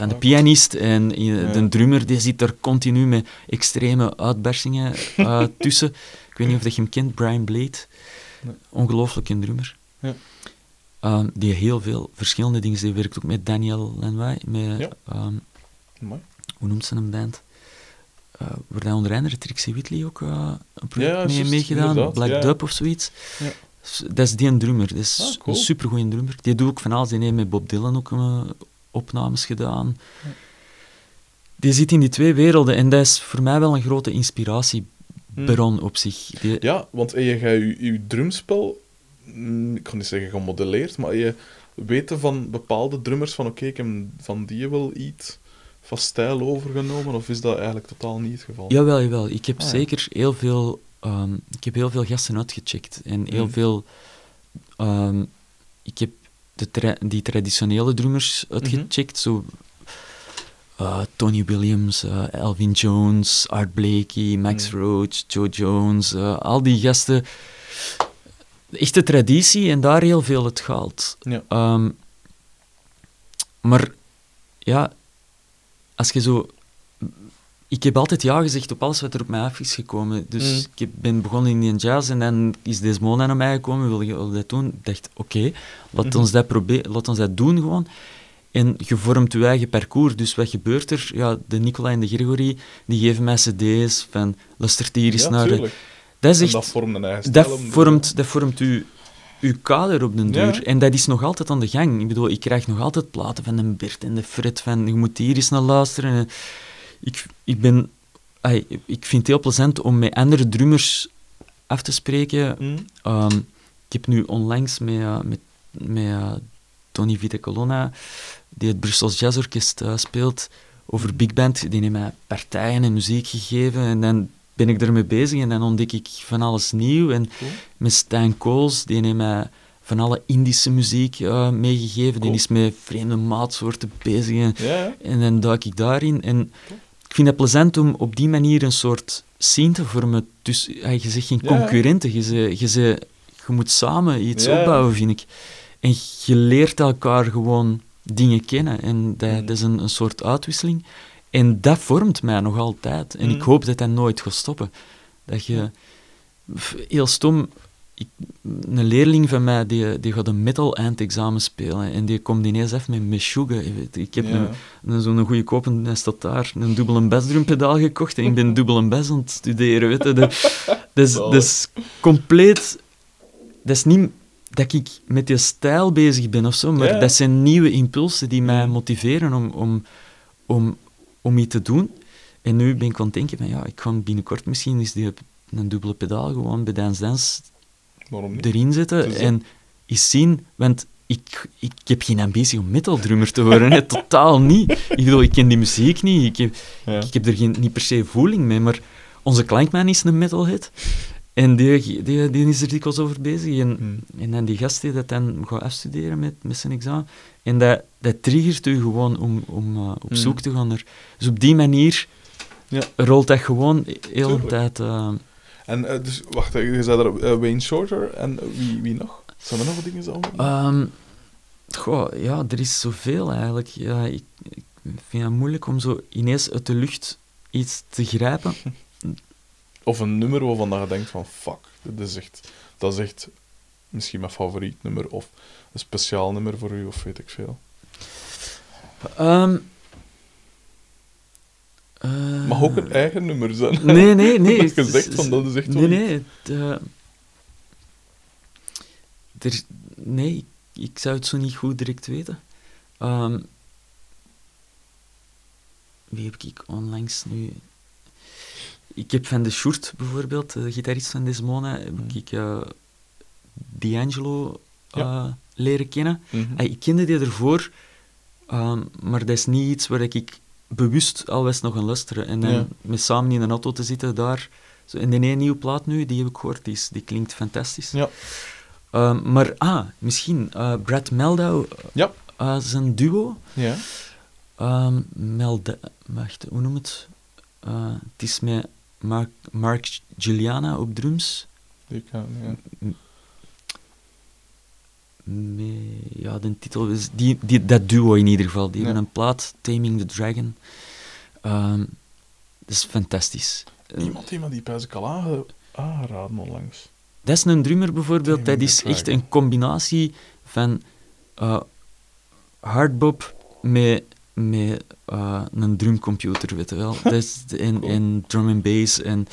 S1: van de pianist. En de drummer die zit er continu met extreme uitbarstingen eh, tussen. Ik weet niet of dat je hem kent, Brian Blade. Ongelooflijk een drummer.
S2: Ja.
S1: Ehm, die heel veel verschillende dingen... Die werkt ook met Daniel Lanois, met...
S2: Ja.
S1: ehm,
S2: Mooi.
S1: hoe noemt ze een band? Eh waar dan onder andere Trixie Whitley ook eh, een project
S2: Ja,
S1: mee meegedaan, Black
S2: ja.
S1: Dub of zoiets.
S2: Ja.
S1: Dat is die een drummer, dat is
S2: Ah, cool.
S1: een supergoeie drummer. Die doet ook van alles, die heeft met Bob Dylan ook eh, opnames gedaan. Die zit in die twee werelden en dat is voor mij wel een grote inspiratiebron op zich. Die,
S2: Ja, want je gaat je, je drumspel, mm, ik kan niet zeggen gemodelleerd, maar je weet van bepaalde drummers van oké, ik heb van die wel iets van stijl overgenomen, of is dat eigenlijk totaal niet het geval?
S1: Jawel, jawel. Ik heb
S2: Ah, ja.
S1: zeker heel veel, ehm, ik heb heel veel gasten uitgecheckt. En heel
S2: Mhm.
S1: veel... ehm, ik heb de tra- die traditionele drummers
S2: Mhm.
S1: uitgecheckt. Zo, eh, Tony Williams, eh, Elvin Jones, Art Blakey, Max Roach, Joe Jones, eh, al die gasten. Echte traditie en daar heel veel het gehaald.
S2: Ja.
S1: Ehm, maar ja, als je zo. Ik heb altijd ja gezegd op alles wat er op mij af is gekomen. Dus
S2: Mm.
S1: ik ben begonnen in die jazz en dan is Desmona naar mij gekomen. Wil je dat doen? Ik dacht, oké, laat,
S2: Mhm.
S1: ons dat proberen, laat ons dat doen gewoon. En je vormt je eigen parcours. Dus wat gebeurt er? Ja, de Nicola en de Gregory, die geven mij cd's van, luister hier eens
S2: Ja,
S1: naar... de-. Dat is echt...
S2: dat vormt een eigen
S1: Dat vormt, dat vormt uw, uw kader op den
S2: Ja.
S1: duur. En dat is nog altijd aan de gang. Ik bedoel, ik krijg nog altijd platen van de Bert en de Fred van je moet hier eens naar luisteren. En ik, ik ben... ai, ik vind het heel plezant om met andere drummers af te spreken.
S2: Hm?
S1: Ehm, ik heb nu onlangs met, eh, met, met eh, Tony Vitecolonna, die het Brussels Jazz Orkest eh, speelt, over Big Band. Die heeft mij partijen en muziek gegeven. En dan ben ik ermee bezig en dan ontdek ik van alles nieuw. En
S2: Cool.
S1: met Stijn Kools, die heeft mij van alle Indische muziek meegegeven. Die is met vreemde maatsoorten bezig. En, en dan duik ik daarin. En
S2: Cool.
S1: Ik vind het plezant om op die manier een soort scene te vormen. Dus ja, je zegt geen concurrenten, je, ze- je, je moet samen iets opbouwen, vind ik. En je leert elkaar gewoon dingen kennen. En dat,
S2: Mm.
S1: dat is een, een soort uitwisseling. En dat vormt mij nog altijd. En
S2: Mm.
S1: ik hoop dat dat nooit gaat stoppen. Dat je... Heel stom... Ik, een leerling van mij, die, die gaat een metal eindexamen spelen. En die komt ineens af met. Je weet, Ik heb
S2: Ja.
S1: een, zo'n goede koop en staat daar. Een dubbele bassdrumpedaal gekocht en ik ben dubbele bass aan het studeren. Weet je. Dat, dat, is, dat is compleet... Dat is niet dat ik met die stijl bezig ben of zo, maar
S2: Ja.
S1: dat zijn nieuwe impulsen die mij motiveren om, om, om, om iets te doen. En nu ben ik aan het denken van ja, ik ga binnenkort misschien eens die, een dubbele pedaal gewoon bij Dance? Erin zetten
S2: Dus dat-
S1: en eens zien, want ik, ik heb geen ambitie om metaldrummer te worden, hè, totaal niet. Ik bedoel, ik ken die muziek niet, ik heb,
S2: Ja.
S1: ik heb er geen, niet per se voeling mee, maar onze klankman is een metalhead. En die, die, die is er dikwijls over bezig. En,
S2: Hmm.
S1: en dan die gast die dat dan gaat afstuderen met, met zijn examen. En dat, dat triggert u gewoon om, om uh, op
S2: Hmm.
S1: zoek te gaan naar... Dus op die manier
S2: Ja.
S1: rolt dat gewoon de hele
S2: Tuurlijk.
S1: tijd... uh,
S2: En eh, dus, wacht, eh, je zei er eh, Wayne Shorter en wie, wie nog? Zijn er nog wat dingen zo?
S1: Ehm, goh, ja, er is zoveel eigenlijk. Ja, ik, ik vind het moeilijk om zo ineens uit de lucht iets te grijpen.
S2: Of een nummer waarvan dat je denkt van, fuck, dit is echt, dat is echt misschien mijn favoriet nummer, of een speciaal nummer voor u, of weet ik veel.
S1: Ehm, eh,
S2: Mag ook een eigen nummer zijn.
S1: Nee, nee, nee.
S2: Dat
S1: is-
S2: van, dat is echt
S1: Nee, nee. het, eh, er, nee, ik, zou het zo niet goed direct weten. Ehm, wie heb ik onlangs nu... Ik heb van de Short bijvoorbeeld, de gitarist van Desmona, heb
S2: Mhm.
S1: ik eh, D'Angelo
S2: Ja.
S1: leren kennen.
S2: Mhm.
S1: Ik kende die ervoor, ehm, maar dat is niet iets waar ik bewust al was nog aan luisteren. En dan
S2: Ja.
S1: met samen in een auto te zitten daar. Zo, en die ene nieuwe plaat nu, die heb ik gehoord, die, is, die klinkt fantastisch.
S2: Ja.
S1: Ehm, maar, ah, misschien eh, Brad Meldau,
S2: Ja.
S1: eh, zijn duo.
S2: Ja.
S1: Ehm Melda, wacht, hoe noem het? Eh, het is met Mark, Mark Giuliana op drums.
S2: Die kan, ja.
S1: Mee, ja, de titel is... Die, die, dat duo in ieder geval. Die
S2: Ja.
S1: hebben een plaat, Taming the Dragon. Ehm, dat is fantastisch. Eh,
S2: Iemand die me die pijs ik al aange- aangeraden onlangs.
S1: dat is een drummer bijvoorbeeld.
S2: Taming
S1: Dat is echt een combinatie van eh hardbop met, met eh, een drumcomputer, weet je wel. Dat is, en,
S2: Cool.
S1: en drum and bass. En,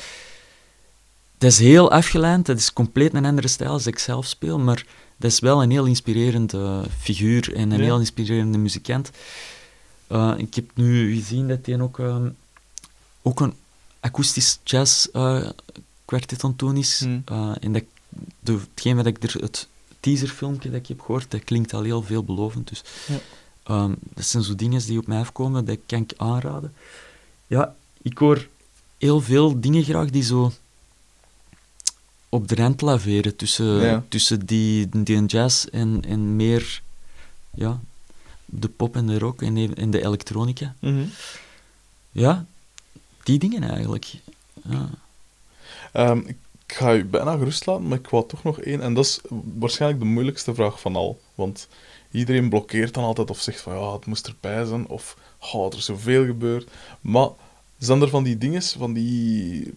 S1: dat is heel afgeleid. Dat is compleet een andere stijl als ik zelf speel, maar dat is wel een heel inspirerende figuur en een
S2: Ja.
S1: heel inspirerende muzikant. Eh, ik heb nu gezien dat hij ook, ehm, ook een akoestisch jazz eh, kwartet aan het doen is. Eh, en dat, de, hetgeen wat ik er, het teaserfilmpje dat ik heb gehoord, dat klinkt al heel veelbelovend. Dus,
S2: Ja.
S1: ehm, dat zijn zo dingen die op mij afkomen, dat kan ik aanraden. Ja, ik hoor heel veel dingen graag die zo op de rand laveren tussen,
S2: Ja.
S1: tussen die, die jazz en, en meer ja, de pop en de rock en de, en de elektronica.
S2: Mhm.
S1: Ja, die dingen eigenlijk. Ja.
S2: Ehm, ik ga je bijna gerust laten, maar ik wou toch nog één. En dat is waarschijnlijk de moeilijkste vraag van al. Want iedereen blokkeert dan altijd of zegt van ja, het moest erbij zijn. Of oh, er is zoveel gebeurd. Maar zijn er van die dingen, van die,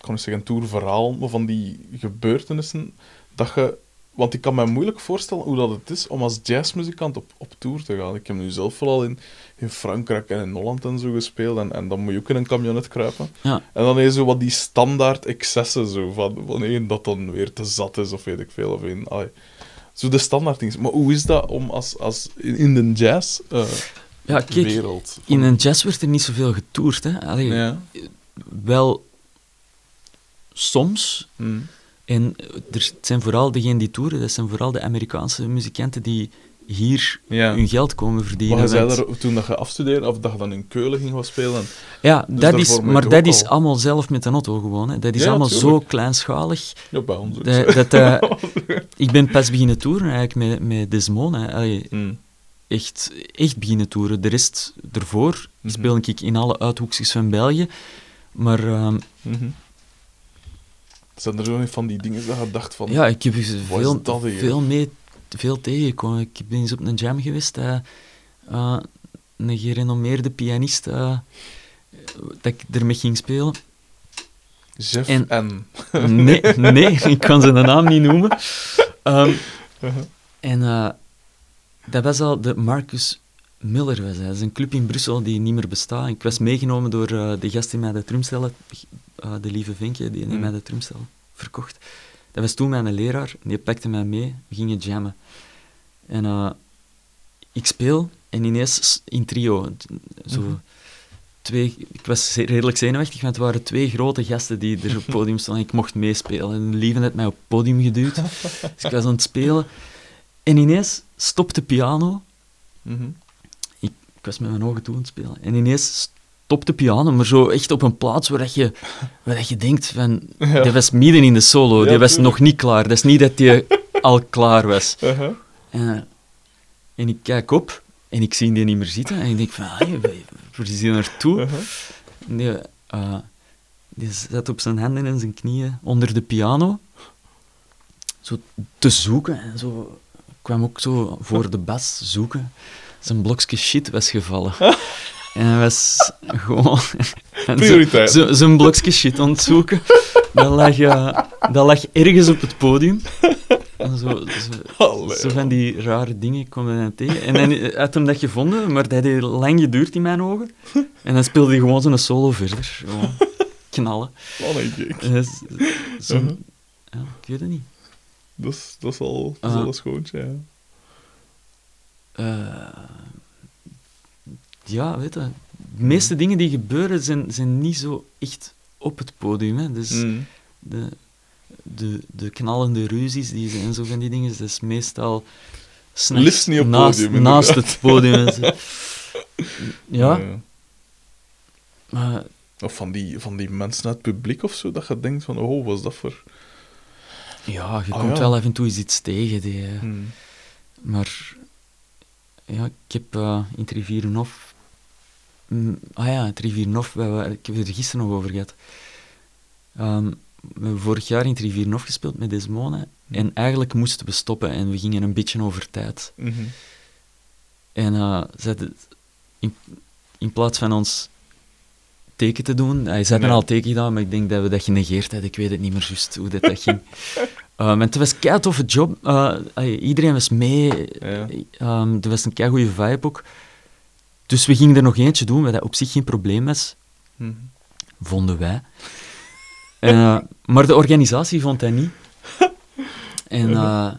S2: kan niet zeggen tourverhaal, maar van die gebeurtenissen, dat je... Want ik kan me moeilijk voorstellen hoe dat het is om als jazzmuzikant op, op tour te gaan. Ik heb nu zelf vooral in, in Frankrijk en in Holland en zo gespeeld. En, en dan moet je ook in een camionet kruipen.
S1: Ja.
S2: En dan je zo wat die standaard excessen, zo, van, één dat dan weer te zat is, of weet ik veel. Of allee. zo de standaard dingen. Maar hoe is dat om als, als in, in de jazz eh,
S1: Ja, kijk,
S2: wereld?
S1: in een jazz werd er niet zoveel getoerd. Hè? Allee,
S2: Ja.
S1: Wel soms.
S2: Hm.
S1: En er het zijn vooral degenen die toeren, dat zijn vooral de Amerikaanse muzikanten die hier
S2: Ja.
S1: hun geld komen verdienen.
S2: Maar zei er, toen dat je afstudeerde, of dat je dan in Keulen ging gaan spelen.
S1: Ja,
S2: Dus
S1: dat is, maar dat is
S2: al-
S1: allemaal zelf met de auto gewoon. Hè. Dat is
S2: Ja,
S1: allemaal
S2: tuurlijk.
S1: zo kleinschalig.
S2: Ja, bij ons.
S1: Dat, dat, eh, ik ben pas beginnen toeren eigenlijk met, met Desmond. Allee,
S2: Hm.
S1: echt, echt beginnen toeren. De rest ervoor
S2: Mhm.
S1: speel ik in alle uithoekjes van België. Maar ehm,
S2: Mhm. Zijn er zo niet van die dingen dat je dacht van...
S1: ja, ik heb dus veel,
S2: dat
S1: veel, mee, veel tegengekomen. Ik ben eens op een jam geweest. eh, eh, een gerenommeerde pianist eh, dat ik ermee ging spelen.
S2: Jeff
S1: En-
S2: en...
S1: Nee, nee, ik kan zijn naam niet noemen. Ehm, en eh, dat was al de Marcus Miller. Was hij. Dat is een club in Brussel die niet meer bestaat. Ik was meegenomen door eh, de gast die mij de trumstellen, eh, de lieve Vinkje, die
S2: Mm.
S1: mij de trumstel verkocht. Dat was toen mijn leraar, die pakte mij mee, we gingen jammen. En eh, ik speel en ineens in trio, zo
S2: Mhm.
S1: twee, ik was redelijk zenuwachtig, want het waren twee grote gasten die er op het podium stonden. Ik mocht meespelen. En de lieve had mij op het podium geduwd. Dus ik was aan het spelen. En ineens stopt de piano.
S2: Mhm.
S1: Ik was met mijn ogen toe aan het spelen. En ineens stopt de piano, maar zo echt op een plaats waar dat je, waar dat je denkt van...
S2: Ja.
S1: Die was midden in de solo. Die was nog niet klaar. Dat is niet dat die al klaar was.
S2: Uh-huh.
S1: En, eh, en ik kijk op en ik zie die niet meer zitten. En ik denk van, hey, waar is die naartoe? En Die, eh, die zat op zijn handen en zijn knieën onder de piano. Zo te zoeken. En zo ik kwam ook zo voor de bas zoeken. Zijn blokje shit was gevallen. En hij was gewoon...
S2: Prioriteit.
S1: Zijn blokje shit aan het zoeken. Dat lag, eh, dat lag ergens op het podium. En zo, zo, van die rare dingen kwamen hij tegen. En dan had hem dat gevonden, maar dat heeft lang geduurd in mijn ogen. En dan speelde hij gewoon zo'n solo verder. Gewoon knallen.
S2: Wat een gek.
S1: Is- zo,
S2: Uh-huh.
S1: ja, ik weet het niet.
S2: Dat is, dat is al, dat is
S1: Ah.
S2: al een schoontje, ja.
S1: Eh, ja, weet je. De meeste dingen die gebeuren zijn, zijn niet zo echt op het podium. Hè. Dus
S2: Mm.
S1: de, de, de knallende ruzies die zijn, zo van die dingen, dat is meestal s'nachts
S2: Liefst niet op het
S1: naast,
S2: podium,
S1: naast het podium. en zo. ja, maar
S2: Of van die, van die mensen uit het publiek of zo, dat je denkt van, oh, wat is dat voor...
S1: ja, je
S2: Ah,
S1: komt
S2: ja.
S1: wel af en toe eens iets tegen. Die,
S2: Hmm.
S1: Maar ja, ik heb eh in het Rivierenhof... Mm, ah ja, het Rivierenhof, ik heb het er gisteren nog over gehad. Ehm, we hebben vorig jaar in het Rivierenhof gespeeld met Desmone. En eigenlijk moesten we stoppen en we gingen een beetje over tijd.
S2: Mhm.
S1: En eh, ze in, in plaats van ons teken te doen, ze
S2: Nee.
S1: al teken gedaan, maar ik denk dat we dat genegeerd hadden. Ik weet het niet meer juist hoe dat, dat ging. Ehm, en het was een toffe job. Eh, iedereen was mee.
S2: Ja.
S1: Ehm, er was een kei goede vibe ook. Dus we gingen er nog eentje doen, wat op zich geen probleem was,
S2: Mhm.
S1: vonden wij. Eh, maar de organisatie vond dat niet. En eh,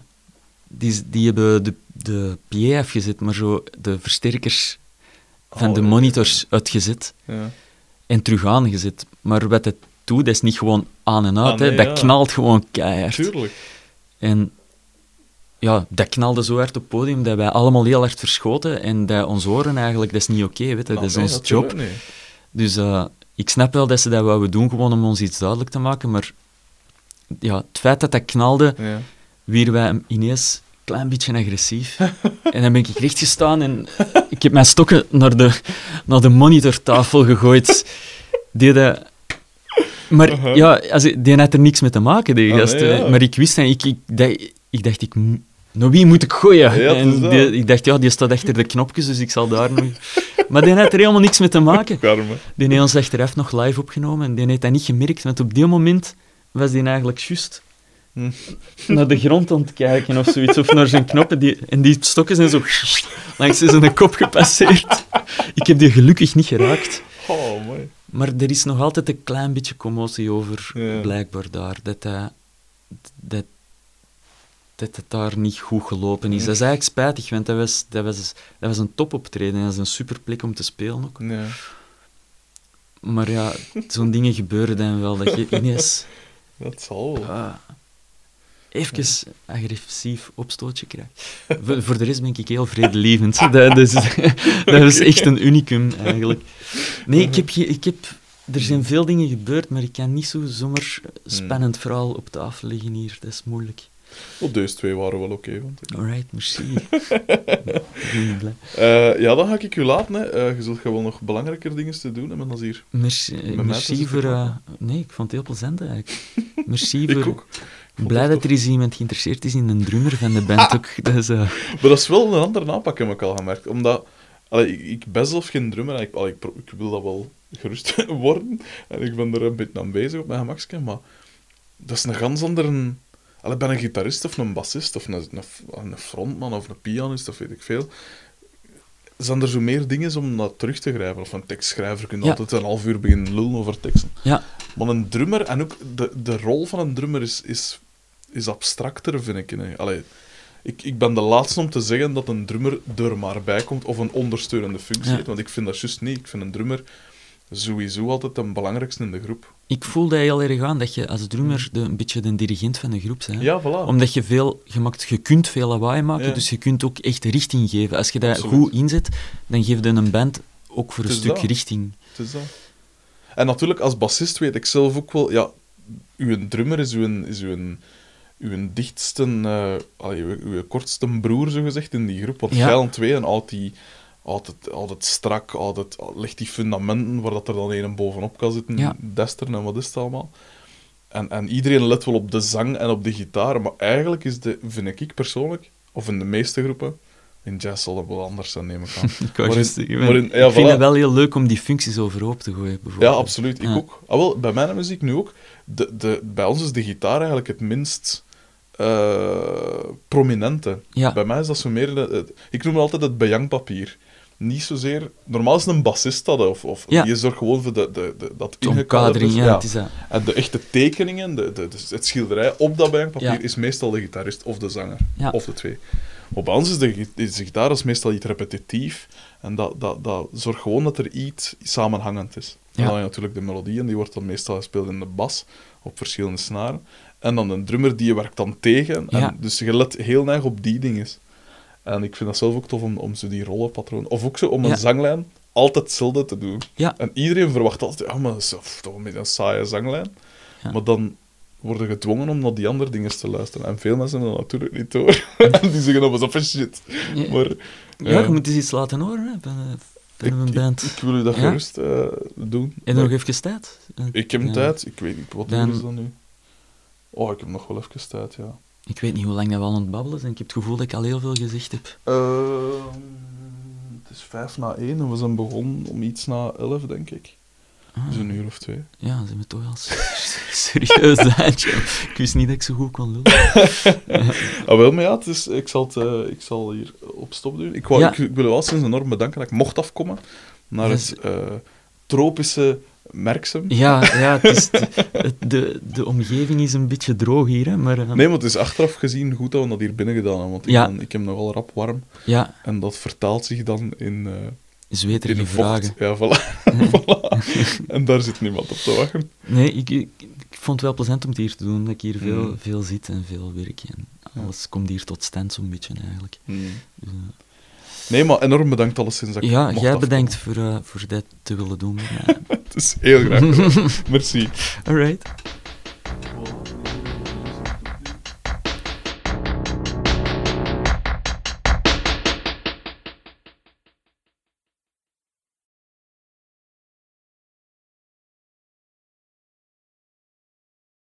S1: die, die hebben de, de PA afgezet, maar zo de versterkers van
S2: Oh,
S1: de monitors uitgezet
S2: Ja.
S1: en terug aangezet. Maar wat het dat is niet gewoon aan en uit.
S2: Ah,
S1: hè. dat
S2: ja.
S1: knalt gewoon keihard.
S2: Tuurlijk.
S1: En ja, dat knalde zo hard op het podium dat wij allemaal heel hard verschoten en dat onze oren eigenlijk, dat is niet oké, weet je. dat
S2: Nou,
S1: is
S2: nee,
S1: ons job. Dus eh, ik snap wel dat ze dat wouden doen, gewoon om ons iets duidelijk te maken, maar ja, het feit dat dat knalde,
S2: Ja.
S1: wierden wij ineens klein beetje agressief. en dan ben ik recht gestaan en ik heb mijn stokken naar de, naar de monitortafel gegooid. Die dat... Maar
S2: Uh-huh.
S1: ja, die had er niks mee te maken, die
S2: Ah,
S1: gast.
S2: nee, ja.
S1: Maar ik wist en ik, ik, dacht- ik dacht, ik, naar wie moet ik gooien?
S2: Ja,
S1: en die- ik dacht, ja, die staat achter de knopjes, dus ik zal daar nog... Maar die had er helemaal niks mee te maken. Die heeft ons achteraf nog live opgenomen en die heeft dat niet gemerkt, want op die moment was die eigenlijk juist
S2: Hm.
S1: naar de grond aan het kijken of zoiets, of naar zijn knoppen. Die, en die stokken zijn zo langs zijn kop gepasseerd. Ik heb die gelukkig niet geraakt.
S2: Oh, mooi.
S1: Maar er is nog altijd een klein beetje commotie over,
S2: Ja.
S1: blijkbaar daar. Dat, dat, dat, dat het daar niet goed gelopen is. Dat is eigenlijk spijtig, want dat was, dat was, dat was een topoptreden. Dat is een super plek om te spelen ook.
S2: Ja.
S1: Maar ja, zo'n dingen gebeuren dan wel. Dat je ineens
S2: Dat zal wel.
S1: ah, even agressief opstootje krijgt. Voor, voor de rest ben ik heel vredelievend. Dat, is, dat is echt een unicum, eigenlijk. Nee, ik heb, ik heb... Er zijn veel dingen gebeurd, maar ik kan niet zo zomaar spannend verhaal op tafel leggen hier. Dat is moeilijk.
S2: Op deze twee waren wel oké. want ik-
S1: Alright, merci.
S2: Eh, ja, dan ga ik u laten. Hè. Eh, je zult gewoon nog belangrijker dingen te doen hebben dan hier.
S1: Merci, merci voor... eh, nee, ik vond het heel plezant eigenlijk. Merci voor...
S2: ook.
S1: Blij dat er is iemand geïnteresseerd is in een drummer van de band ook. Dat is, eh,
S2: Maar dat is wel een andere aanpak, heb ik al gemerkt. Omdat, allee, ik, ik ben zelf geen drummer, en ik, allee, ik, ik wil dat wel gerust worden. En ik ben er een beetje aan bezig op mijn gemakske, maar dat is een ganz andere... Allee, ben een gitarist of een bassist of een, een, een frontman of een pianist of weet ik veel. Zijn er zo meer dingen om naar terug te grijpen? Of een tekstschrijver kun je
S1: Ja.
S2: altijd een half uur beginnen lullen over teksten.
S1: ja,
S2: Maar een drummer, en ook de, de rol van een drummer is, is, is abstracter, vind ik. Allee, ik. Ik ben de laatste om te zeggen dat een drummer er maar bij komt of een ondersteunende functie
S1: Ja.
S2: heeft, want ik vind dat juist niet. Ik vind een drummer sowieso altijd de belangrijkste in de groep.
S1: ik voel dat heel erg aan, dat je als drummer de, een beetje de dirigent van de groep bent.
S2: Ja, voilà.
S1: Omdat je veel, je, maakt, je kunt veel lawaai maken,
S2: Ja.
S1: dus je kunt ook echt richting geven. Als je dat
S2: Absoluut.
S1: goed inzet, dan geef je een band ook voor een stuk
S2: dat.
S1: richting.
S2: Het is dat. En natuurlijk, als bassist weet ik zelf ook wel... Ja, uw drummer is uw, is uw, uw dichtste... eh uw, uw kortste broer, zogezegd, in die groep. Want
S1: Ja.
S2: jij en twee en houdt die altijd, altijd strak, altijd, legt die fundamenten waar dat er dan een bovenop kan zitten,
S1: Ja.
S2: desteren en wat is het allemaal. En, en iedereen let wel op de zang en op de gitaar, maar eigenlijk is de, vind ik persoonlijk, of in de meeste groepen, in jazz zal dat wel anders zijn, neem ik aan.
S1: Ik, wou
S2: Maar in-
S1: juist zeggen,
S2: maar in- ja,
S1: ik vind het wel heel leuk om die functies overhoop te gooien,
S2: Ja,
S1: bijvoorbeeld.
S2: absoluut. Ik
S1: Ja.
S2: ook. Ah, wel, bij mijn muziek nu ook. De, de, bij ons is de gitaar eigenlijk het minst eh, prominente.
S1: Ja.
S2: Bij mij is dat zo meer... de- ik noem het altijd het bejangpapier. Niet zozeer... Normaal is het een bassist dat, of, of
S1: Ja.
S2: die zorgt gewoon voor de, de, de, dat
S1: De
S2: ingekaderd
S1: ja.
S2: En de echte tekeningen, de, de, dus het schilderij op dat bejangpapier,
S1: Ja.
S2: is meestal de gitarist of de zanger. Of de twee. Op ons is de, gi- is de gitaar is meestal iets repetitief. En dat, dat, dat zorgt gewoon dat er iets samenhangend is. En dan heb je natuurlijk de melodie, en die wordt dan meestal gespeeld in de bas, op verschillende snaren. En dan een drummer, die werkt dan tegen. En
S1: Ja.
S2: Dus je let heel erg op die dingen. En ik vind dat zelf ook tof om, om zo die rollenpatroon... Of ook zo om een
S1: Ja.
S2: zanglijn altijd hetzelfde te doen.
S1: Ja.
S2: En iedereen verwacht altijd, ja, maar dat is toch een beetje een saaie zanglijn. Maar dan worden gedwongen om naar die andere dingen te luisteren. En veel mensen hebben dat natuurlijk niet door. die zeggen, dat was op shit.
S1: Ja.
S2: Maar,
S1: Ja,
S2: eh,
S1: je moet eens iets laten horen hè, van, eh, van
S2: ik,
S1: een
S2: ik,
S1: band.
S2: ik wil u dat gerust eh, doen.
S1: En nog even tijd? Eh,
S2: Ik heb tijd. Ik weet niet, wat
S1: Dan-
S2: uur is dat nu? Oh, ik heb nog wel even tijd, ja.
S1: Ik weet niet hoe lang dat we al aan het babbelen zijn. Ik heb het gevoel dat ik al heel veel gezegd heb.
S2: Ehm, het is vijf na één en we zijn begonnen om iets na elf, denk ik.
S1: Ah,
S2: Dus een uur of twee.
S1: Ja, zijn we toch al serieus eindje. Ik wist niet dat ik zo goed kon lullen.
S2: Ah, wel, maar ja, het is, ik, zal het, eh, ik zal hier op stop doen. Ik, wou,
S1: Ja.
S2: ik, ik wil wel sinds enorm bedanken dat ik mocht afkomen naar het eh, tropische Merksem.
S1: Ja, ja het is de, de, de omgeving is een beetje droog hier, hè, maar... eh,
S2: Nee, maar het is achteraf gezien goed dat we dat hier binnen gedaan hebben, want ik,
S1: Ja.
S2: ben- ik heb nogal rap warm.
S1: Ja,
S2: En dat vertaalt zich dan in, eh
S1: zweterige vragen.
S2: Ja, voilà. voilà. En daar zit niemand op te wachten.
S1: Nee, ik, ik, ik vond het wel plezant om het hier te doen, dat ik hier veel,
S2: Mm.
S1: veel zit en veel werk. En alles komt hier tot stand zo'n beetje, eigenlijk. Dus, eh,
S2: Nee, maar enorm bedankt alleszins. Dat ik
S1: ja, jij bedankt voor, uh, voor dit te willen doen. Eh.
S2: het is heel graag Merci.
S1: All right.